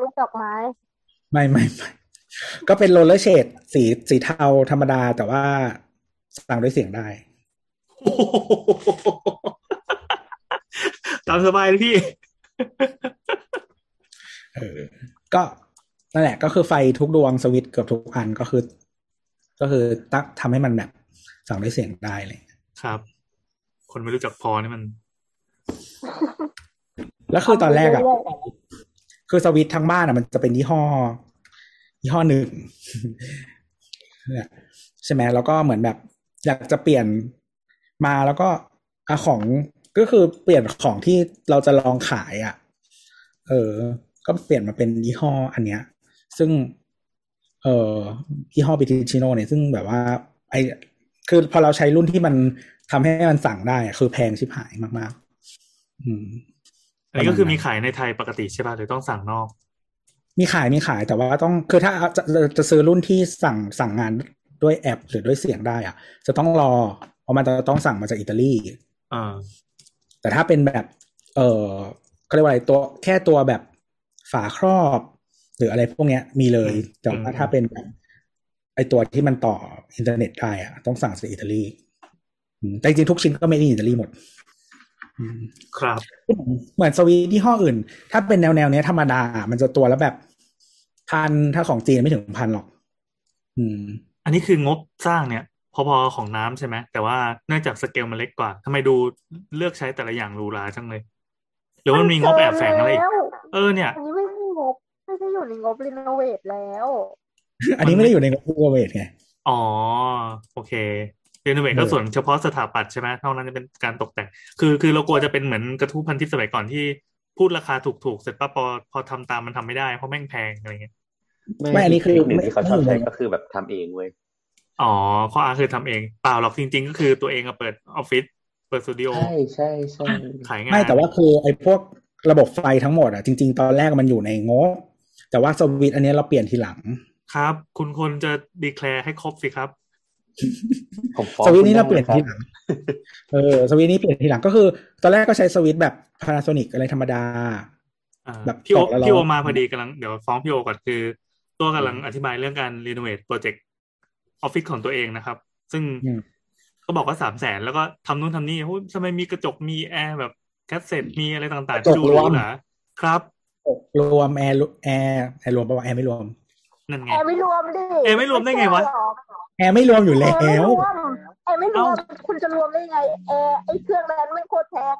รูปดอกไม้ ไม่ไม่ไม่ก็เป็นโรลเลอร์เชดสีสีเทาธรรมดาแต่ว่าสั่งด้วยเสียงได้โอ้โห ตามสบายเลยพี่เออก็นั่นแหละ ก็คือไฟทุกดวงสวิตช์เกือบทุกอันก็คือ ก็คือตั้งทำให้มันแบบสั่งด้วยเสียงได้เลยครับ คนไม่รู้จักพอนี่มัน แล้วคือตอนแรกอะเรื่ยคือสวิตช์ทั้งบ้านอะมันจะเป็นยี่ห้อยี่ห้อหนึ่งเนี่ยใช่ไหมแล้วก็เหมือนแบบ อยากจะเปลี่ยน มาแล้วก็อาของก็คือเปลี่ยนของที่เราจะลองขายอะ เออ ก็เปลี่ยนมาเป็นยี่ห้ออันเนี้ย ซึ่ง เอ่อยี่ห้อบิทิชิโนเนี่ยซึ่งแบบว่า ไอคือพอเราใช้รุ่นที่มันทำให้มันสั่งได้อะคือแพงชิบหายมากๆ อืมอันนี้ก็คือมีขายในไทยปกติใช่ป่ะหรือต้องสั่งนอก มีขายมีขายแต่ว่าต้องคือถ้าจะจะจะซื้อรุ่นที่สั่งสั่งงานด้วยแอปหรือด้วยเสียงได้อะ จะต้องรอ เพราะมันจะต้องสั่งมาจากอิตาลีอ่าแต่ถ้าเป็นแบบ เออเขาเรียกว่าอะไรตัวแค่ตัวแบบฝาครอบ หรืออะไรพวกเนี้ย มีเลย แต่ว่าถ้าเป็นแบบไอตัวที่มันต่ออินเทอร์เน็ตได้อะต้องสั่งจากอิตาลีอืมแต่จริงๆทุกชิ้นก็ไม่ได้อิตาลีหมดอืมครับ เหมือนสวีทที่ห้ออื่น ถ้าเป็นแนวแนวๆเนี้ยธรรมดา มันจะตัวละแบบพันถ้าของจีนไม่ถึงพันหรอก อืม อันนี้คืองบสร้างเนี่ย พอๆของน้ำใช่ไหมแต่ว่าเนื่องจากสเกลมันเล็กกว่าทำไมดูเลือกใช้แต่ละอย่างหรูหราจังเลยหรือว่ามันมีงบแอบแฝงอะไรอีกแล้วเออเนี่ยอันนี้ไม่ใช่งบไม่ใช่อยู่ในงบรีโนเวทแล้ว อันนี้ไม่ได้อยู่ในงบพูเวทไงอ๋อโอเคเรโนเวทเออก็ส่วนเฉพาะสถาปัตย์ใช่ไหมเท่านั้นจะเป็นการตกแต่งคือคือเรากลัวจะเป็นเหมือนกระทู้พันทิปสมัยก่อนที่พูดราคาถูกๆเสร็จปั๊บพอพอทำตามมันทำไม่ได้เพราะแม่งแพงอะไรเงี้ยไม่อันนี้คือเทคนิคที่เขาชอบไม่ใช้ไม่ก็คือแบบทำเองเว้ย อ๋อข้ออาคือทำเองเปล่าหรอกจริง ๆ ก็คือตัวเองอะเปิดออฟฟิศเปิดสตูดิโอใช่ใช่ใช่ขายงานไม่แต่ว่าคือไอ้พวกระบบไฟทั้งหมดอะจริง ๆ ตอนแรกมันอยู่ในงบ แต่ว่าสวิตช์อันเนี้ยเราเปลี่ยนทีหลัง ครับ คุณคนจะดีแคลร์ให้ครบสิครับผมฟ้องสวิตช์นี้เราคุณเปลี่ยนได้ทีนะหคลัรับงเออสวิตช์นี้เปลี่ยนทีหลังก็คือ ตอนแรกก็ใช้สวิตช์แบบ Panasonic อะไรธรรมดาอ่าแบบพี่โอตอกแล้วเราพี่โอมาพอดีกำลังเดี๋ยวฟ้องพี่โอก่อนคือ ตัวกำลังอธิบายเรื่องการรีโนเวทโปรเจกต์ ออฟฟิศของตัวเองนะครับ ซึ่งอืมก็บอกว่าสามแสนแล้วก็ทำนู่นทำนี่โอ้ยทำไมมีกระจกมีแอร์แบบแคสเซ็ตมีอะไรต่างๆกระจที่กดูหรรูวมหราครับรวมแอร์แอร์แอร์รวมปะวะแอร์ไม่รวมนั่นไงแอร์ไม่รวมดิแอร์ไม่รวมได้ไงวะม่ใช่หรอแอร์ไม่รวมอยู่แอแล้ร์ไม่รววมแอร์ไม่รวมเอ้าคุณจะรวมได้ไงแอร์ไอ้เครื่องนั้นไม่โคตรแพง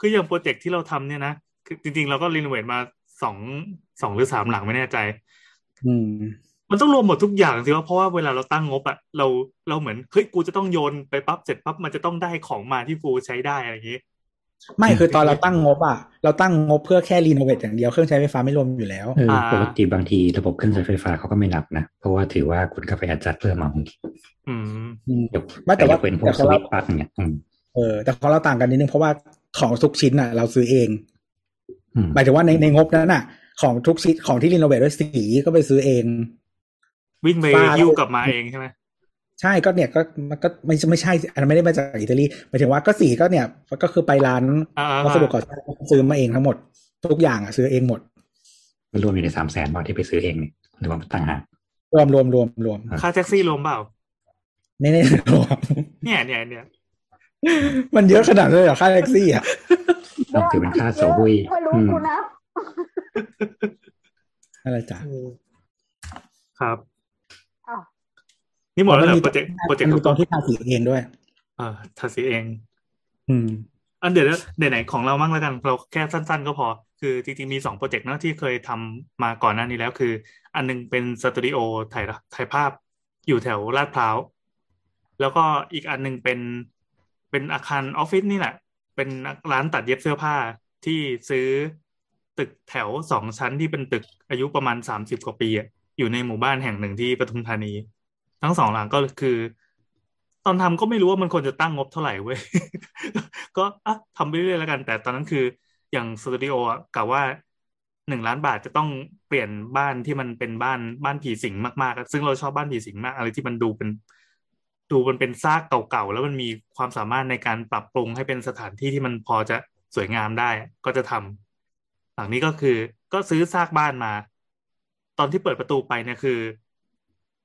คืออย่าง project ที่เราทำเนี่ยนะคือจริงๆ เราก็ renovate มาสองสองหรือสามหลังไม่แน่ใจ อืม มันต้องรวมหมดทุกอย่างสิว่าเพราะว่าเวลาเราตั้งงบอะเราเราเหมือนเฮ้ยกูจะต้องโยนไปปั๊บเสร็จปั๊บมันจะต้องได้ของมาที่กูใช้ได้อะไรอย่างงี้ ไม่คือตอนเราตั้งงบอะเราตั้งงบเพื่อแค่ renovate อย่างเดียวเครื่องใช้ไฟฟ้าไม่รวมอยู่แล้วเอออ่าปกติบางทีระบบเครื่องใช้ไฟฟ้าเขาก็ไม่นับนะ เพราะว่าถือว่าคุณก็ไปอัดจัดเพิ่มมาบางทีอืมอืมยกไม่แต่แต่ว่ายกเป็นพวแต่กขสองวิเราตช์ปลั๊กเนี่ยอืมเออ แต่ของเราต่างกันนิดนึงเพราะว่าของทุกชิ้นอะเราซื้อเองอืมหมายถึงว่าในในงบนั้นอะของทุกชิ้นของที่รีโนเวทด้วยสีก็ไปซื้อเอง วิ่งไปฟ้ายิ้วกลับมาเองใช่ไหมใช่ก็เนี่ยก็มันก็ไม่ไม่ใช่อันนั้นไม่ได้มาจากอิตาลีหมายถึงว่าก็สีก็เนี่ยก็คือไปร้านอ่าวัสดุก่อสร้างซื้อมาเองทั้งหมด ทุกอย่างอะซื้อเองหมดรวมอยู่ในสามแสนบาทที่ไปซื้อเองเนี่ยหรือว่าต่างหากรวมรวมรวมรวมค่าแท็กซี่รวมเปล่าไม่ได้รวมเนี่ยเนี่ยเนี่ยมันเยอะขนาดนั้นเลยเหรอค่าแท็กซี่อะต้องถือเป็นค่าเสาบุยไม่รู้อืมกูนะอะไรจ้ะครับอ้าว นี่หมดแล้วเหรมัอนมีโปรเจกต์โปรเจกมันต์มีตรงที่ทาสีเองด้วยเออทาสีเอง อืมอันเดี๋ยวนะเดี๋ยวไหนของเรามั่งแล้วกัน เราแค่สั้น ๆ ก็พอ คือจริงๆมีสองโปรเจกต์นะที่เคยทำมาก่อนหน้านี้แล้วคือ อันหนึงเป็นสตูดิโอถ่ายถ่ายภาพอยู่แถวลาดพร้าว แล้วก็อีกอันหนึงเป็นเป็นอาคารออฟฟิศนี่แหละ เป็นร้านตัดเย็บเสื้อผ้าที่ซื้อตึกแถวสองชั้นที่เป็นตึกอายุประมาณสามสิบกว่าปีอะอยู่ในหมู่บ้านแห่งหนึ่งที่ปทุมธานี ทั้งสองหลังก็คือ ตอนทำก็ไม่รู้ว่ามันควรจะตั้งงบเท่าไหร่เว้ยก็อะทำไปเรื่อยๆแล้วกัน แต่ตอนนั้นคืออย่างสตูดิโออะกะว่าหนึ่งล้านบาทจะต้องเปลี่ยนบ้านที่มันเป็นบ้านบ้านผีสิงมากๆ ซึ่งเราชอบบ้านผีสิงมาก อะไรที่มันดูเป็น ดูมันเป็นซากเก่าๆ แล้วมันมีความสามารถในการปรับปรุงให้เป็นสถานที่ที่มันพอจะสวยงามได้ ก็จะทำหลังนี้ก็คือ ก็ซื้อซากบ้านมา ตอนที่เปิดประตูไปเนี่ยคือ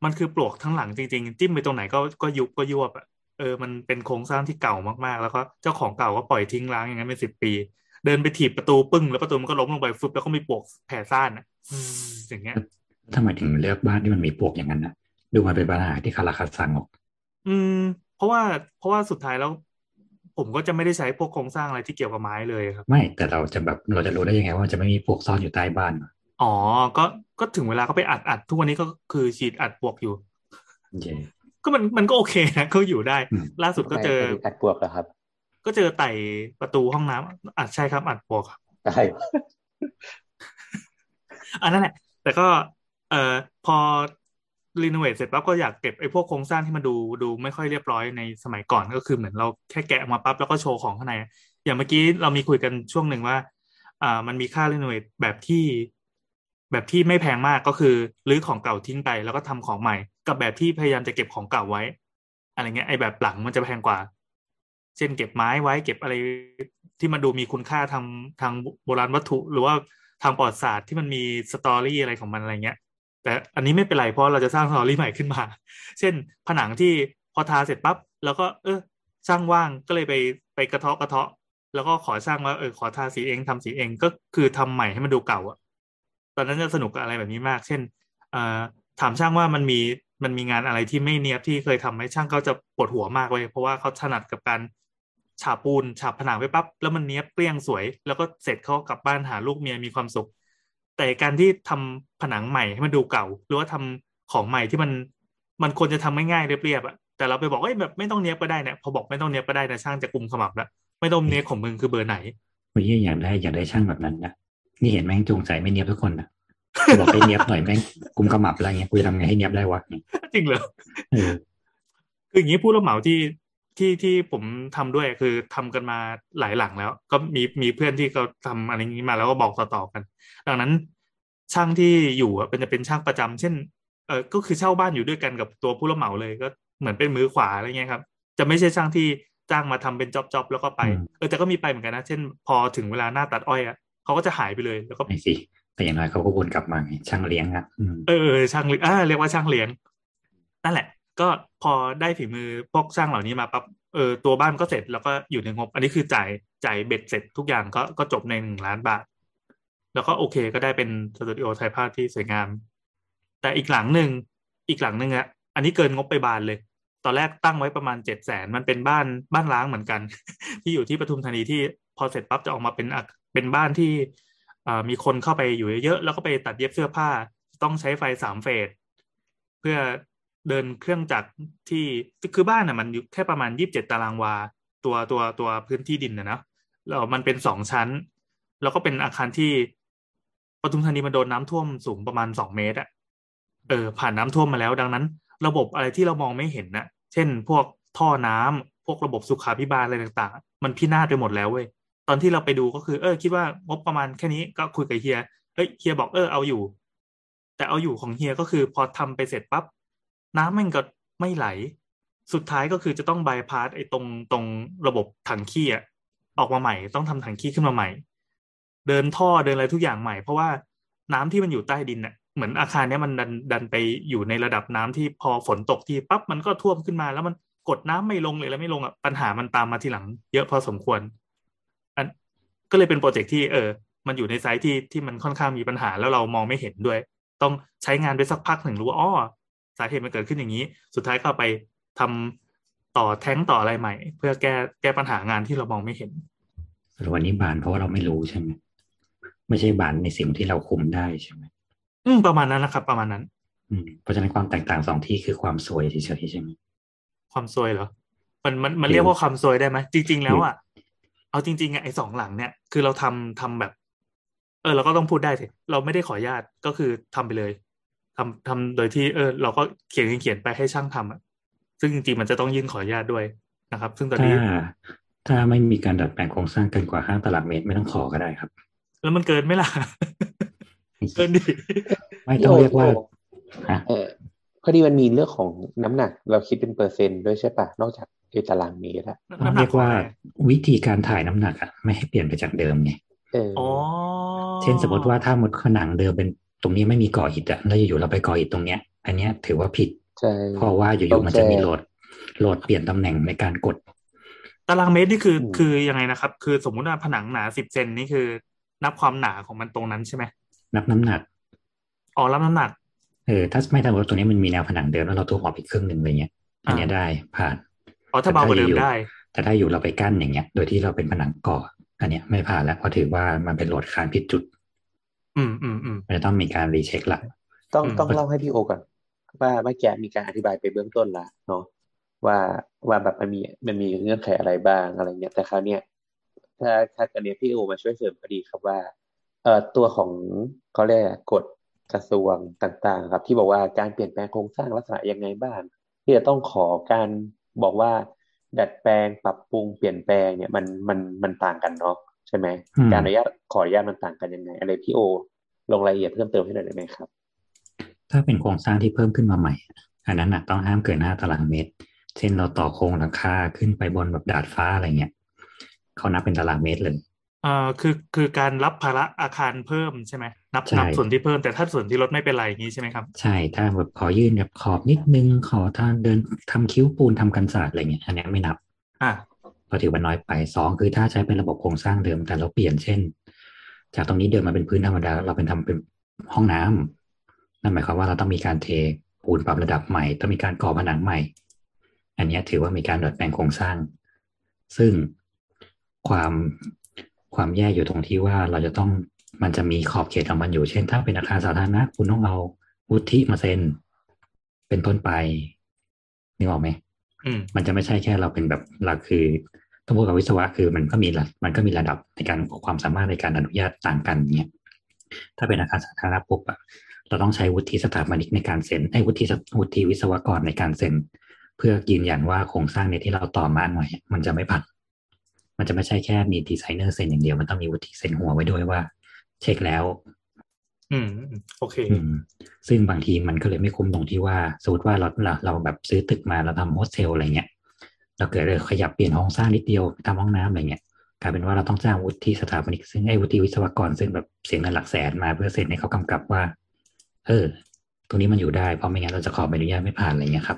มันคือปลวกทั้งหลังจริงๆ จิ้มไปตรงไหนก็ก็ยุบก็ยวบอะเออมันเป็นโครงสร้างที่เก่ามากๆ แล้วก็เจ้าของเก่าก็ปล่อยทิ้งร้างอย่างนั้นเป็นสิบปี เดินไปถีบประตูปึ้งแล้วประตูมันก็ล้มลงไปฟึบแล้วก็มีปลวกแผ่ซ่านอะอืมอย่างเงี้ยทำไมถึงเลือกบ้านที่มันมีปลวกอย่างนั้นนะดูมันเป็นปัญหาที่คาราคาซังออก อืม เพราะว่าเพราะว่าสุดท้ายแล้ว ผมก็จะไม่ได้ใช้พวกโครงสร้างอะไรที่เกี่ยวกับไม้เลยครับ ไม่แต่เราจะแบบเราจะรู้ได้ยังไงว่าจะไม่มีปลวกซ่อนอยู่ใต้บ้าน อ๋อ ก็ก็ถึงเวลาก็ไปอัดอัดทุกวันนี้ก็คือฉีดอัดปลวกอยู่เย่ก็มันมันก็โอเคนะก็อยู่ได้อืมล่าสุดก็เจอไปอัดปวกเหรอครับ ก็เจอไต่ประตูห้องน้ำอัดใช่ครับ อัดปลวกครับได้อันนั้นแหละแต่ก็ เอ่อพอรีโนเวทเสร็จปั๊บก็อยากเก็บไอ้พวกโครงสร้างที่มันดูดูไม่ค่อยเรียบร้อยในสมัยก่อนก็คือเหมือนเราแค่แกะออกมาปั๊บแล้วก็โชว์ของข้างใน อย่างเมื่อกี้เรามีคุยกันช่วงหนึ่งว่า อ่า มันมีค่ารีโนเวทแบบที่ แบบที่ไม่แพงมากก็คือรื้อของเก่าทิ้งไปแล้วก็ทำของใหม่ กับแบบที่พยายามจะเก็บของเก่าไว้ อะไรเงี้ยไอแบบหลังมันจะแพงกว่า เช่นเก็บไม้ไว้ เก็บอะไรที่มันดูมีคุณค่าทางทางโบราณวัตถุ หรือว่าทางประวัติศาสตร์ที่มันมีสตอรี่อะไรของมันอะไรเงี้ย แต่อันนี้ไม่เป็นไรเพราะเราจะสร้างสตอรี่ใหม่ขึ้นมา เช่น ผนังที่พอทาเสร็จปั๊บแล้วก็ เออช่างว่างก็เลยไปไปกระเทาะกระเทาะ แล้วก็ขอช่างว่าเออขอทาสีเองทำสีเองก็คือทำใหม่ให้มันดูเก่าอะ ตอนนั้นจะสนุกกับอะไรแบบนี้มาก เช่นเอถามช่างว่ามันมีมันมีงานอะไรที่ไม่เนียบที่เคยทำให้ช่างเขาจะปวดหัวมากเลยเพราะว่าเขาถนัดกับการฉาบปูนฉาบผนังไปปั๊บแล้วมันเนียบเกลี้ยงสวย แล้วก็เสร็จเขากลับบ้านหาลูกเมียมีความสุข แต่การที่ทำผนังใหม่ให้มันดูเก่า หรือว่าทำของใหม่ที่มันมันควรจะทำง่ายๆเรียบๆอะแต่เราไปบอกเอ้ยแบบไม่ต้องเนียบก็ได้เนี่ยพอบอกไม่ต้องเนียบก็ได้นะช่างจะกุมขมับแล้วไม่ต้องเนียบของมึงคือเบอร์ไหนวันนี้อยากได้อยากได้ช่างแบบนั้นนะ นี่เห็นแม่งจูงใจไม่เนียบทุกคนนะบอกให้เนียบหน่อยแม่งกุมขมับอะไรเงี้ยกูจะทำไงให้เนียบได้วะจริงเหรอเออคืออย่างนี้ผู้รับเหมาที่ที่ที่ผมทำด้วยคือทำกันมาหลายหลังแล้ว ก็มีมีเพื่อนที่เขาทำอะไรอย่างนี้มาแล้วก็บอกต่อๆกัน ดังนั้นช่างที่อยู่อะเป็นจะเป็นช่างประจำเช่น เออก็คือเช่าบ้านอยู่ด้วยกันกับตัวผู้รับเหมาเลยก็เหมือนเป็นมือขวาอะไรเงี้ยครับ จะไม่ใช่ช่างที่จ้างมาทำเป็นจ็อบๆแล้วก็ไปเออแต่ก็มีไปเหมือนกันนะ เช่น พอถึงเวลาหน้าตัดอ้อยอะ เขาก็จะหายไปเลยแล้วก็ไม่สิแต่อย่างน้อยเขาก็วนกลับมาไงช่างเลี้ยงอะอืมเออเออช่างเลี้ยงอ่าเรียกว่าช่างเลี้ยง นั่นแหละ ก็พอได้ฝีมือพวกช่างเหล่านี้มาปั๊บเออตัวบ้านก็เสร็จแล้วก็อยู่ในงบ อันนี้คือจ่ายจ่ายเบ็ดเสร็จทุกอย่างก็ก็จบในหนึ่งล้านบาท แล้วก็โอเคก็ได้เป็นสตูดิโอถ่ายภาพที่สวยงาม แต่อีกหลังหนึ่งอีกหลังหนึ่งอะอันนี้เกินงบไปบานเลย ตอนแรกตั้งไว้ประมาณเจ็ดแสนมันเป็นบ้านบ้านร้างเหมือนกัน ที่อยู่ที่ปทุมธานีที่พอเสร็จปั๊บจะออกมาเป็นอา เป็นบ้านที่มีคนเข้าไปอยู่เยอะๆแล้วก็ไปตัดเย็บเสื้อผ้า ต้องใช้ไฟสามเฟสเพื่อเดินเครื่องจักรที่คือบ้านน่ะมันอยู่แค่ประมาณยี่สิบเจ็ดตารางวา ตัวตัวตัวพื้นที่ดินนะนะแล้วมันเป็นสองชั้น แล้วก็เป็นอาคารที่ปทุมธานีมันโดนน้ำท่วมสูงประมาณสองเมตรอะเออ ผ่านน้ำท่วมมาแล้วดังนั้น ระบบอะไรที่เรามองไม่เห็นนะเช่น พวกท่อน้ำพวกระบบสุขาภิบาลอะไรต่าง ๆ มันพินาศไปหมดแล้วเว้ย ตอนที่เราไปดูก็คือ เออ คิดว่างบประมาณแค่นี้ก็คุยกับเฮียเฮ้ยเฮียบอกเออเอาอยู่ แต่เอาอยู่ของเฮียก็คือพอทำไปเสร็จปั๊บน้ำมันก็ไม่ไหล สุดท้ายก็คือจะต้องบายพาสไอ้ตรงตรงระบบถังขี้อะออกมาใหม่ ต้องทำถังขี้ขึ้นมาใหม่ เดินท่อเดินอะไรทุกอย่างใหม่ เพราะว่าน้ำที่มันอยู่ใต้ดินเน่ะเหมือนอาคารเนี้ยมันดันดันไปอยู่ในระดับน้ำที่พอฝนตกที่ปั๊บมันก็ท่วมขึ้นมา แล้วมันกดน้ำไม่ลงเลยแล้วไม่ลงอะปัญหามันตามมาทีหลัง เยอะพอสมควร ก็เลยเป็นโปรเจกต์ที่เออ มันอยู่ในไซต์ที่ที่มันค่อนข้างมีปัญหาแล้วเรามองไม่เห็นด้วย ต้องใช้งานไปสักพักหนึ่งรู้ว่าอ๋อสาเหตุมันเกิดขึ้นอย่างนี้ สุดท้ายก็ไปทำต่อแท้งต่ออะไรใหม่ เพื่อแก้แก้ปัญหางานที่เรามองไม่เห็นสรุปวันนี้บานเพราะว่าเราไม่รู้ใช่ไหมไม่ใช่บานในสิ่งที่เราคุมได้ใช่ไหมอืมประมาณนั้นนะครับ ประมาณนั้น อืมเพราะฉะนั้นความแตกต่างสองที่คือความซวยเฉยๆใช่ไหมความซวยเหรอมันมันมันหรือเรียกว่าความซวยได้ไหมจริง ๆ แล้วอะ เอาจริงๆอะไอ้สองหลังเนี่ยคือเราทำทำแบบ เออ เราก็ต้องพูดได้สิเราไม่ได้ขออนุญาตก็คือทำไปเลยทำทำโดยที่เออ เราก็เขียนเขียนไปให้ช่างทำอะซึ่งจริงๆมันจะต้องยื่นขออนุญาตด้วยนะครับ ซึ่งตอนถ้านี้ถ้าไม่มีการดัดแปลงโครงสร้างเกินกว่าห้าตารางเมตรไม่ต้องขอก็ได้ครับ แล้วมันเกินไหมล่ะ เกินดิไม่ต้องเรียกว่าโอ้ฮะเออพอดีมันมีเรื่องของน้ำหนัก เราคิดเป็นเปอร์เซ็นต์ด้วยใช่ปะนอกจาก เอตารางเมตรอะต้องเรียกว่าวิธีการถ่ายน้ำหนักอะไม่ให้เปลี่ยนไปจากเดิมไงเออเช่นสมมติว่าถ้ามดผนังเดิมเป็นตรงนี้ไม่มีก่ออิฐอะแล้วอยู่ๆเราไปก่ออิฐตรงเนี้ย อันเนี้ยถือว่าผิดเพราะว่าอยู่ๆมันจะมีโหลดโหลดเปลี่ยนตำแหน่งในการกด ตารางเมตรนี่คืออคือยังไงนะครับ คือสมมุติว่าผนังหนาสิบเซนนี่คือ นับความหนาของมันตรงนั้นใช่ไหมนับน้ำหนักอ๋อรับน้ำหนักเออถ้าไม่ถ้าสมมติว่าตรงนี้มันมีแนวผนังเดิมแล้วเราตัวหอบอีกครึ่งหนึ่งอะไรเงี้ยอันเนี้ยได้ผ่าน อ๋อถ้าเบากว่าเดิมได้ แต่ถ้าอยู่เราไปกั้นอย่างเงี้ย โดยที่เราเป็นผนังก่อ อันเนี้ยไม่ผ่านแล้วเพราะถือว่ามันเป็นโหลดค้างผิดจุด อืมอืมอืมมันจะต้องมีการรีเช็คละต้องอืมต้องเล่าให้พี่โอก่อนว่าเมื่อกี้มีการอธิบายไปเบื้องต้นละเนาะว่าว่าแบบมันมีมันมีเงื่อนไขอะไรบ้างอะไรเงี้ยแต่คราวเนี้ยถ้าถ้าอันเนี้ยพี่โอมาช่วยเสริมพอดีครับว่าเอ่อตัวของเขาเรียกอะไรกฎกระทรวงต่างๆ ครับ ที่บอกว่าการเปลี่ยนแปลงโครงสร้างลักษณะยังไงบ้างที่จะต้องขอการ บอกว่า ดัดแปลงปรับปรุงเปลี่ยนแปลงเนี่ยมันมันมันต่างกันเนาะใช่ไหมอืมการอนุญาตขออนุญาตมันต่างกันยังไง อะไรพี่โอ ลงรายละเอียดเพิ่มเติมให้หน่อยได้ไหมครับ ถ้าเป็นโครงสร้างที่เพิ่มขึ้นมาใหม่ อันนั้นนะต้องห้ามเกินห้าตารางเมตร เช่นเราต่อโครงหลังคาขึ้นไปบนแบบดาดฟ้าอะไรเงี้ยเขานับเป็นตารางเมตรเลย เอ่อคือคือการรับภาระอาคารเพิ่มใช่ไหมนับใช่ นับส่วนที่เพิ่มแต่ถ้าส่วนที่ลดไม่เป็นไรอย่างนี้ใช่ไหมครับ ใช่ถ้าแบบขอยื่นแบบขอบนิดนึงขอท่านเดินทำคิ้วปูนทำกันศาสตร์อะไรเงี้ยอันเนี้ยไม่นับ อ่าเพราะถือว่าน้อยไปสองคือถ้าใช้เป็นระบบโครงสร้างเดิมแต่เราเปลี่ยนเช่น จากตรงนี้เดิมมาเป็นพื้นธรรมดา เราเป็นทำเป็นห้องน้ำนั่นหมายความว่าเราต้องมีการเทปูนปรับระดับใหม่ ต้องมีการก่อผนังใหม่ อันเนี้ยถือว่ามีการดัดแปลงโครงสร้าง ซึ่งความ ความแย่อยู่ตรงที่ว่าเราจะต้องมันจะมีขอบเขตของมันอยู่ เช่น ถ้าเป็นอาคารสาธารณะคุณต้องเอาวุฒิมาเซ็นเป็นต้นไปนึกออกไหมอืมมันจะไม่ใช่แค่เราเป็นแบบหลักคือต้องพูดกับวิศวะคือมันก็มีระมันก็มีระดับในการความสามารถในการอนุญาตต่างกันเนี่ยถ้าเป็นอาคารสาธารณะปุ๊บอะเราต้องใช้วุฒิสถาปนิกในการเซ็นไอ้วุฒิวุฒิวิศวกรในการเซ็น เพื่อยืนยันว่าโครงสร้างเนี่ยที่เราต่อมาหน่อย มันจะไม่พัง มันจะไม่ใช่แค่มีดีไซเนอร์เซ็นอย่างเดียว มันต้องมีวุฒิเซ็นหัวไว้ด้วยว่า เช็คแล้ว อืมอืมโอเคอืมซึ่งบางทีมันก็เลยไม่คุ้มตรงที่ว่าสมมติว่าเราเราเราแบบซื้อตึกมาเราทำโฮสเทลอะไรเงี้ย เราเกิดเลยขยับเปลี่ยนห้องสร้างนิดเดียวทำห้องน้ำอะไรเงี้ยกลายเป็นว่าเราต้องจ้างวุฒิสถาปนิกซึ่งไอ้วุฒิวิศวกรซึ่งแบบเสียเงินหลักแสนมาเพื่อเซ็นให้เขากำกับว่า เออ ตรงนี้มันอยู่ได้เพราะไม่งั้นเราจะขอใบอนุญาตไม่ผ่านอะไรเงี้ยครับ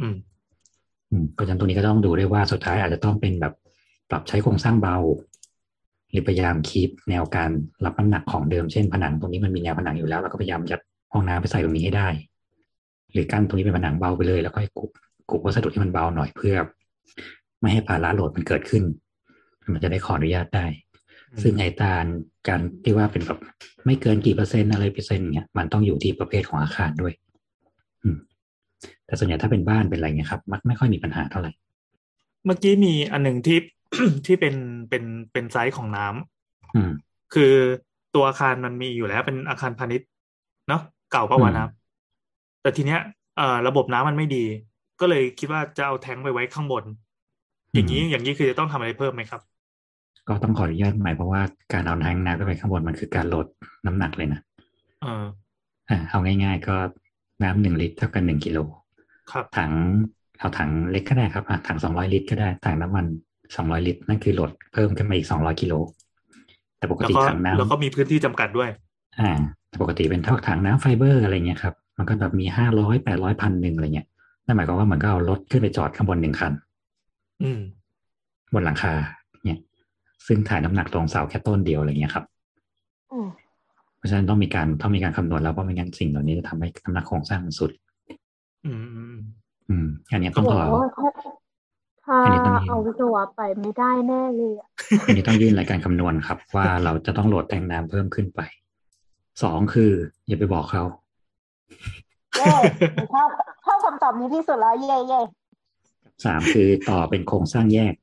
อืม อืมเพราะฉะนั้นตรงนี้ก็ต้องดูด้วยว่าสุดท้ายอาจจะต้องเป็นแบบ ปรับใช้โครงสร้างเบา หรือพยายามคีปแนวการรับน้ำหนักของเดิมเช่นผนังตรงนี้มันมีแนวผนังอยู่แล้วเราก็พยายามยัดห้องน้ำไปใส่ตรงนี้ให้ได้ หรือกั้นตรงนี้เป็นผนังเบาไปเลย แล้วก็ให้กุบกุบวัสดุที่มันเบาหน่อยเพื่อ ไม่ให้ภาระโหลดมันเกิดขึ้น มันจะได้ขออนุญาตได้อืมซึ่งไอ้ตารการที่ว่าเป็นแบบไม่เกินกี่เปอร์เซ็นต์อะไรเปอร์เซ็นต์เนี่ยมันต้องอยู่ที่ประเภทของอาคารด้วยอืมแต่ส่วนใหญ่ถ้าเป็นบ้านเป็นอะไรเงี้ยครับ มักไม่ค่อยมีปัญหาเท่าไหร่ เมื่อกี้มีอันหนึ่งที่ที่เป็นเป็นเป็นไซส์ของน้ำอืม คือตัวอาคารมันมีอยู่แล้ว เป็นอาคารพาณิชย์เนาะเก่าปะวะอืมนะแต่ทีเนี้ยเอ่อระบบน้ำมันไม่ดี ก็เลยคิดว่าจะเอาแทงค์ไปไว้ข้างบน อย่างนี้อย่างนี้คือจะต้องทำอะไรเพิ่มไหมครับ ก็ต้องขออนุญาตใหม่เพราะว่าการเอาแทงน้ำขึ้นไปข้างบนมันคือการลดน้ำหนักเลยนะเอออ่าเอาง่าย ๆ ก็น้ำหนึ่งลิตรเท่ากันหนึ่งกิโลครับถัง เอาถังเล็กก็ได้ครับอะถังสองร้อยลิตรก็ได้ถังน้ำมันสองร้อยลิตรนั่นคือลดเพิ่มขึ้นมาอีกสองร้อยกิโลแต่ปกแล้วติก็ถังน้ำแล้วก็มีพื้นที่จำกัดด้วย อ่า แต่ปกติเป็นเท่าถังน้ำไฟเบอร์อะไรเงี้ยครับมันก็แบบมีห้าร้อยแปดร้อยพันหนึ่งอะไรเงี้ยนั่นหมายความว่าเหมือนก็เอารถขึ้นไปจอดข้างบนหนึ่งคัน อืม บนหลังคา เนี่ย ซึ่งถ่ายน้ำหนักตรงเสาแค่ต้นเดียวอะไรเงี้ยครับอืมเพราะฉะนั้นต้องมีการต้องมีการคำนวณแล้วเพราะไม่งั้นสิ่งเหล่านี้จะทำให้น้ำหนักโครงสร้างมันสุด อืม อืมอืม อันนี้ต้องโอ้ขอโหถ้าอันนี้ต้องมีเอาวิศวะไปไม่ได้แน่เลยอะอันนี้ต้องยื่นรายการคำนวณครับ ว่าเราจะต้องโหลดแทงน้ำเพิ่มขึ้นไป สองคือ อย่าไปบอกเขาเย้หนูชอบชอบคำตอบนี้ที่สุดแล้วเย่เย่สามคือต่อเป็นโครงสร้างแยก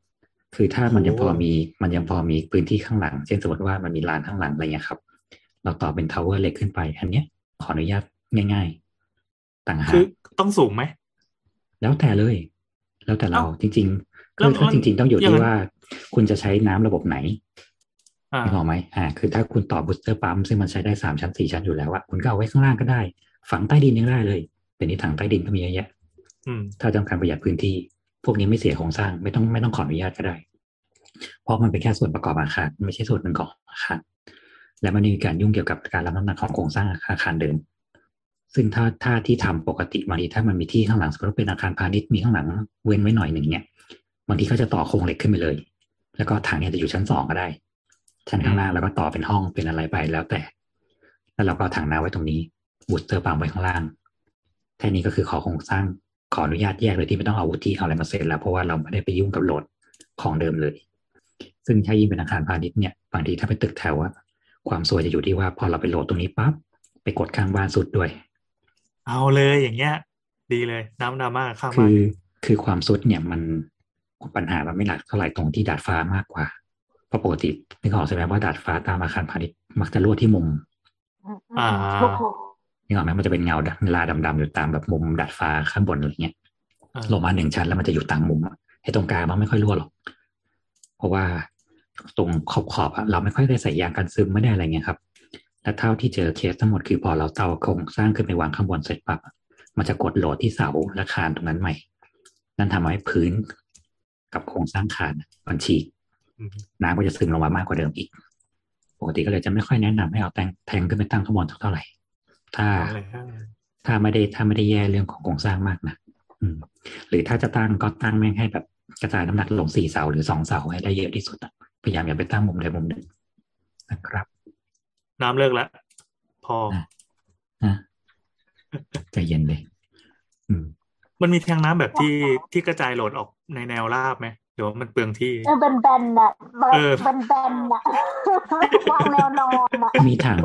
คือถ้ามันยังพอมีมันยังพอมีพื้นที่ข้างหลัง เช่นสมมติว่ามันมีลานข้างหลังอะไรเงี้ยครับ เราต่อเป็น tower เล็กขึ้นไป อันเนี้ย ขออนุญาตง่าย ๆ ต่างหาก คือต้องสูงไหม แล้วแต่เลย แล้วแต่เราเอ้าจริงๆแล้วคือถ้ามันจริง ๆ ต้องอยู่อย่างที่นั้นว่า คุณจะใช้น้ำระบบไหนอ่านึกออกไหมอ่า คือถ้าคุณต่อ booster pump ซึ่งมันใช้ได้สามชั้นสี่ชั้นอยู่แล้วอะคุณก็เอาไว้ข้างล่างก็ได้ ฝังใต้ดินยังได้เลยเดี๋ยวนี้ถังใต้ดินก็มีเยอะแยะอืมถ้าต้องการประหยัดพื้นที่ พวกนี้ไม่เสียโครงสร้างไม่ต้องไม่ต้องขออนุญาตก็ได้ เพราะมันเป็นแค่ส่วนประกอบอาคารไม่ใช่ส่วนหนึ่งของอาคารและมันไม่มีการยุ่งเกี่ยวกับการรับน้ำหนักของโครงสร้างอาคารเดิม ซึ่งถ้าถ้าที่ทำปกติบางทีถ้ามันมีที่ข้างหลังสมมติว่าเป็นอาคารพาณิชย์มีข้างหลังเว้นไว้หน่อยหนึ่งเนี่ยบางทีเขาจะต่อโครงเหล็กขึ้นไปเลย แล้วก็ถังเนี่ยจะอยู่ชั้นสองก็ได้ ชั้นข้างล่างแล้วก็ต่อเป็นห้องเป็นอะไรไปแล้วแต่ แล้วเราก็ถังน้ำไว้ตรงนี้บูสเตอร์ปั๊มไว้ข้างล่างแค่นี้ก็คือขอโครงสร้างขออนุญาตแยกเลยที่ไม่ต้องเอาวุฒิเอาอะไรมาเซ็นแล้วเพราะว่าเราไม่ได้ไปยุ่งกับโหลดของเดิมเลย ซึ่งถ้ายิ่งเป็นอาคารพาณิชย์เนี่ยบางทีถ้าเป็นตึกแถวอะความสวยจะอยู่ที่ว่าพอเราไปโหลดตรงนี้ปั๊บไปกดข้างบ้านสุดด้วย เอาเลยอย่างเงี้ย ดีเลย น้ำดราม่าข้างคืบ้านอคือความสุดเนี่ยมันปัญหามันไม่หลักเท่าไหร่ตรงที่ดาดฟ้ามากกว่าเพราะปกตินึกออกใช่ไหมว่าดาดฟ้าตามอาคารพาณิชย์มักจะรั่วที่มุมอืมอ่าถูกถูกนึกออกไหมมันจะเป็นเงาลาดำๆอยู่ตามแบบมุมดาดฟ้าข้างบนอะไรเงี้ยอ่าลงมาหนึ่งชั้นแล้วมันจะอยู่ต่างมุมอะไอ้ตรงกลางมันไม่ค่อยรั่วหรอก เพราะว่าตรงขอบขอบๆอะเราไม่ค่อยได้ใส่ยางกันซึมไม่ได้อะไรเงี้ยครับ และเท่าที่เจอเคสทั้งหมดคือพอเราเตาโครงสร้างขึ้นไปวางข้างบนเสร็จปั๊บมันจะกดโหลดที่เสาและคานตรงนั้นใหม่ นั่นทำให้พื้นกับโครงสร้างคานมันฉีกน้ำก็จะซึมลงมามากกว่าเดิมอีกปกติก็เลยจะไม่ค่อยแนะนำให้เอาแทงแทงขึ้นไปตั้งข้างบนเท่าไหร่ ถ้าถ้าไม่ได้ถ้าไม่ได้แย่เรื่องของโครงสร้างมากนะอืม หรือถ้าจะตั้งก็ตั้งแม่งให้แบบกระจายน้ำหนักลงสี่เสาหรือสองเสาให้ได้เยอะที่สุดพยายามอย่าไปตั้งมุมใดมุมหนึ่งนะครับ น้ำเลิกแล้วพออะนะใจเย็นเลยอืมมันมีแทงน้ำแบบที่ที่กระจายโหลดออกในแนวราบไหมหรือว่ามันเปลืองที่เออแบนๆน่ะเออแบนๆน่ะวางแนวนอนน่ะมีถัง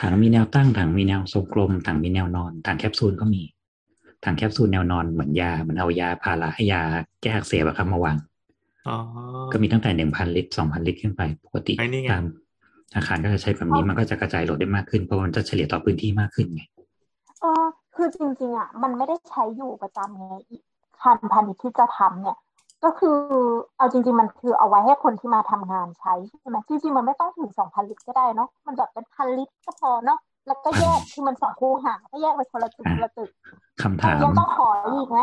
ถังมีแนวตั้งถังมีแนวทรงกลมถังมีแนวนอนถังแคปซูลก็มีถังแคปซูลแนวนอนเหมือนยาเหมือนเอายาพาราให้ยาแก้อักเสบอะครับมาวางอ๋อก็มีตั้งแต่หนึ่งพันลิตรสองพันลิตรขึ้นไปปกติไอ้นี่ไงตาม อาคารก็จะใช้แบบนี้มันก็จะกระจายโหลดได้มากขึ้นเพราะมันจะเฉลี่ยต่อพื้นที่มากขึ้นไงเออคือจริงๆอะมันไม่ได้ใช้อยู่ประจำไงอีกคันพาณิชย์ที่จะทำเนี่ย ก็คือเอาจริง ๆ มันคือเอาไว้ให้คนที่มาทำงานใช้ใช่ไหมจริงๆมันไม่ต้องถึงสองพันลิตรก็ได้เนาะมันแบบเป็นพันลิตรก็พอเนาะแล้วก็แยกคือมันสองคูหาก็แยกไปคนละจุดคนละจุดคำถามยังต้องขออีกไหม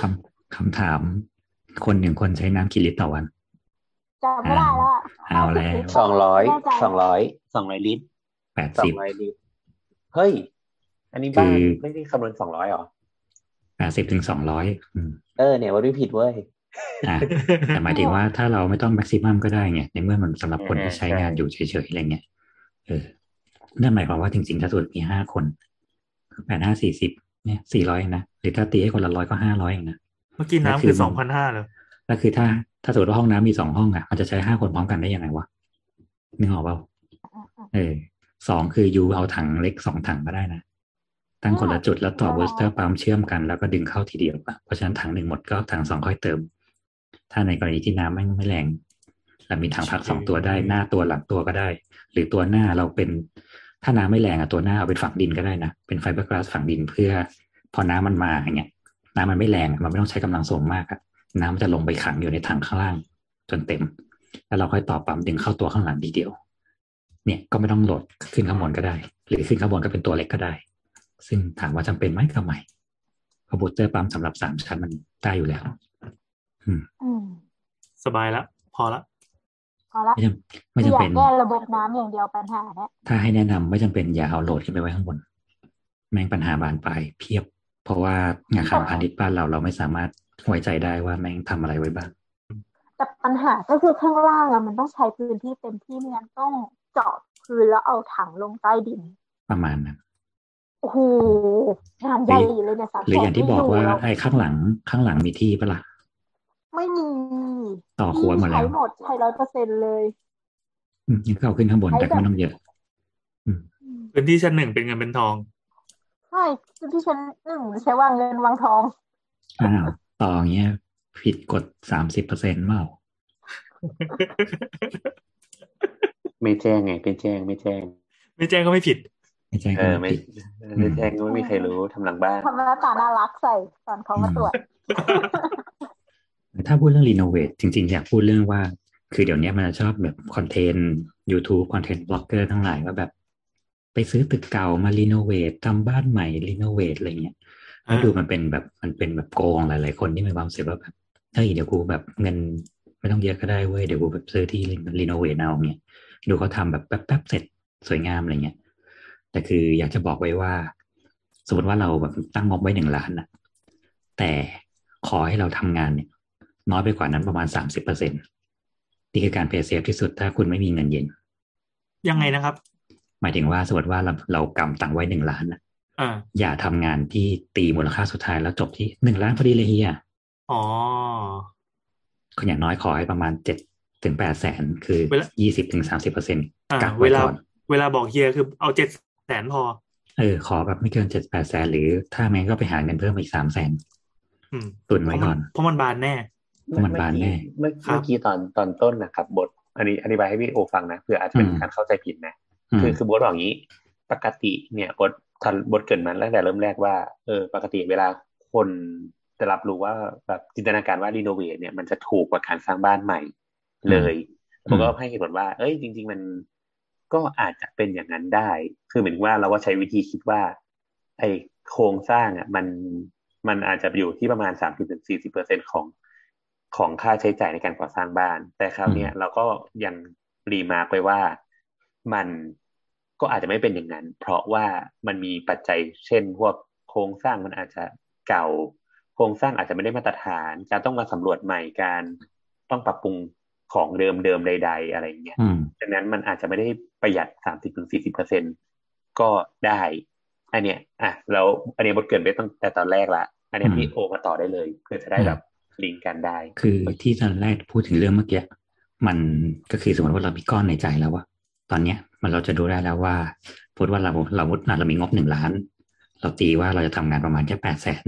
คำคำถาม คนหนึ่งคนใช้น้ำกี่ลิตรต่อวัน จำไม่ได้แล้วอะเอาแล้วสองร้อยแน่ใจสองร้อยสองร้อยลิตรแปดสอสิงบร้อยลิตรเฮ้ย อันนี้บ้านคือไม่ได้คำนวณสองร้อยหรอแปดสิบถึงสองร้อยอืมเออเนี่ยว่าไม่ผิดเว้ยอะแต่หมายถึงว่าถ้าเราไม่ต้องแม็กซิมัมก็ได้ไงในเมื่อมันสำหรับคนที่ใช้งานอยู่เฉยๆอะไรเงี้ยเออนั่นหมายความว่าจริงๆถ้าสมมติมีห้าคนแปดห้าสี่สิบเนี่ยสี่ร้อยนะหรือถ้าตีให้คนละร้อยก็ห้าร้อยเองนะเมื่อกี้น้ำคือสองพันห้าเลยแล้วคือถ้า ถ้าสมมติว่าห้องน้ำมีสองห้องอะมันจะใช้ห้าคนพร้อมกันได้ยังไงวะนึกออกเปล่าเออสองคือยูเอาถังเล็กสองถังก็ได้นะตั้งคนละจุดแล้วต่อบูสเตอร์ปั๊มเชื่อมกันแล้วก็ดึงเข้าทีเดียวอะเพราะฉะนั้นถังหนึ่งหมดก็ถังสองค่อยเติม ถ้าในกรณีที่น้ำไม่ไม่แรงเรามีถังพักสองตัวได้หน้าตัวหลังตัวก็ได้ หรือตัวหน้าเราเป็นถ้าน้ำไม่แรงอะตัวหน้าเอาเป็นฝังดินก็ได้นะเป็นไฟเบอร์กลาสฝังดินเพื่อ พอน้ำมันมาอย่างเงี้ยน้ำมันไม่แรงอะมันไม่ต้องใช้กำลังส่งมากอะ น้ำมันจะลงไปขังอยู่ในถังข้างล่าง จนเต็ม แล้วเราค่อยต่อปั๊มดึงเข้าตัวข้างหลังทีเดียว เนี่ยก็ไม่ต้อง load ขึ้นข้างบนก็ได้ หรือขึ้นข้างบนก็เป็นตัวเล็กก็ได้ ซึ่งถามว่าจำเป็นไหมก็ไม่เพราะ booster pump สำหรับสามชั้นมันได้อยู่แล้วอืมสบายละ พอละพอละไม่จำไม่คือจำอยาเป็กนแก้ระบบน้ำอย่างเดียวปัญหาเนี่ยถ้าให้แนะนำไม่จำเป็นอย่าเอาโหลดขึ้นไปไว้ข้างบน แม่งปัญหาบานปลายเพียบ เพราะว่าอาคารพาณิชย์บ้านเราเราไม่สามารถ ไว้ใจได้ว่าแม่งทำอะไรไว้บ้างแต่ปัญหาก็คือข้างล่างอะมันต้องใช้พื้นที่เต็มที่ไม่งั้นต้องเจาะพื้นแล้วเอาถังลงใต้ดิน ประมาณนั้นโอ้โหงานใหญ่เลยเนี่ยสามหรืออย่างที่บอกว่าแสนไม่ยู่ไอ้ข้างหลังข้างหลังมีที่ปะล่ะไม่มีต่อหัวหมดแล้วใช้หมดใช้ร้อยเปอร์เซ็นเลยอืมยังก็เอาขึ้นข้างบนใช้แต่ก็แบบไม่ต้องเยอะอืมพื้นที่ชั้นหนึ่งเป็นเงินเป็นทองใช่คือที่ฉันหนึ่งใช้วางเงินวางทองอ้าว ต่ออย่างเงี้ย ผิดกฎสามสิบเปอร์เซ็นต์เปล่าไม่แจ้งไงเป็นแจ้งไม่แจ้ง ไม่แจ้งก็ไม่ผิด ไม่ใช่เอก็อไม่ผิด ไม่แจ้งก็ไม่มีใครรู้ทำหลังบ้าน ทำหน้าตาน่ารักใส่ตอนเขามาตรวจ ถ้าพูดเรื่อง renovate จริง ๆ อยากพูดเรื่องว่า คือเดี๋ยวนี้มันจะชอบแบบ content YouTube content blogger ทั้งหลายว่าแบบ ไปซื้อตึกเก่ามา renovate ทำบ้านใหม่ renovate อะไรเงี้ย แล้วดูมันเป็นแบบมันเป็นแบบโกงหลายๆคนที่มีความรู้สึกว่าแบบเฮ้ยเดี๋ยวกูแบบเงินไม่ต้องเยอะก็ได้เว้ยเดี๋ยวกูแบบซื้อที่ renovate เอาเนี่ยดูเขาทำแบบแป๊บๆเสร็จสวยงามอะไรเงี้ยแต่คืออยากจะบอกไว้ว่า สมมติว่าเราแบบตั้งงบไว้หนึ่งล้านนะแต่ขอให้เราทำงานเนี่ย น้อยไปกว่านั้นประมาณสามสิบเปอร์เซ็นนี่คือการเพย์เซฟที่สุดถ้าคุณไม่มีเงินเย็น ยังไงนะครับ หมายถึงว่าสมมติว่าเราเรากำตังค์ไว้หนึ่งล้านนะ อ่าอย่าทำงานที่ตีมูลค่าสุดท้ายแล้วจบที่หนึ่งล้านพอดีเลยเฮียอ๋อก็อย่างน้อยขอให้ประมาณเจ็ดถึงแปดแสนคือเวลายี่สิบถึงสามสิบเปอร์เซ็นต์อ่ากักเวไว้ลาก่อนเวลาบอกเฮียคือเอาเจ็ดแสนพอ เออ ขอแบบไม่เกินเจ็ดแปดแสนหรือถ้าแม่งก็ไปหาเงินเพิ่มอีกสามแสนอืมตุนเพไว้ราะมัก่อนนเพราะมันบานแน่เพราะมันบานแน่เมื่อครับเมื่อกี้ตอนตอนต้นนะครับบทอันนี้อธิบายให้พี่โอฟังนะเผื่ออาจจะเป็นอืมการเข้าใจผิดนะอืมคือคือบทบอกอย่างนี้ ปกติเนี่ยบท ทันบทเกิดมาตั้งแต่เริ่มแรกว่าเออปกติเวลาคนจะรับรู้ว่าแบบจินตนาการว่ารีโนเวทเนี่ยมันจะถูกกว่าการสร้างบ้านใหม่เลยผมก็ให้เหตุผลว่า เอ้ยจริง ๆ มันก็อาจจะเป็นอย่างนั้นได้ คือเหมือนว่าเราก็ใช้วิธีคิดว่า ไอ้โครงสร้างอะ มันมันอาจจะอยู่ที่ประมาณสามสิบถึงสี่สิบเปอร์เซ็นของของค่าใช้จ่ายในการก่อสร้างบ้าน แต่คราวเนี้ยเราก็ยัง remark ไว้ว่ามัน ก็อาจจะไม่เป็นอย่างนั้น เพราะว่ามันมีปัจจัยเช่น พวกโครงสร้างมันอาจจะเก่า โครงสร้างอาจจะไม่ได้มาตรฐาน การต้องมาสำรวจใหม่การต้องปรับปรุงของเดิมเดิมใด ๆ อะไรอย่างเงี้ยอืมดังนั้นมันอาจจะไม่ได้ประหยัดสามสิบถึงสี่สิบเปอร์เซ็นก็ได้ อันเนี้ย อะแล้วอันเนี้ยบทเกินไปตั้งแต่ตอนแรกละอันเนี้ยอืมพี่โอมาต่อได้เลยเพื่อจะได้แบบลิงก์กันได้ คือที่ตอนแรกพูดถึงเรื่องเมื่อกี้มันก็คือสมมติว่าเรามีก้อนในใจแล้วว่า ตอนเนี้ยมันเราจะดูได้แล้วว่าพูดว่าเราเรามุดเรามีงบหนึ่งล้าน เราตีว่าเราจะทำงานประมาณแค่แปดแสน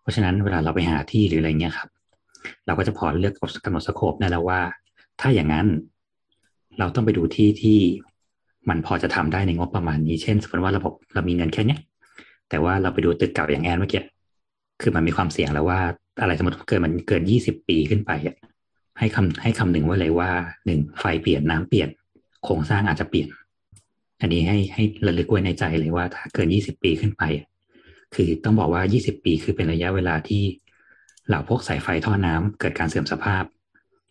เพราะฉะนั้นเวลาเราไปหาที่หรืออะไรเงี้ยครับ เราก็จะพอเลือกกำหนดสโคปได้แล้วว่า ถ้าอย่างนั้นเราต้องไปดูที่ที่มันพอจะทำได้ในงบประมาณนี้ เช่น สมมติว่าระบบเรามีเงินแค่เนี้ย แต่ว่าเราไปดูตึกเก่าอย่างแอนเมื่อกี้คือมันมีความเสี่ยงแล้วว่าอะไรสมมติเกิดมันเกินยี่สิบปีขึ้นไปให้คำให้คำหนึ่งไว้เลยว่าหนึ่งไฟเปลี่ยนน้ำเปลี่ยน โครงสร้างอาจจะเปลี่ยน อันนี้ให้ให้ระลึกไว้ในใจเลยว่าถ้าเกินยี่สิบปีขึ้นไปอะคือต้องบอกว่ายี่สิบปีคือเป็นระยะเวลาที่เหล่าพวกสายไฟท่อน้ำเกิดการเสื่อมสภาพ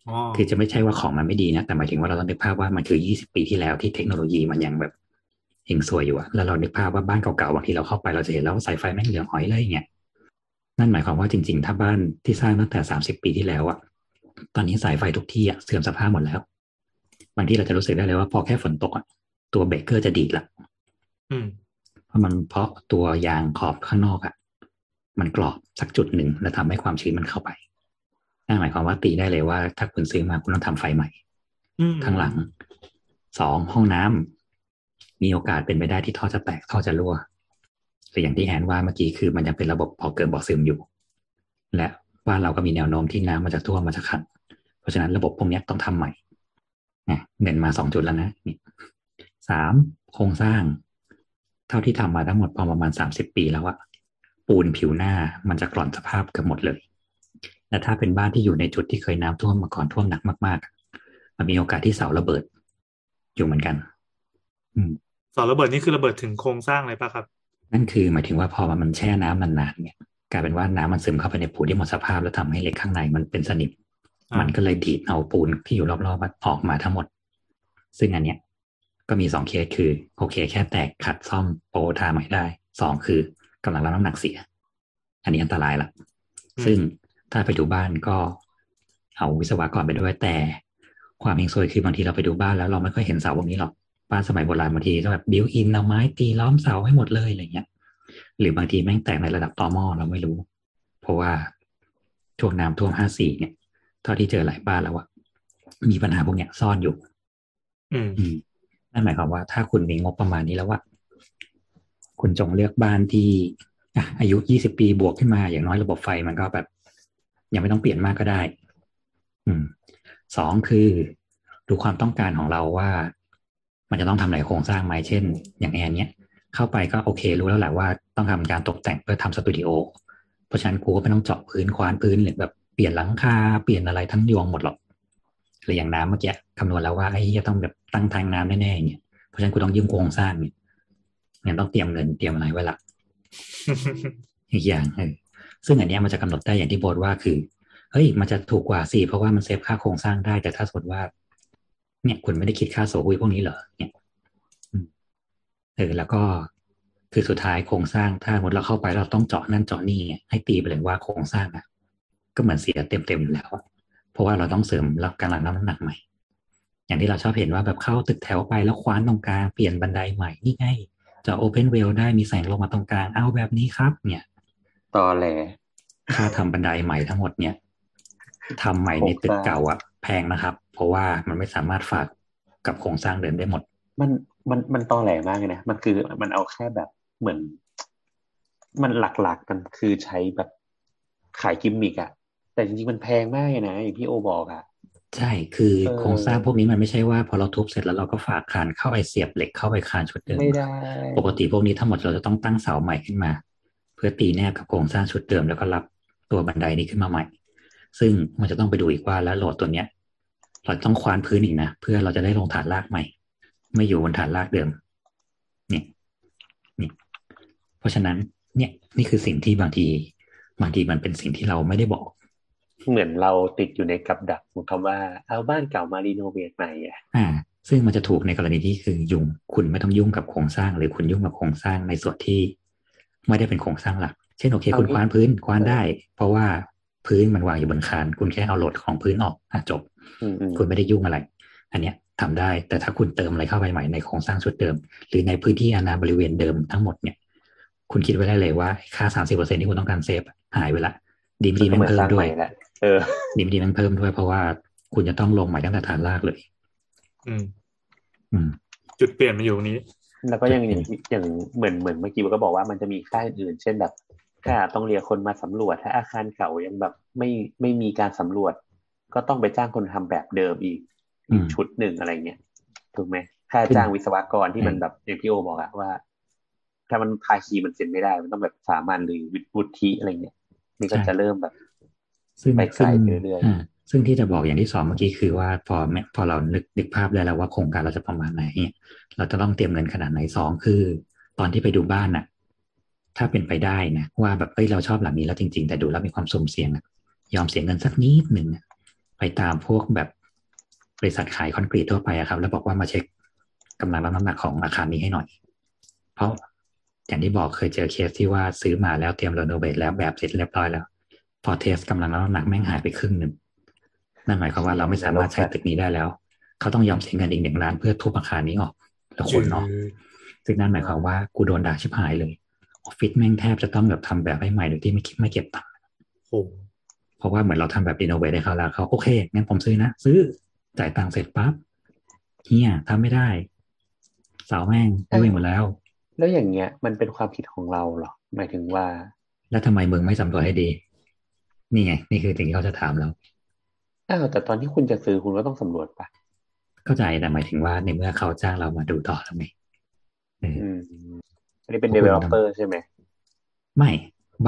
อ๋อคือจะไม่ใช่ว่าของมันไม่ดีนะ แต่หมายถึงว่าเราต้องนึกภาพว่ามันคือ 20 ปีที่แล้วที่เทคโนโลยีมันยังแบบเฮงซวยอยู่อะแล้วเรานึกภาพว่าบ้านเก่าๆบางทีเราเข้าไปเราจะเห็นแล้วว่าสายไฟแม่งเหลืองหอยเลยอย่างเงี้ย นั่นหมายความว่าจริง ๆ ถ้าบ้านที่สร้างตั้งแต่ 30 ปีที่แล้วอะตอนนี้สายไฟทุกที่อะเสื่อมสภาพหมดแล้ว บางที่เราจะรู้สึกได้เลยว่าพอแค่ฝนตกอะตัวเบรกเกอร์จะดีดละอืมเพราะมันเพราะตัวยางขอบข้างนอกอะมันกรอบสักจุดหนึ่งแล้วทำให้ความชื้นมันเข้าไปนั่นหมายความว่าตีได้เลยว่า ถ้าคุณซื้อมาคุณต้องทำไฟใหม่อืมข้างหลังสองห้องน้ำมีโอกาสเป็นไปได้ที่ท่อจะแตกท่อจะรั่วหรืออย่างที่แอนว่าเมื่อกี้คือมันยังเป็นระบบพอเกิดบ่อซึมอยู่ และบ้านเราก็มีแนวโน้มที่น้ำมันจะท่วมมันจะขังเพราะฉะนั้นระบบพวกเนี้ยต้องทำใหม่นะ เน้นมาสองจุดแล้วนะนี่สามโครงสร้าง เท่าที่ทำมาทั้งหมดประมาณสามสิบปีแล้วอะปูนผิวหน้ามันจะกร่อนสภาพเกือบหมดเลย และถ้าเป็นบ้านที่อยู่ในจุดที่เคยน้ำท่วมมาก่อนท่วมหนักมากๆ มันมีโอกาสที่เสาระเบิด อยู่เหมือนกัน อืมเสาระเบิดนี่คือระเบิดถึงโครงสร้างเลยป่ะครับ นั่นคือหมายถึงว่าพอมันแช่น้ำนานๆเนี่ยกลายเป็นว่าน้ำมันซึมเข้าไปในปูนที่หมดสภาพแล้วทำให้เหล็กข้างในมันเป็นสนิมอ่า มัมันก็เลยดีดเอาปูนที่อยู่รอบๆออกมาทั้งหมด ซึ่งอันเนี้ย ก็มีสองเคสคือ โอเค แค่แตกขัดซ่อมโปรทาใหม่ได้สองคือกำลังรับน้ำหนักเสีย อันนี้อันตรายละซึ่งถ้าไปดูบ้านก็เอาวิศวกรไปด้วยแต่ ความเฮงซวยคือบางทีเราไปดูบ้านแล้วเราไม่ค่อยเห็นเสาพวกนี้หรอกบ้านสมัยโบราณบางทีก็แบบบิวอินเอาไม้ตีล้อมเสาให้หมดเลยอะไรเงี้ย หรือบางทีแม่งแตกในระดับตอหม้อเราไม่รู้ เพราะว่าช่วงน้ำท่วมห้าสี่เนี่ย เท่าที่เจอหลายบ้านแล้วอะมีปัญหาพวกเนี้ยซ่อนอยู่อืมอืมนั่นหมายความว่า ถ้าคุณมีงบประมาณนี้แล้วว่าคุณจงเลือกบ้านที่อะอายุยี่สิบปีบวกขึ้นมา อย่างน้อยระบบไฟมันก็แบบ ยังไม่ต้องเปลี่ยนมากก็ได้ อืมสองคือดูความต้องการของเราว่า มันจะต้องทำหลายโครงสร้างไหมเช่น อย่างแอนเนี้ยเข้าไปก็โอเค รู้แล้วแหละว่าต้องทำการตกแต่งเพื่อทำสตูดิโอเพราะฉะนั้นกูก็ไม่ต้องเจาะพื้นควานพื้นหรือแบบ เปลี่ยนหลังคาเปลี่ยนอะไรทั้งยวงหมดหรอกหรืออย่างน้ำเมื่อกี้คำนวณแล้วว่าไอ้จะต้องแบบตั้งทางน้ำแน่ๆเนี่ยเพราะฉะนั้นกูต้องยืมโครงสร้างเนี่ยงั้นต้องเตรียมเงินเตรียมอะไรไว้ละอีกอย่างเออซึ่งอันเนี้ยมันจะกำหนดได้อย่างที่โบทว่าคือเฮ้ย มันจะถูกกว่าสิเพราะว่ามันเซฟค่าโครงสร้างได้แต่ถ้าสมมติว่า เนี่ยคุณไม่ได้คิดค่าโซฮุยพวกนี้เหรอเนี่ยอืมเออแล้วก็คือสุดท้ายโครงสร้างถ้าสมมติเราเข้าไปเราต้องเจาะนั่นเจาะนี่ให้ตีไปเลยว่าโครงสร้างอะ ก็เหมือนเสียเต็มๆอยู่แล้วอะเพราะว่าเราต้องเสริมรับการรับน้ำหนักใหม่ อย่างที่เราชอบเห็นว่าแบบเข้าตึกแถวไปแล้วคว้านตรงกลางเปลี่ยนบันไดใหม่นี่ไงจะโอเพนเวลได้มีแสงลงมาตรงกลางเอาแบบนี้ครับ เนี่ยตอแหลค่าทำบันไดใหม่ทั้งหมดเนี่ยทำใหม่ในตึกเก่าอะแพงนะครับ เพราะว่ามันไม่สามารถฝากกับโครงสร้างเดิมได้หมด มันมันมันตอแหลมากเลยนะมันคือมันเอาแค่แบบเหมือน มันหลักๆมันคือใช้แบบขายกิมมิกอะ แต่จริงๆมันแพงมากเลยนะอย่างที่โอบอกอะใช่คือเออโครงสร้างพวกนี้มันไม่ใช่ว่าพอเราทุบเสร็จแล้วเราก็ฝากคานเข้าไปเสียบเหล็กเข้าไปคานชุดเดิมไม่ได้ปกติพวกนี้ทั้งหมดเราจะต้องตั้งเสาใหม่ขึ้นมา เพื่อตีแนบกับโครงสร้างชุดเดิมแล้วก็รับตัวบันไดนี้ขึ้นมาใหม่ ซึ่งมันจะต้องไปดูอีกว่าแล้วโหลดตัวเนี้ย เราต้องควานพื้นอีกนะเพื่อเราจะได้ลงฐานรากใหม่ ไม่อยู่บนฐานรากเดิมเนี่ยนี่เพราะฉะนั้นเนี่ยนี่คือสิ่งที่บางทีบางทีมันเป็นสิ่งที่เราไม่ได้บอก เหมือนเราติดอยู่ในกับดักของคำว่าเอาบ้านเก่ามารีโนเวทใหม่อะอ่า ซึ่งมันจะถูกในกรณีที่คือยุ่งคุณไม่ต้องยุ่งกับโครงสร้าง หรือคุณยุ่งกับโครงสร้างในส่วนที่ ไม่ได้เป็นโครงสร้างหลัก เช่นโอเค คุณคว้านพื้นคว้านได้ เพราะว่าพื้นมันวางอยู่บนคาน คุณแค่เอาโหลดของพื้นออกอะจบอืมอืมคุณไม่ได้ยุ่งอะไร อันเนี้ยทำได้ แต่ถ้าคุณเติมอะไรเข้าไปใหม่ในโครงสร้างชุดเดิม หรือในพื้นที่อาณาบริเวณเดิมทั้งหมดเนี่ย คุณคิดไว้ได้เลยว่าค่าสามสิบเปอร์เซ็นที่คุณต้องการเซฟหายไปละดีมดีก็มันเหมือนเพิ่สมร้างด้ใหวยม่แหละ เออดีมดีมันเพิ่มด้วยเพราะว่าคุณจะต้องลงใหม่ตั้งแต่ฐานรากเลย อืม อืม จุดเปลี่ยนมาอยู่ตรงนี้ แล้วก็ยังอย่างที่อย่างเหมือนเหมือนเมื่อกี้มันก็บอกว่ามันจะมีค่าอื่นๆเช่นแบบ ถ้าต้องเรียกคนมาสำรวจ ถ้าอาคารเก่ายังแบบไม่ไม่มีการสำรวจ ก็ต้องไปจ้างคนทำแบบเดิมอีกอืมชุดหนึ่งอะไรเงี้ยถูกไหมค่าจ้างวิศวกรที่มันแบบอย่างที่โอบอกอะว่า ถ้ามันภาคีมันเซ็นไม่ได้ มันต้องแบบสามัญหรือวุฒิอะไรเงี้ยนี่ก็ใช่จะเริ่มแบบ ซึ่งไปไกลซึ่งเรื่อยๆอ่าซึ่งที่จะบอกอย่างที่สองเมื่อกี้คือว่าพอแม้พอเรานึกนึกภาพได้แล้วว่าโครงการเราจะประมาณไหนเนี่ยเราจะต้องเตรียมเงินขนาดไหนสองคือ ตอนที่ไปดูบ้านน่ะ ถ้าเป็นไปได้นะว่าแบบเอ้ยเราชอบหลังนี้แล้วจริง ๆ แต่ดูแล้วมีความสุ่มเสี่ยงอะยอมเสียเงินสักนิดหนึ่งอะไปตามพวกแบบบริษัทขายคอนกรีตทั่วไปอะครับ แล้วบอกว่ามาเช็คกำลังรับน้ำหนักของอาคารนี้ให้หน่อย เพราะอย่างที่บอกเคยเจอเคสที่ว่าซื้อมาแล้วเตรียมรีโนเวทแล้วแบบเสร็จเรียบร้อยแล้ว พอ test กำลังรับน้ำหนักแม่งหายไปครึ่งหนึ่งนั่นหมายความว่าเราไม่สามารถใช้ตึกนี้ได้แล้ว เขาต้องยอมเสียเงินอีกหนึ่งล้านเพื่อทุบอาคารนี้ออกแล้วขนออกซึ่งนั่นหมายความว่ากูโดนด่าชิบหายเลยออฟฟิศแม่งแทบจะต้องแบบทำแบบให้ใหม่โดยที่ไม่คิดไม่เก็บตังค์โอ้เพราะว่าเหมือนเราทำแบบรีโนเวทให้เขาแล้วเขาโอเคงั้นผมซื้อนะซื้อจ่ายตังค์เสร็จปั๊บเฮียทำไม่ได้เสาแม่งยุ่ยหมดแล้ว แล้วอย่างเงี้ย มันเป็นความผิดของเราเหรอหมายถึงว่า แล้วทำไมมึงไม่สำรวจให้ดี นี่ไง นี่คือสิ่งที่เขาจะถามเราอ้าวแต่ตอนที่คุณจะซื้อคุณก็ต้องสำรวจปะเข้าใจแต่หมายถึงว่าในเมื่อเขาจ้างเรามาดูต่อแล้วไงเอออืมอันนี้เป็นพวกคุณ developer ใช่ไหม ไม่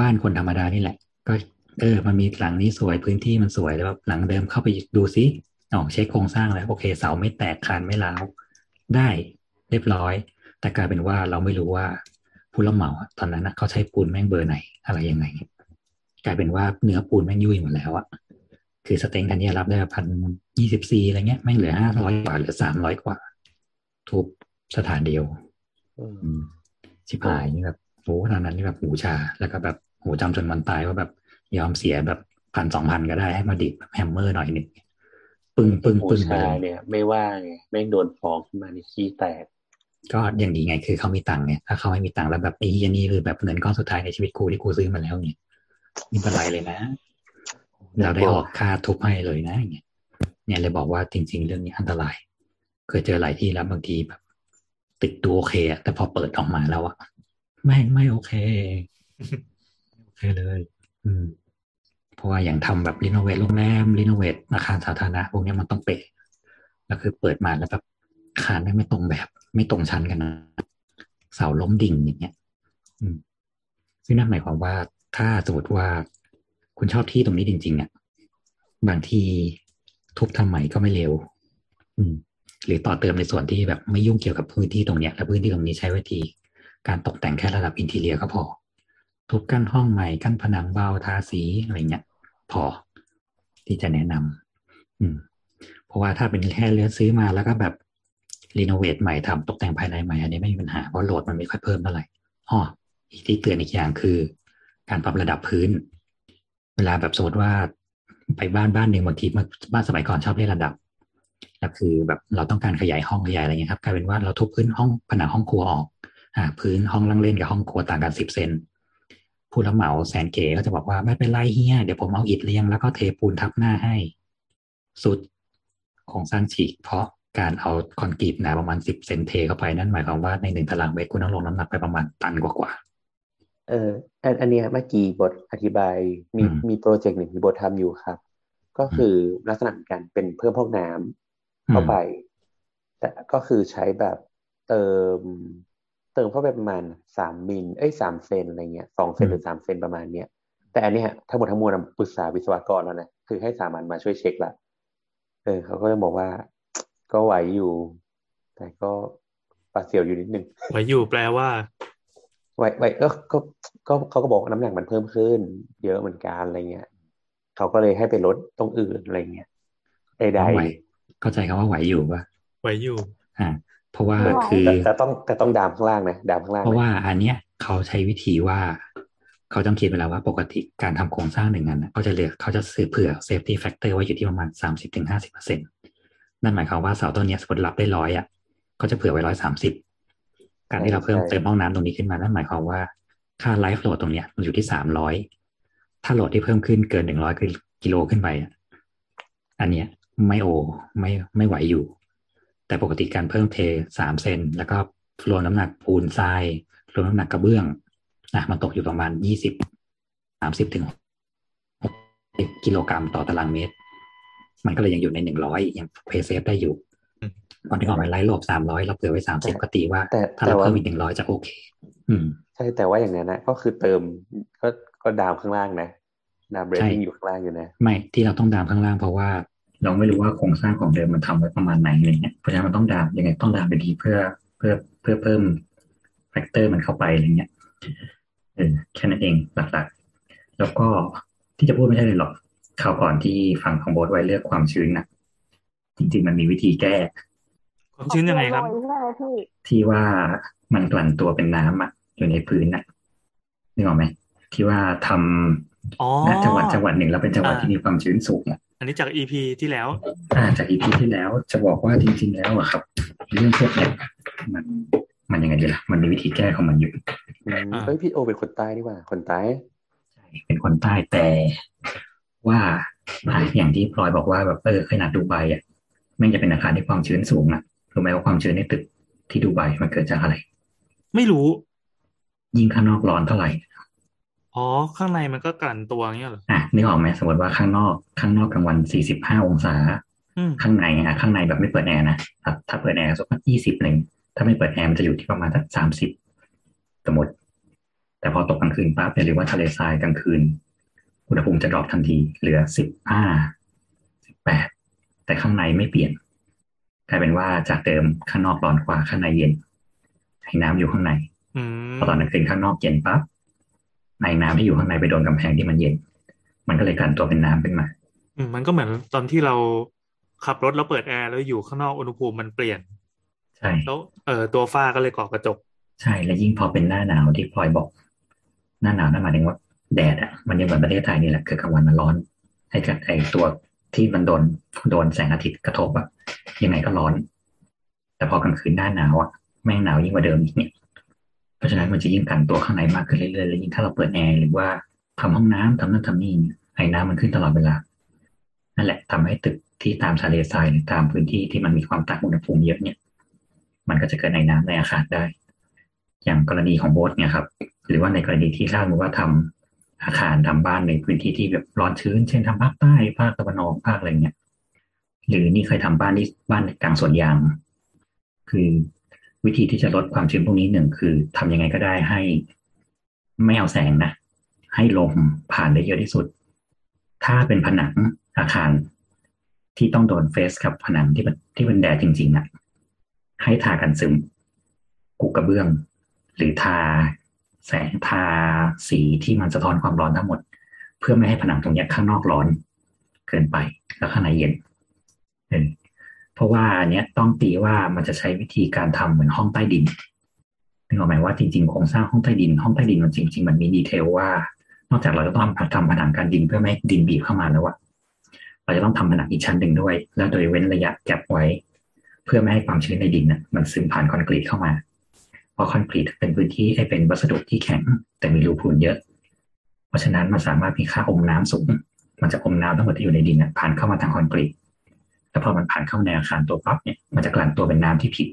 บ้านคนธรรมดานี่แหละ ก็ เออ มันมีหลังนี้สวยพื้นที่มันสวยแล้วแบบหลังเดิมเข้าไปดูซิอ๋อเช็คโครงสร้างแล้วโอเค เสาไม่แตกคานไม่ร้าวได้เรียบร้อย แต่กลายเป็นว่าเราไม่รู้ว่าผู้รับเหมาอะตอนนั้นนะเขาใช้ปูนแม่งเบอร์ไหนอะไรยังไง กลายเป็นว่าเนื้อปูนแม่งยุ่ยหมดแล้วอะคือสเต็งทันนี้รับได้พันยี่สิบซีอะไรเงี้ยแม่งเหลือห้าร้อยกว่าเหลือสามร้อยกว่า ทุบสถานเดียวอืมอืมชิบหายนี่แบบโอ้ตอนนั้นนี่แบบหูชา แล้วก็แบบหูจำจนวันตายว่าแบบยอมเสียแบบพันสองพันก็ได้ให้มาดิดแบบแฮมเมอร์หน่อยหนึ่งปึ้งปึ้งหูปึ้งไปชาเลยเนี่ย ไม่ว่าไงแม่งโดนฟ้องขึ้นมาในขี้แตก ก็อย่างดีไงคือเขามีตังค์เนี่ยถ้าเขาไม่มีตังค์แล้วแบบไอ้เหี้ยนี่คือแบบเงินก้อนสุดท้ายในชีวิตกูที่กูซื้อมาแล้วเนี่ย นี่เป็นไรเลยนะเราได้ออกค่าทุบให้เลยนะอย่างเงี้ยเนี่ยเลยบอกว่าจริง ๆ เรื่องนี้อันตราย เคยเจอหลายที่แล้วบางทีแบบ ติดตัวโอเคอะแต่พอเปิดออกมาแล้วอะไม่ไม่โอเคโอเคเลย อืมเพราะว่าอย่างทำแบบรีโนเวทโรงแรมรีโนเวทอาคารสาธารณะพวกนี้มันต้องเป๊ะแล้วคือเปิดมาแล้วแบบอาคารไม่ไม่ตรงแบบ ไม่ตรงชั้นกันนะเสาล้มดิ่งอย่างเงี้ย อืมซึ่งนั่นหมายความว่า ถ้าสมมติว่าคุณชอบที่ตรงนี้จริงๆอะบางทีทุบทำใหม่ก็ไม่เร็ว อืม หรือต่อเติมในส่วนที่แบบไม่ยุ่งเกี่ยวกับพื้นที่ตรงเนี้ยและพื้นที่ตรงนี้ใช้วิธีการตกแต่งแค่ระดับอินทีเรียก็พอ ทุบกั้นห้องใหม่กั้นผนังเบาทาสีอะไรเงี้ยพอ ที่จะแนะนำอืม เพราะว่าถ้าเป็นแค่เลือซื้อมาแล้วก็แบบรีโนเวทใหม่ทำตกแต่งภายในใหม่อันนี้ไม่มีปัญหาเพราะโหลดมันไม่ค่อยเพิ่มเท่าไหร่อ๋ออีกที่เตือนอีกอย่างคือ การปรับระดับพื้น เวลาแบบสมมติว่าไปบ้านบ้านหนึ่งบางทีบ้านสมัยก่อนชอบเล่นระดับแล้วคือแบบเราต้องการขยายห้องขยายอะไรเงี้ยครับกลายเป็นว่าเราทุบพื้นห้องผนังห้องครัวออกอ่าพื้นห้องนั่งเล่นกับห้องครัวต่างกันสิบเซนผู้รับเหมาแสนเก๋ก็จะบอกว่าไม่เป็นไรเฮียเดี๋ยวผมเอาอิฐเรียงแล้วก็เทปูนทับหน้าให้ สุดโครงสร้างฉีกเพราะการเอาคอนกรีตหนาประมาณสิบเซนเทเข้าไปนั่นหมายความว่าในหนึ่งตารางเมตรคุณต้องลงน้ำหนักไปประมาณตันกว่า เอออันอันเนี้ยเมื่อกี้บทอธิบายมีอืมมีโปรเจกต์หนึ่งที่บททำอยู่ครับ ก็คือลักษณะเหมือนกันเป็นเพิ่มพวกน้ำๆเข้าอืมไป แต่ก็คือใช้แบบเติม เติมเข้าไปประมาณสามมิลเอ้ยสามเซนอะไรเงี้ยสองเซนหรือสามเซนประมาณเนี้ยแต่อันเนี้ยทั้งหมดทั้งมวลอะปรึกษาวิศวกรแล้วนะคือให้สามัญมาช่วยเช็คละเออเขาก็จะบอกว่า ก็ไหวอยู่ แต่ก็ปาดเสียวอยู่นิดนึงไว้อยู่แปลว่า ไว้ไว้ก็ก็ก็เขาก็บอกว่าน้ำหนักมันเพิ่มขึ้น เยอะเหมือนกันอะไรเงี้ยเขาก็เลยให้ไปลดตรงอื่นอะไรเงี้ยใดไหวเข้าใจคำว่าไหวอยู่ป่ะไว้อยู่อ่าเพราะว่าไหวคือๆแต่แต่ต้องแต่ต้องดามข้างล่างนะดามข้างล่างเพราะนะว่าอันเนี้ยเขาใช้วิธีว่า เขาต้องคิดเวแลาว่าปกติการทำโครงสร้างหนึ่งอันนะเขาจะเลือกเขาจะซื้อเผื่อ safety factor ไว้อยู่ที่ประมาณสามสิบถึงห้าสิบเปอร์เซ็นนั่นหมายความว่าเสาต้นเนี้ยสมมติรับได้ร้อยอะเขาจะเผื่อไว้ร้อยสามสิบ การที่เราเพิ่มเติมห้องน้ำตรงนี้ขึ้นมานั่นหมายความว่าค่าไลฟ์โหลดตรงเนี้ยมันอยู่ที่สามร้อยถ้าโหลดที่เพิ่มขึ้นเกินหนึ่งร้อยกิโลขึ้นไปอะอันเนี้ยไม่โอไม่ไม่ไหวอยู่ แต่ปกติการเพิ่มเทสามเซนแล้วก็รวมน้ำหนักปูนทรายรวมน้ำหนักกระเบื้องอะมันตกอยู่ประมาณยี่สิบสามสิบถึงหกกิโลกรัมต่อตารางเมตร มันก็เลยยังอยู่ในหนึ่งร้อยยัง play safe ได้อยู่ อืมก่อนที่ออกไป live load สามร้อยเราเผื่อไว้สามสิบก็ตีว่าแต่ถ้าแต่เราว่าเพิ่มอีกหนึ่งร้อยจะโอเค อืม ใช่แต่ว่าอย่างนั้นนะก็คือเติมก็ก็ดามข้างล่างนะดามเบรดดิ้งใช่อยู่ข้างล่างอยู่นะ ไม่ที่เราต้องดามข้างล่างเพราะว่าเราไม่รู้ว่าโครงสร้างของเดิมมันทำไว้ประมาณไหนอะไรเงี้ยเพราะฉะนั้นมันต้องดามยังไงต้องดามไปดีเพื่อเพื่อเพื่อเพิ่ม factor มันเข้าไปอะไรเงี้ยเออแค่นั้นเองหลักๆ แล้วก็ที่จะพูดไม่ใช่เลยหรอกคราวก่อนที่ฟังของโบทไว้เรื่องความชื้นนะจริงๆมันมีวิธีแก้ ความชื้นยังไงครับโใช่ไหมพี่ที่ว่ามันกลั่นตัวเป็นน้ำอะอยู่ในพื้นน่ะนึกออกไหมที่ว่าทำอ๋อณจังหวัดจังหวัดหนึ่งแล้วเป็นจังหวัดอ่าที่มีความชื้นสูงอะอันนี้จาก EP ที่แล้ว อ่าจากอีพีที่แล้วจะบอกว่าจริง ๆ แล้วอะครับ เรื่องพวกเนี้ยมันมันยังไงดีล่ะ มันมีวิธีแก้ของมันอยู่อืมอ่าเฮ้ยพี่โอเป็นคนใต้นี่หว่า คนใต้ใช่เป็นคนใต้แต่ว่าอะอย่างที่พลอยบอกว่าแบบเออขนาดดูไบอะแม่งจะเป็นอาคารที่ความชื้นสูงอะ รู้ไหมว่าความชื้นในตึกที่ดูไบมันเกิดจากอะไร ไม่รู้ ยิ่งข้างนอกร้อนเท่าไหร่อ๋อ ข้างในมันก็กลั่นตัวเงี้ยเหรออะนึกออกไหมสมมติว่าข้างนอก ข้างนอกกลางวันสี่สิบห้าองศาอืมข้างในอะข้างในแบบไม่เปิดแอร์นะถ้าถ้าเปิดแอร์สักยี่สิบหนึ่งถ้าไม่เปิดแอร์มันจะอยู่ที่ประมาณสักสามสิบสมมติ แต่พอตกกลางคืนปั๊บเนี่ยหรือว่าทะเลทรายกลางคืน อุณหภูมิจะ drop ทันทีเหลือสิบห้าสิบแปดแต่ข้างในไม่เปลี่ยน กลายเป็นว่าจากเดิมข้างนอกร้อนกว่าข้างในเย็นไอน้ำอยู่ข้างในอืมพอตอนกลางคืนข้างนอกเย็นปั๊บไอน้ำที่อยู่ข้างในไปโดนกำแพงที่มันเย็น มันก็เลยกลั่นตัวเป็นน้ำขึ้นมาอืมมันก็เหมือนตอนที่เราขับรถแล้วเปิดแอร์แล้วอยู่ข้างนอกอุณหภูมิมันเปลี่ยน ใช่แล้วเออตัวฝ้าก็เลยเกาะกระจก ใช่และยิ่งพอเป็นหน้าหนาวที่พลอยบอก หน้าหนาวนั่นหมายถึงว่าแดดอะมันยังเหมือนประเทศไทยนี่แหละคือกลางวันมันร้อนไอ้กับไอ้ตัว ที่มันโดนโดนแสงอาทิตย์กระทบอะยังไงก็ร้อน แต่พอกลางคืนหน้าหนาวอะแม่งหนาวยิ่งกว่าเดิมอีกเนี่ย เพราะฉะนั้นมันจะยิ่งกันตัวข้างในมากขึ้นเรื่อยๆแล้วยิ่งถ้าเราเปิดแอร์หรือว่าทำห้องน้ำทำนั่นทำนี่เนี่ไอ้น้ำมันขึ้นตลอดเวลา นั่นแหละทำให้ตึกที่ตามทะเลทรายหรือตามพื้นที่ที่มันมีความต่างอุณหภูมิเยอะเนี่ย มันก็จะเกิดในน้ำในอาคารได้ อย่างกรณีของโบสเนี่ยครับ หรือว่าในกรณีที่ถ้าสมมติว่าทำ อาคารทำบ้านในพื้นที่ที่แบบร้อนชื้น เช่นทำภาคใต้ภาคตะวันออกภาคอะไรเงี้ยหรือนี่เคยทำบ้านที่บ้านกลางสวนยาง คือวิธีที่จะลดความชื้นพวกนี้หนึ่งคือทำยังไงก็ได้ให้ไม่เอาแสงนะ ให้ลมผ่านได้เยอะที่สุด ถ้าเป็นผนังอาคารที่ต้องโดนเฟสกับผนังที่มันที่เป็นแดดจริงๆอะ ให้ทากันซึมกูกระเบื้อง หรือทา แสงทาสีที่มันสะท้อนความร้อนทั้งหมด เพื่อไม่ให้ผนังตรงนี้ข้างนอกร้อนเกินไปแล้วข้างในเย็นเออเพราะว่าอันเนี้ยต้องตีว่ามันจะใช้วิธีการทำเหมือนห้องใต้ดินนึกออกไหมว่าจริงๆโครงสร้างห้องใต้ดิน ห้องใต้ดินมันจริง ๆ มันมีดีเทลว่า นอกจากเราจะต้องทำผนังการดินเพื่อไม่ดินบีบเข้ามาแล้วอะเราจะต้องทำผนังอีกชั้นหนึ่งด้วย แล้วโดยเว้นระยะแก็บไว้ เพื่อไม่ให้ความชื้นในดินน่ะมันซึมผ่านคอนกรีตเข้ามา เพราะคอนกรีตเป็นพื้นที่ให้เป็นวัสดุที่แข็ง แต่มีรูพูนเยอะ เพราะฉะนั้นมันสามารถมีค่าอมน้ำสูง มันจะอมน้ำทั้งหมดที่อยู่ในดินนะผ่านเข้ามาทางคอนกรีตแล้วพอมันผ่านเข้าในอาคารตัวปั๊บเนี่ยมันจะกลั่นตัวเป็นน้ำที่ผิด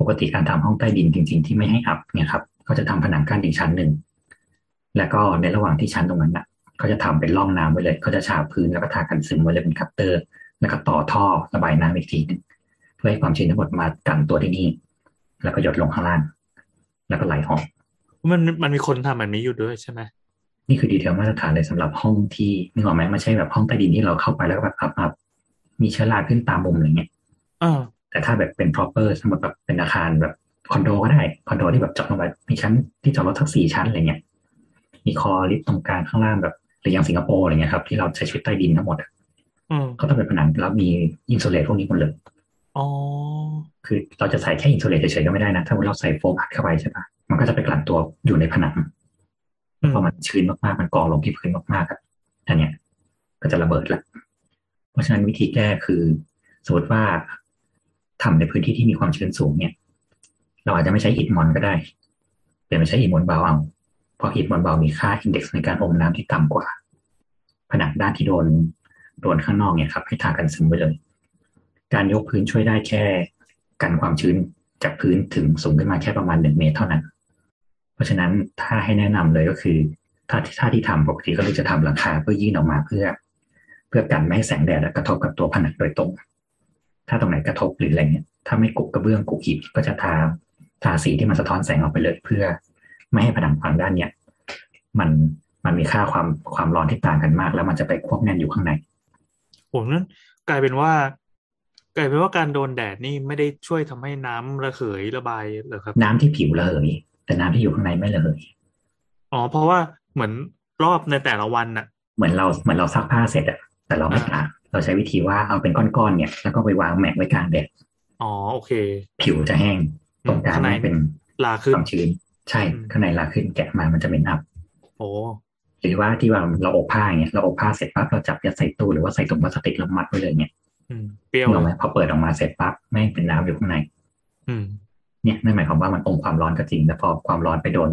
ปกติการทำห้องใต้ดินจริง ๆ ที่ไม่ให้อับเนี่ยครับเขาจะทำผนังกั้นอีกชั้นหนึ่งแล้วก็ในระหว่างที่ชั้นตรงนั้นน่ะเขาจะทำเป็นร่องน้ำไว้เลยเขาจะฉาบพื้นแล้วก็ทากันซึมไว้เลยเป็น gutter แล้วก็ต่อท่อระบายน้ำอีกทีหนึงเพื่อให้ความชื้นทั้งหมดมากลั่นตัวที่นี่ แล้วก็หยดลงข้างล่าง แล้วก็ไหลออกมันมันมีคนทำแบบนี้อยู่ด้วยใช่ไหมนี่คือ detail มาตรฐานเลยสำหรับห้องที่นึกออกไหมไม่ใช่แบบห้องใต้ดินที่เราเข้าไปแล้วก็แบบอับอับมีเชื้อราขึ้นตามมุมอะไรเงี้ยเออแต่ถ้าแบบเป็น proper สมมติแบบเป็นอาคารแบบคอนโดก็ได้คอนโดที่แบบเจาะลงไปมีชั้นที่จอดรถทั้งสี่ชั้นอะไรเงี้ยมี core ลิฟต์ตรงกลางข้างล่างแบบหรืออย่างสิงคโปร์อะไรเงี้ยครับที่เราใช้ชีวิตใต้ดินทั้งหมดอะอืมเขาต้องเป็นผนังแล้วมี insulate พวกนี้หมดเลย อ๋อ คือเราจะใส่แค่ insulate เฉยๆก็ไม่ได้นะ ถ้าเราใส่โฟมอัดเข้าไปใช่ปะมันก็จะไปกลั่นตัวอยู่ในผนังอืมพอมันชื้นมากๆ มันกองลงที่พื้นมากๆอะอันเนี้ย ก็จะระเบิดละ เพราะฉะนั้นวิธีแก้คือสมมติว่าทำในพื้นที่ที่มีความชื้นสูงเนี่ย เราอาจจะไม่ใช้อิฐมอนก็ได้ เปลี่ยนไปใช้อิฐมอนเบาเอาเพราะอิฐมอนเบามีค่าอินเด็กซ์ในการอมน้ำที่ต่ำกว่า ผนังด้านที่โดนโดนข้างนอกเนี่ยครับ ให้ทากันซึมไว้เลย การยกพื้นช่วยได้แค่กันความชื้นจากพื้นถึงสูงขึ้นมาแค่ประมาณหนึ่งเมตรเท่านั้น เพราะฉะนั้นถ้าให้แนะนำเลยก็คือ ถ้าถ้าที่ทำปกติก็เลยจะทำหลังคาเพื่อยื่นออกมาเพื่อ เพื่อกันไม่ให้แสงแดดกระทบกับตัวผนังโดยตรง ถ้าตรงไหนกระทบหรืออะไรเงี้ยถ้าไม่กุกกระเบื้องกุกหิบก็จะทาทาสีที่มันสะท้อนแสงออกไปเลย เพื่อไม่ให้ผนังฝั่งด้านเนี้ยมันมันมีค่าความความร้อนที่ต่างกันมาก แล้วมันจะไปควบแน่นอยู่ข้างในผมนั้นกลายเป็นว่า กลายเป็นว่าการโดนแดดนี่ไม่ได้ช่วยทำให้น้ำระเหยระบายเหรอครับ น้ำที่ผิวระเหยแต่น้ำที่อยู่ข้างในไม่ระเหยอ๋อเพราะว่าเหมือนรอบในแต่ละวันน่ะ เหมือนเราเหมือนเราซักผ้าเสร็จอะแต่เราไม่ตากเราใช้วิธีว่าเอาเป็นก้อนๆเนี่ย แล้วก็ไปวางแหมกไว้กลางแดดอ๋อโอเค ผิวจะแห้งตรงกลางข้างในเนี่ยเป็นลาขึ้นความชื้น ใช่อืมข้างในลาขึ้นแกะมามันจะเป็นอับโอ้หรือว่าที่ว่าเราอบผ้าอย่างเงี้ยเราอบผ้าเสร็จปั๊บเราจับยัดใส่ตู้หรือว่าใส่ถุงพลาสติกแล้วมัดไว้เลยเนี่ยอืม เปรี้ยวนึกออกไหมพอเปิดออกมาเสร็จปั๊บแม่งเป็นน้ำอยู่ข้างใน อืม เนี่ยนั่นหมายความว่ามันอมความร้อนก็จริงแต่พอความร้อนไปโดน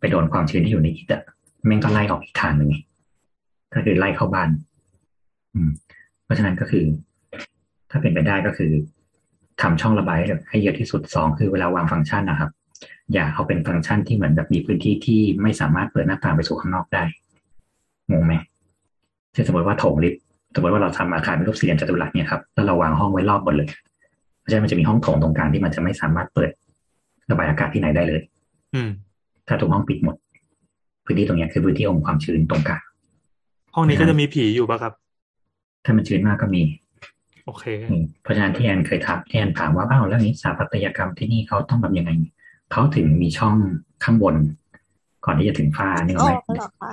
ไปโดนความชื้นที่อยู่ในอิฐอะแม่งก็ไล่ออกอีกทางหนึ่งไงก็คือไล่เข้าบ้าน อืม เพราะฉะนั้นก็คือ ถ้าเป็นไปได้ก็คือทำช่องระบายให้เยอะที่สุดสองคือเวลาวางฟังก์ชันนะครับ อย่าเอาเป็นฟังก์ชันที่เหมือนแบบมีพื้นที่ที่ไม่สามารถเปิดหน้าต่างไปสู่ข้างนอกได้งงไหมเช่นสมมติว่าโถงลิฟต์ สมมติว่าเราทำอาคารเป็นรูปสี่เหลี่ยมจัตุรัสเนี่ยครับแล้วเราวางห้องไว้รอบหมดเลยเพราะฉะนั้นมันจะมีห้องโถงตรงกลางที่มันจะไม่สามารถเปิดระบายอากาศที่ไหนได้เลย อืม ถ้าทุกห้องปิดหมด พื้นที่ตรงเนี้ยคือพื้นที่อมความชื้นตรงกลางห้องนี้ก็จะมีผีอยู่ป่ะครับ ถ้ามันชื้นมากก็มี โอเคอืมเพราะฉะนั้นที่แอนเคยถามที่แอนถามว่าอ้าวแล้วนี้สถาปัตยกรรมที่นี่เขาต้องแบบยังไงเขาถึงมีช่องข้างบน ก่อนที่จะถึงฝ้านี่อ๋ไหอมเหรอคะ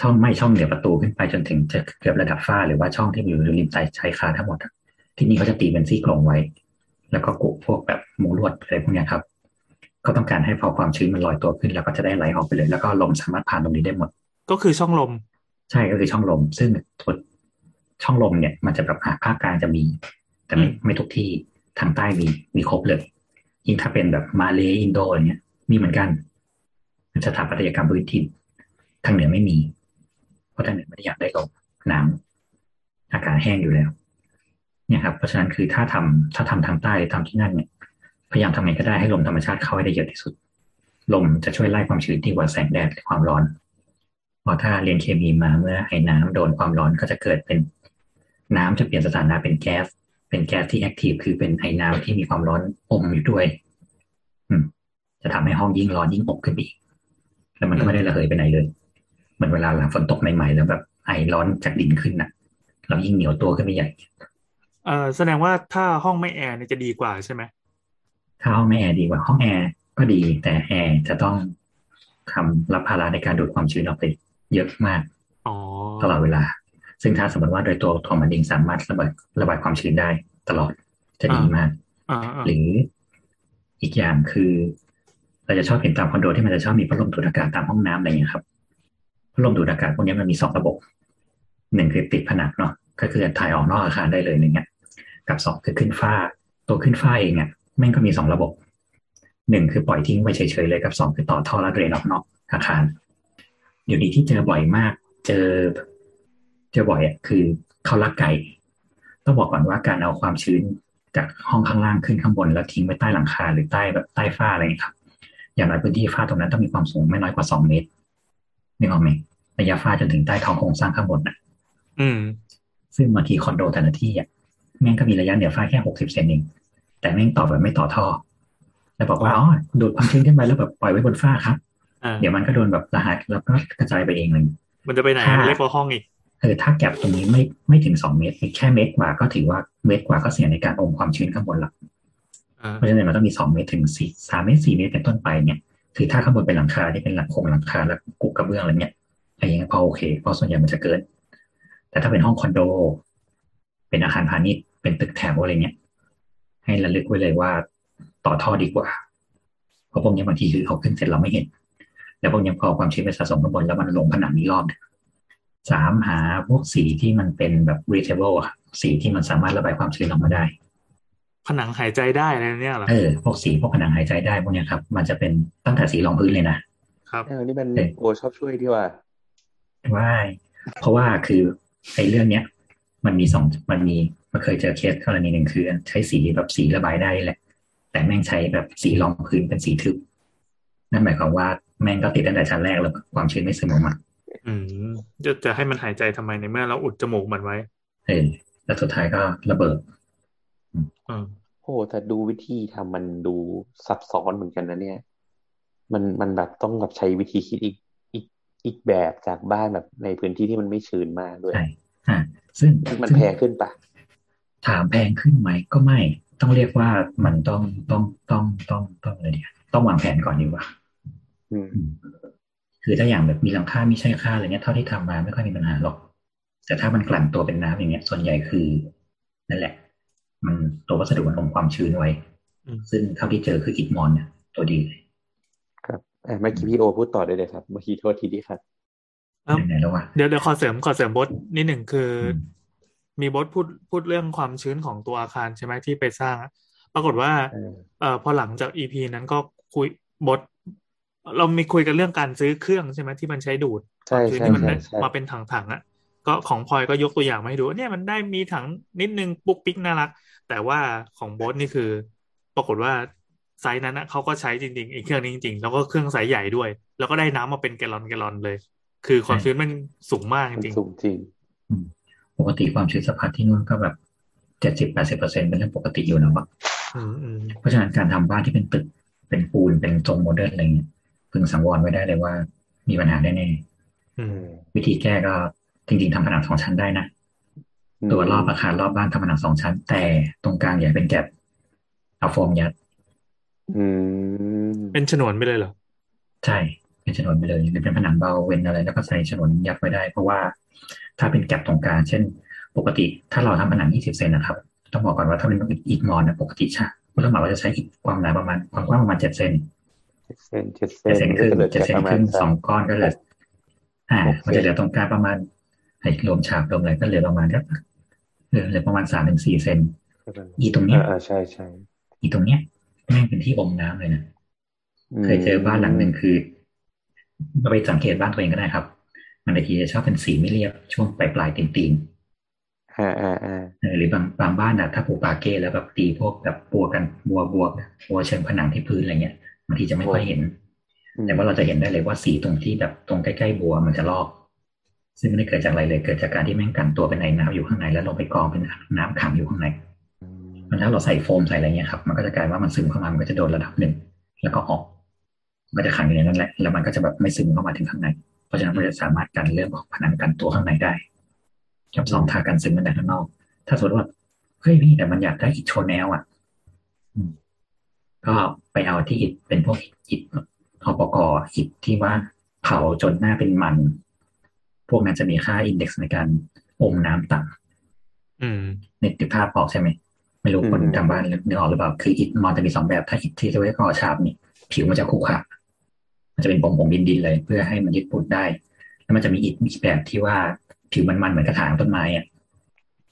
ช่องไม่ช่องเหนือประตูขึ้นไปจนถึงจะเกือบระดับฝ้า หรือว่าช่องที่อยู่ริมใต้ชายคาทั้งหมดอะที่นี่เขาจะตีเป็นซี่โครงไว้ แล้วก็กุพวกแบบมุงลวดอะไรพวกเนี้ยครับเขาต้องการให้พอความชื้นมันลอยตัวขึ้น แล้วก็จะได้ไหลออกไปเลย แล้วก็ลมสามารถผ่านตรงนี้ได้หมด ก็คือช่องลม ใช่ก็คือช่องลม ซึ่งช่องลมเนี่ย มันจะแบบอะภาคกลางจะมี แต่ไม่อืมไม่ทุกที่ทางใต้มีมีครบเลยยิ่งถ้าเป็นแบบมาเลอินโดอะไรเงี้ยมีเหมือนกันเป็นสถาปัตยกรรมพื้นถิ่นทางเหนือไม่มี เพราะทางเหนือไม่ได้อยากได้ลมหนาวอากาศแห้งอยู่แล้ว เนี่ยครับ เพราะฉะนั้นคือถ้าทำถ้าทำทางใต้หรือทำที่นั่นเนี่ย พยายามทำไงก็ได้ให้ลมธรรมชาติเข้าให้ได้เยอะที่สุด ลมจะช่วยไล่ความชื้นที่กว่าแสงแดดหรือความร้อนพอถ้าเรียนเคมีมาเมื่อไอ้น้ำโดนความร้อนก็จะเกิดเป็นน้ำจะเปลี่ยนสถานะเป็นแก๊ส เป็นแก๊สที่แอคทีฟคือเป็นไอ้น้ำที่มีความร้อนอมอยู่ด้วย อืม จะทำให้ห้องยิ่งร้อนยิ่งอบขึ้นอีก แล้วมันก็ไม่ได้ระเหยไปไหนเลย เหมือนเวลาฝนตกใหม่ๆแล้วแบบไอร้อนจากดินขึ้นน่ะ เรายิ่งเหนียวตัวขึ้นไปใหญ่เอ่อแสดงว่าถ้าห้องไม่แอร์เนี่ยจะดีกว่าใช่ไหมถ้าห้องไม่แอร์ดีกว่าห้องแอร์ก็ดี แต่แอร์จะต้องทำรับภาระในการดูดความชื้นออกไปเยอะมากอ๋อตลอดเวลา ซึ่งถ้าสมมติว่าโดยตัวของมันเองสามารถระบายระบายความชื้นได้ตลอดจะดีมากอ่าอ่าหรืออีกอย่างคือ เราจะชอบเห็นตามคอนโดที่มันจะชอบมีพัดลมดูดอากาศตามห้องน้ำอะไรอย่างเงี้ยครับ พัดลมดูดอากาศพวกนี้มันมีสองระบบหนึ่งคือติดผนังเนาะก็คือถ่ายออกนอกอาคารได้เลยอย่างเงี้ย กับสองคือขึ้นฟ้า ตัวขึ้นฟ้าเองอะแม่งก็มีสองระบบหนึ่งคือปล่อยทิ้งไว้เฉยๆเลยกับสองคือต่อท่อและเดรนออกนอกอาคารเดี๋ยวดีที่เจอบ่อยมาก เจอ เจอบ่อยอะคือเขาลักไก่ต้องบอกก่อนว่าการเอาความชื้นจากห้องข้างล่างขึ้นข้างบน แล้วทิ้งไว้ใต้หลังคาหรือใต้แบบใต้ฝ้าอะไรอย่างเงี้ยครับ อย่างน้พื้นที่ฝ้าตรงนั้นต้องมีความสูงไม่น้อยกว่าสองเมตร นึกออกไหมระยะฝ้าจนถึงใต้ท้องโครงสร้างข้างบนน่ะ อืม ซึ่งบางทีคอนโดแต่ละที่อะแม่งก็มีระยะเหนือฝ้าแค่หกสิบเซนเอง แต่แม่งต่อแบบไม่ต่อท่อ แล้วบอกว่าอ๋อดูดความชื้นขึ้นไปแล้วแบบปล่อยไว้บนฝ้าครับอ่าเดี๋ยวมันก็โดนแบบรหัสแล้วก็กระจายไปเองเลยมันจะไปไหนค่ะมันเล็กกว่าห้องอีกเออถ้าแก็บตรงนี้ไม่ไม่ถึงสองเมตรแค่เมตรกว่าก็ถือว่าเมตรกว่าก็เสี่ยงในการอมความชื้นข้างบนละออ่าเพราะฉะนั้นมันต้องมีสองเมตรถึงสี่สามเมตรสี่เมตรเป็นต้นไปเนี่ย คือถ้าข้างบนเป็นหลังคาที่เป็นหลังโครงหลังคาแล้วกุกกระเบื้องอะไรเงี้ยอะไรอย่างเงี้ยพอโอเคเพราะส่วนใหญ่มันจะเกิน แต่ถ้าเป็นห้องคอนโด เป็นอาคารพาณิชย์เป็นตึกแถวอะไรเงี้ยให้ระลึกไว้เลยว่าต่อท่อดีกว่า เพราะพวกนี้บางทีคือเขาขึ้นเสร็จเราไม่เห็น แล้วพวกนี้พอความชื้นไปสะสมข้างบนแล้วมันลงผนังนี้รอบสามหาพวกสีที่มันเป็นแบบ breathable สีที่มันสามารถระบายความชื้นออกมาได้ ผนังหายใจได้อะไรเนี่ยเหรอเออพวกสีพวกผนังหายใจได้พวกเนี้ยครับ มันจะเป็นตั้งแต่สีรองพื้นเลยนะครับเออนี่มันเออโอชอบช่วยที่ว่าว่าเพราะว่าคือไอ้เรื่องเนี้ย มันมีสองมันมีมันเคยเจอเคสกรณีหนึ่งคือ ใช้สีแบบสีระบายได้แหละ แต่แม่งใช้แบบสีรองพื้นเป็นสีทึบ นั่นหมายความว่าแม่งก็ติดตั้งแต่ชั้นแรกแล้วความชื้นไม่ซึมออกมาอืมจะจะให้มันหายใจทำไมในเมื่อเราอุดจมูกมันไว้ เออแล้วสุดท้ายก็ระเบิดอืม โอ้แต่ดูวิธีทำมันดูซับซ้อนเหมือนกันนะเนี่ย มันมันแบบต้องแบบใช้วิธีคิดอีกอีกอีกแบบจากบ้านแบบในพื้นที่ที่มันไม่ชื้นมากด้วยใช่อ่าซึ่งซึ่งมันซึ่งแพงขึ้นปะถามแพงขึ้นไหมก็ไม่ ต้องเรียกว่ามันต้องต้องต้องต้องต้องอะไรเนี่ย ต้องวางแผนก่อนดีกว่าอืมอืมคือถ้าอย่างแบบมีหลังคามีใช้ค่าอะไรเงี้ยเท่าที่ทำมาไม่ค่อยมีปัญหาหรอก แต่ถ้ามันกลั่นตัวเป็นน้ำอย่างเงี้ย ส่วนใหญ่คือนั่นแหละ มันตัววัสดุมันอมความชื้นไว้อืมซึ่งเท่าที่เจอคืออิฐมอนเนี่ยตัวดีเลยครับเอ่อเมื่อกี้พี่โอพูดต่อได้เลยครับ เมื่อกี้โทษทีที่ครับเอ้าเป็นไงแล้ววะเดี๋ยวเดี๋ยวขอเสริมขอเสริมบทนิดหนึ่งคืออมมีบทพูดพูดเรื่องความชื้นของตัวอาคารใช่ไหมที่ไปสร้างอะปรากฏว่าเออเอ่อพอหลังจาก EP นั้นก็คุยบทเรามีคุยกันเรื่องการซื้อเครื่องใช่ไหมที่มันใช้ดูดใช่วามชื้นใช่ที่มันใช่ได้ใช่มาเป็นถังๆอะก็ของพลอยก็ยกตัวอย่างมาให้ดูเนี่ยมันได้มีถังนิดนึงปุ๊กปิ๊กน่ารัก แต่ว่าของโบสนี่คือ ปรากฏว่าไซส์นั้นนะเขาก็ใช้จริงๆไอ้เครื่องนี้จริงๆ แล้วก็เครื่องไซส์ใหญ่ด้วย แล้วก็ได้น้ำมาเป็นแกลลอนแกลลอนเลย คือความชื้นมันสูงมากมันสูงจริงจริงอืมปกติความชื้นสัมพัทธ์ที่นู่นก็แบบเจ็ดสิบแปดสิบเปอร์เซ็นเป็นเรื่องปกติอยู่นะวะๆอืมอืมเพราะฉะนั้นการทำบ้านที่เป็นตึกเป็นปูนเป็นทรง modern อะไรเงี้ยพึงสังวรไว้ได้เลยว่า มีปัญหาแน่อืมๆวิธีแก้ก็จริง ๆทำผนังสองชั้นได้นะอืม ตัวรอบอาคารรอบบ้านทำผนังสองชั้น แต่ตรงกลางอะเป็น gapเอาโฟมยัดอืมเป็นฉนวนไปเลยเหรอ ใช่ เป็นฉนวนไปเลยหรือเป็นผนังเบาเว้นอะไร แล้วก็ใส่ฉนวนยัดไว้ได้ เพราะว่าถ้าเป็นแกลบตรงกลางเช่น ปกติถ้าเราทำผนัง 20 เซนนะครับ ต้องบอกก่อนว่าถ้าเป็นอิฐมอนนะปกติใช่ผู้รับเหมาเราจะใช้อิฐความหนาประมาณความกว้างประมาณ 7 เซนเจ็ดเซนเจ็ดเซเจ็ดนเซนมันคก็รึ่งจะเหลือเจ็ดแค่เซนประมาคณรึ่งสัสองก้อนก็เหลืออ่าหกเซนมันจะเหลือตรงกลางประมาณไอ้รวมฉาบรวมอะไรก็เหลือประมาณก็ เหลือเหลือประมาณสามถึงสี่เซนอีตรงเนี้ยอ่าอ่าใช่ใช่อีตรงเนี้ยแม่งเป็นที่อมน้ำเลยนะเคยเจอบ้านหลังหนึ่งคือเราไปสังเกตบ้านตัวเองก็ได้ครับ มันบางทีจะชอบเป็นสีไม่เรียบช่วงปลายปลายๆตีนอ่าอ่าอ่าๆเออหรือบางบางบ้านอะถ้าปลูกปาเก้แล้วแบบตีพวกแบบบัวกันบัวบัวบัวเชิงผนังที่พื้นอะไรเงี้ยบางทีจะไม่ค่อยเห็นอืมแต่ว่าเราจะเห็นได้เลยว่าสีตรงที่แบบตรงใกล้ๆบัวมันจะลอก ซึ่งไม่ได้เกิดจากอะไรเลย เกิดจากการที่แม่งกันตัวเป็นไอ้น้ำอยู่ข้างในแล้วลงไปกองเป็นน้ำขังอยู่ข้างในมันถ้าเราใส่โฟมใส่อะไรเงี้ยครับ มันก็จะกลายว่ามันซึมเข้ามา มันก็จะโดนระดับหนึ่ง แล้วก็ออก มันจะขังอยู่ในนั้นแหละ แล้วมันก็จะแบบไม่ซึมเข้ามาถึงข้างใน เพราะฉะนั้นมันจะสามารถกันเรื่องของผนังกันตัวข้างในได้กับสองทากันซึมตั้งแต่ข้างนอก ถ้าสมมติว่า เฮ้ยพี่แต่มันอยากได้อิฐโชว์แนวอะ ก็ไปเอาที่อิฐเป็นพวกอิฐอปกอิฐที่ว่าเผาจนหน้าเป็นมัน พวกนั้นจะมีค่าอินเด็กซ์ในการอมน้ำต่ำอืมในติภาพออกใช่ไหม ไม่รู้คนทางบ้านนึกออกหรือเปล่า คืออิฐมอนจะมีสองแบบ ถ้าอิฐที่จะไว้ก่อฉาบนี่ ผิวมันจะขรุขระมันจะเป็นผงผงดินดินๆเลย เพื่อให้มันยึดปุ่นได้ แล้วมันจะมีอิฐอีกแบบที่ว่าผิวมันมันๆเหมือนกระถางต้นไม้อะ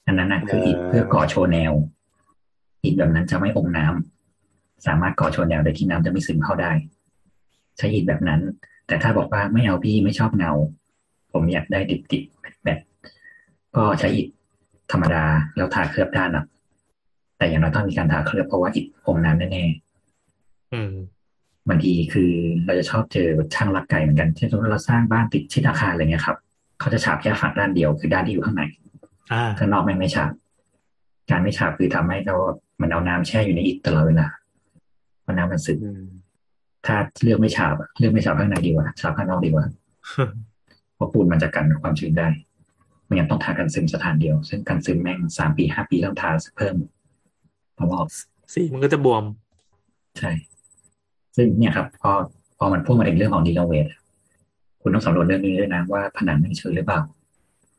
อันนั้นนะคืออิฐเพื่อก่อโชว์แนว อิฐแบบนั้นจะไม่อมน้ำสามารถก่อโชว์แนวโดยที่น้ำจะไม่ซึมเข้าได้ ใช้อิฐแบบนั้น แต่ถ้าบอกว่าไม่เอาพี่ไม่ชอบเงา ผมอยากได้ดิบดิบๆแบบก็ใช้อิฐธรรมดาแล้วทาเคลือบด้านอะ แต่อย่างน้อยต้องมีการทาเคลือบเพราะว่าอิฐอมน้ำแน่อืมๆบางทีคือเราจะชอบเจอช่างลักไก่เหมือนกันเช่นสมมติเราสร้างบ้านติดชิดอาคารอะไรเงี้ยครับเขาจะฉาบแค่ฝั่งด้านเดียวคือด้านที่อยู่ข้างในอ่าข้างนอกแม่งไม่ฉาบการไม่ฉาบคือทำให้เรามันเอาน้ำแช่อยู่ในอิฐตลอดเวลาเพราะน้ำมันซึมอืมถ้าเลือกไม่ฉาบอะเลือกไม่ฉาบข้างในดีกว่าฉาบข้างนอกดีกว่าเพ ราะปูนมันจะกันความชื้นได้ ไม่งั้นต้องทากันซึมสถานเดียว ซึ่งกันซึมแม่งสามปีห้าปีต้องทาเพิ่มเพราะว่าสีมันก็จะบวม ใช่ ซึ่งเนี่ยครับ พอพอมันพูดมาถึงเรื่องของรีโนเวทคุณต้องสำรวจเรื่องนี้ด้วยนะว่าผนังไม่ชื้นหรือเปล่า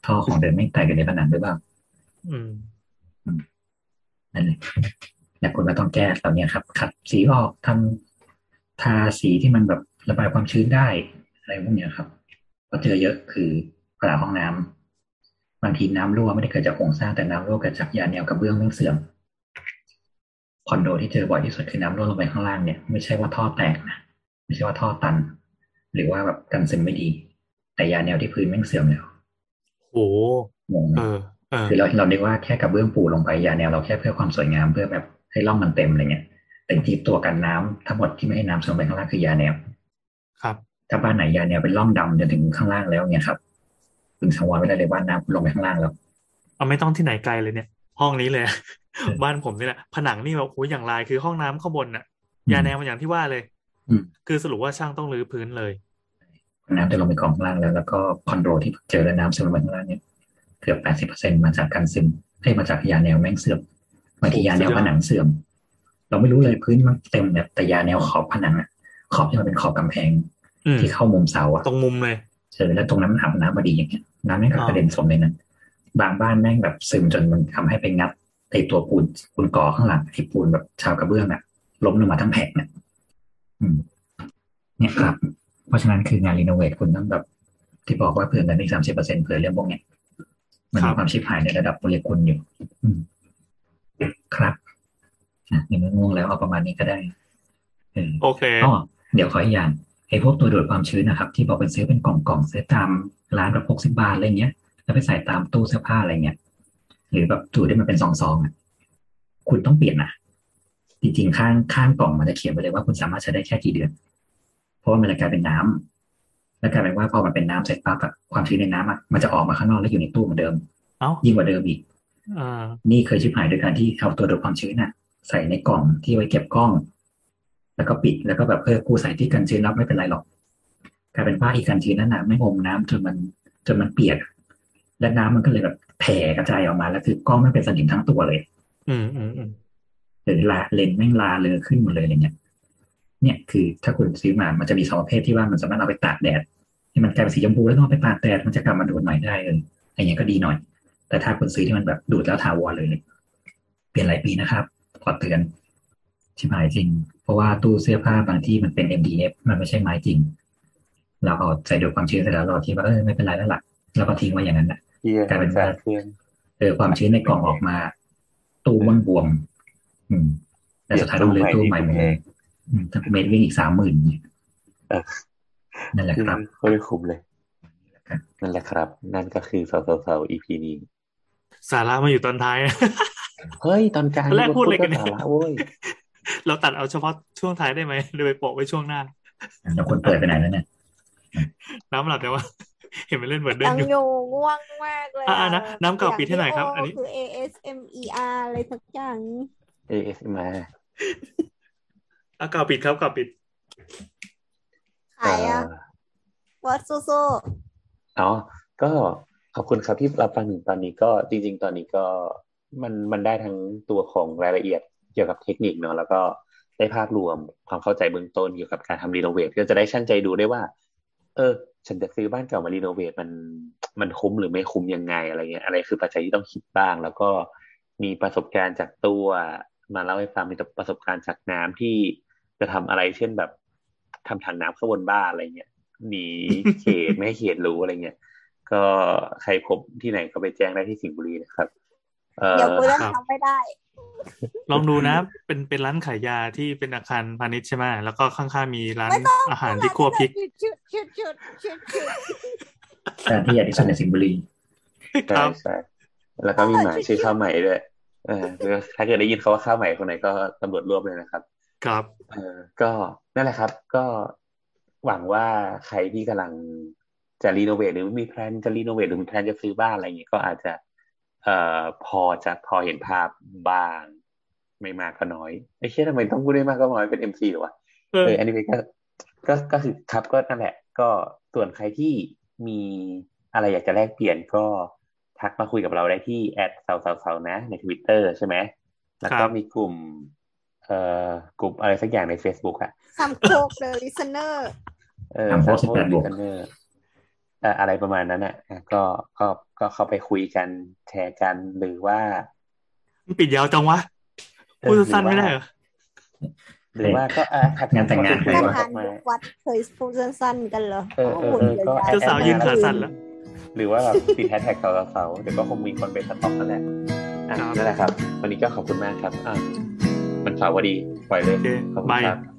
ท่อของเดินไม่แตกอยู่ในผนังหรือเปล่าอืมนั่นแหละเนี่ยคุณก็ต้องแก้เหล่านี้ครับ ขัดสีออกทำทาสีที่มันแบบระบายความชื้นได้ อะไรพวกเนี้ยครับ ก็เจอเยอะคือผนังห้องน้ำบางทีน้ำรั่วไม่ได้เกิดจากโครงสร้างแต่น้ำรั่วเกิดจากยาแนวกระเบื้องเรื่องเสื่อมคอนโดที่เจอบ่อยที่สุดคือน้ำรั่วลงไปข้างล่างเนี่ยไม่ใช่ว่าท่อแตกนะไม่ใช่ว่าท่อตัน หรือว่าแบบกันซึมไม่ดี แต่ยาแนวที่พื้นแม่งเสื่อมแล้วโอ้งงไหมเออเออคือเราเราเรียกว่าแค่กระเบื้องปูลงไปยาแนวเราแค่เพื่อความสวยงามเพื่อแบบให้ร่องมันเต็มอะไรเงี้ยแต่จริงๆตัวกันน้ำทั้งหมดที่ไม่ให้น้ำซึมไปข้างล่างคือยาแนวครับ ถ้าบ้านไหนยาแนวเป็นร่องดำจนถึงข้างล่างแล้วเนี่ยครับพึงสังวรไว้ได้เลยว่าน้ำคุณลงไปข้างล่างแล้วเอาไม่ต้องที่ไหนไกลเลยเนี่ย ห้องนี้เลยอบ้านผมนี่แหละผนังนี่แบบโอ้ยอย่างลายคือห้องน้ำข้างบนน่ะอืมยาแนวมันอย่างที่ว่าเลยอืมคือสรุปว่าช่างต้องรื้อพื้นเลย น้ำจะลงไปกองข้างล่างแล้ว แล้วก็คอนโดที่เจอแล้วน้ำซึมลงไปข้างล่างเนี่ยเกือบแปดสิบเปอร์เซ็นมาจากการซึมให้มาจากยาแนวแม่งเสื่อมบางทียาแนวผนังเสื่อม เราไม่รู้เลยพื้นมันเต็มเนี่ยแต่ยาแนวขอบผนังอะขอบที่มันเป็นขอบกำแพงอืม ที่เข้ามุมเสาอะตรงมุมเลยเจอแล้วตรงนั้นมันอาบน้ำมาดีอย่างเงี้ยน้ำแม่งก็อ๋อกระเด็นสมเลยนะบางบ้านแม่งแบบซึมจนมันทำให้ไปงัดไอตัวปูนปูนก่อข้างหลังไอปูนแบบชาวกระเบื้องอะล้มลงมาทั้งแผงเนี่ยอืมเนี่ยครับ เพราะฉะนั้นคืองานรีโนเวทคุณต้องแบบ ที่บอกว่าเผื่อเงินอีกสามสิบเปอร์เซ็นเผื่อเรื่องพวกเนี้ยมันครัมีบความชิบหายในระดับโมเลกุลอยู่อืมครับอะยังไม่ง่วงแล้วเอาประมาณนี้ก็ได้เออโอเคอ๋อเดี๋ยวขออีกอย่าง ไอ้พวกตัวดูดความชื้นนะครับ ที่บอกเป็นซื้อเป็นกล่องกล่องๆซื้อตามร้านแบบหกสิบาทอะไรเงี้ย แล้วไปใส่ตามตู้เสื้อผ้าอะไรเงี้ย หรือแบบดูดได้มันเป็นซองๆอะคุณต้องเปลี่ยนนะจริงๆข้างข้างกล่องมันจะเขียนไว้เลยว่าคุณสามารถใช้ได้แค่กี่เดือน เพราะว่ามันจะกลายเป็นน้ำแล้วกลายเป็นว่าพอมันเป็นน้ำเสร็จปั๊บอะความชื้นในน้ำอะมันจะออกมาข้างนอกแล้วอยู่ในตู้เหมือนเดิม เอ้ายิ่งกว่าเดิมอีกอ่านี่เคยชิบหายโดยการที่เอาตัวดูดความชื้นน่ะ ใส่ในกล่องที่ไว้เก็บกล้อง แล้วก็ปิดแล้วก็แบบเออกูใส่ที่กันชื้นรับไม่เป็นไรหรอกกลายเป็นว่าอีกกันชื้นนั้นน่ะไม่อมน้ำจนมันจนมันเปียก และน้ำมันก็เลยแบบแผ่กระจายออกมาแล้วคือกล้องไม่เป็นสนิมทั้งตัวเลย อืมอืมอืมหรือลาเลนส์แม่งลาเลยขึ้นหมดเลยอะไรเงี้ยเนี่ยคือถ้าคุณซื้อมา มันจะมีสองประเภทที่ว่ามันสามารถเอาไปตากแดดให้มันกลายเป็นสีชมพูแล้วก็เอาไปตากแดดมันจะกลับมาดูดใหม่ได้เลยอะไรเงี้ยก็ดีหน่อย แต่ถ้าคุณซื้อที่มันแบบดูดแล้วถาวรเลยเนี่ยเปลี่ยนหลายปีนะครับขอเตือน ชิบหายจริง เพราะว่าตู้เสื้อผ้าบางที่มันเป็น MDF มันไม่ใช่ไม้จริง เราเอาใส่ดูดความชื้นเสร็จแล้วเราคิดว่าเออไม่เป็นไรแล้วล่ะแล้วก็ทิ้งไว้อย่างนั้นนะเยี่ยกลายเป็นว่าเพื่อนเออความชื้นในกล่องออกมา ตู้มันบวม อืมแต่สุดท้ายต้องเลือกตู้ใหม่หมดเลยอืมถ้าเมตรวิ่งอีกสามหมื่นเนี่ยเออนั่นแหละครับไม่ได้คุ้มเลยนั่นแหละครับ นั่นก็คือสาวสาว EP นี้สาระมาอยู่ตอนท้าย เฮ้ย ตอนกลางแรกพูดอะไรกันสาระเว้ย เราตัดเอาเฉพาะช่วงท้ายได้ไหมหรือไปโปะไว้ช่วงหน้าแล้วคนเปิดไปไหนแล้วเนี่ยน้ำหลับแต่ว่า เห็นมันเล่นเหมือนเดิยัมงอยู่อยู่ง่วงมากเลยอะอะอะนะน้ำเก่าปิดให้หน่อยครับางอันนี้ที่โคือ ASMER อะไรสักอย่าง ASMR อะเก่าปิดครับเก่าปิดขายอะเอ่อวัดสู้อ๋อก็ขอบคุณครับที่รับฟังถึงตอนนี้ก็จริง ๆ ตอนนี้ก็มันมันได้ทั้งตัวของรายละเอียด เกี่ยวกับเทคนิคเนาะแล้วก็ได้ภาพรวมความเข้าใจเบื้องต้นเกี่ยวกับการทำรีโนเวทก็จะได้ชั่งใจดูได้ว่า เออ ฉันจะซื้อบ้านเก่ามารีโนเวทมันมันคุ้มหรือไม่คุ้มยังไงอะไรเงี้ยอะไรคือปัจจัยที่ต้องคิดบ้าง แล้วก็มีประสบการณ์จากตัวมาเล่าให้ฟังมีประสบการณ์จากน้ำที่จะทำอะไรเช่นแบบทำถังน้ำข้างบนบ้านอะไรเงี้ยหนีเขตไม่ให้เขตรู้อะไรเงี้ยก็ใครพบที่ไหนก็ไปแจ้งได้ที่สิงห์บุรีนะครับเอๆอเดี๋ยวกูจะครับทำไม่ได้ ลองดูนะ เป็นเป็นร้านขายยาที่เป็นอาคารพาณิชย์ใช่ไหมแล้วก็ข้างๆมีร้านไม่ต้องอาหารที่คั่วพริกชุดชุดชุดชุดชุดแต่ที่ใหญ่ที่สุดในสิงห์บุรีคใช่รับใช่แล้วก็มีหมาชื่อข้าวใหม่ด้วยเออถ้าเกิดได้ยินเขาว่าข้าวใหม่คนไหนก็ตำรวจรวบเลยนะครับ ครับเออก็นั่นแหละครับ ก็หวังว่าใครที่กำลังจะรีโนเวทหรือมีแพลนจะรีโนเวทหรือมีแพลนจะซื้อบ้านอะไรอย่างเงี้ยก็อาจจะ เอ่อพอจะพอเห็นภาพบ้าง ไม่มากก็น้อยไอ้เชี่ยทำไมต้องพูดไม่มากก็น้อยเป็น MC หรอวะเออเอออันนี้ก็ก็ก็คือครับก็นั่นแหละ ก็ส่วนใครที่มีอะไรอยากจะแลกเปลี่ยนก็ทักมาคุยกับเราได้ที่ at เสาเสาเสานะในทวิตเตอร์ใช่ไหมแล้วก็ครับมีกลุ่ม เอ่อกลุ่มอะไรสักอย่างใน Facebook อะซัมโคกเดอะลิสเนอร์เออทำโพสต์ซัมโพ18บวกดิเนอร์เอ่ออะไรประมาณนั้นอะอะก็ก็ก็เข้าไปคุยกันแชร์กันหรือว่ามันปิดยาวจังวะเออพูดสั้นๆไม่ได้เหรอหรือว่าก็อะทักงานแต่งงานคุยท่านกันทาอนอกมายุควัดเคยพูดสั้นๆกันเหรอเออเออหุ่นเออก็ใหญ่เจ้าสาวยืนขาสั่นแล้วหรือว่าแบบติดแฮชแท็กสาวๆเดี๋ยวก็คงมีคนไปสต็อกนั่นแหละอะครับนั่นแหละครับ วันนี้ก็ขอบคุณมากครับอะมันสาวดีปล่อยเลยโอเคขอบคุณบายครับ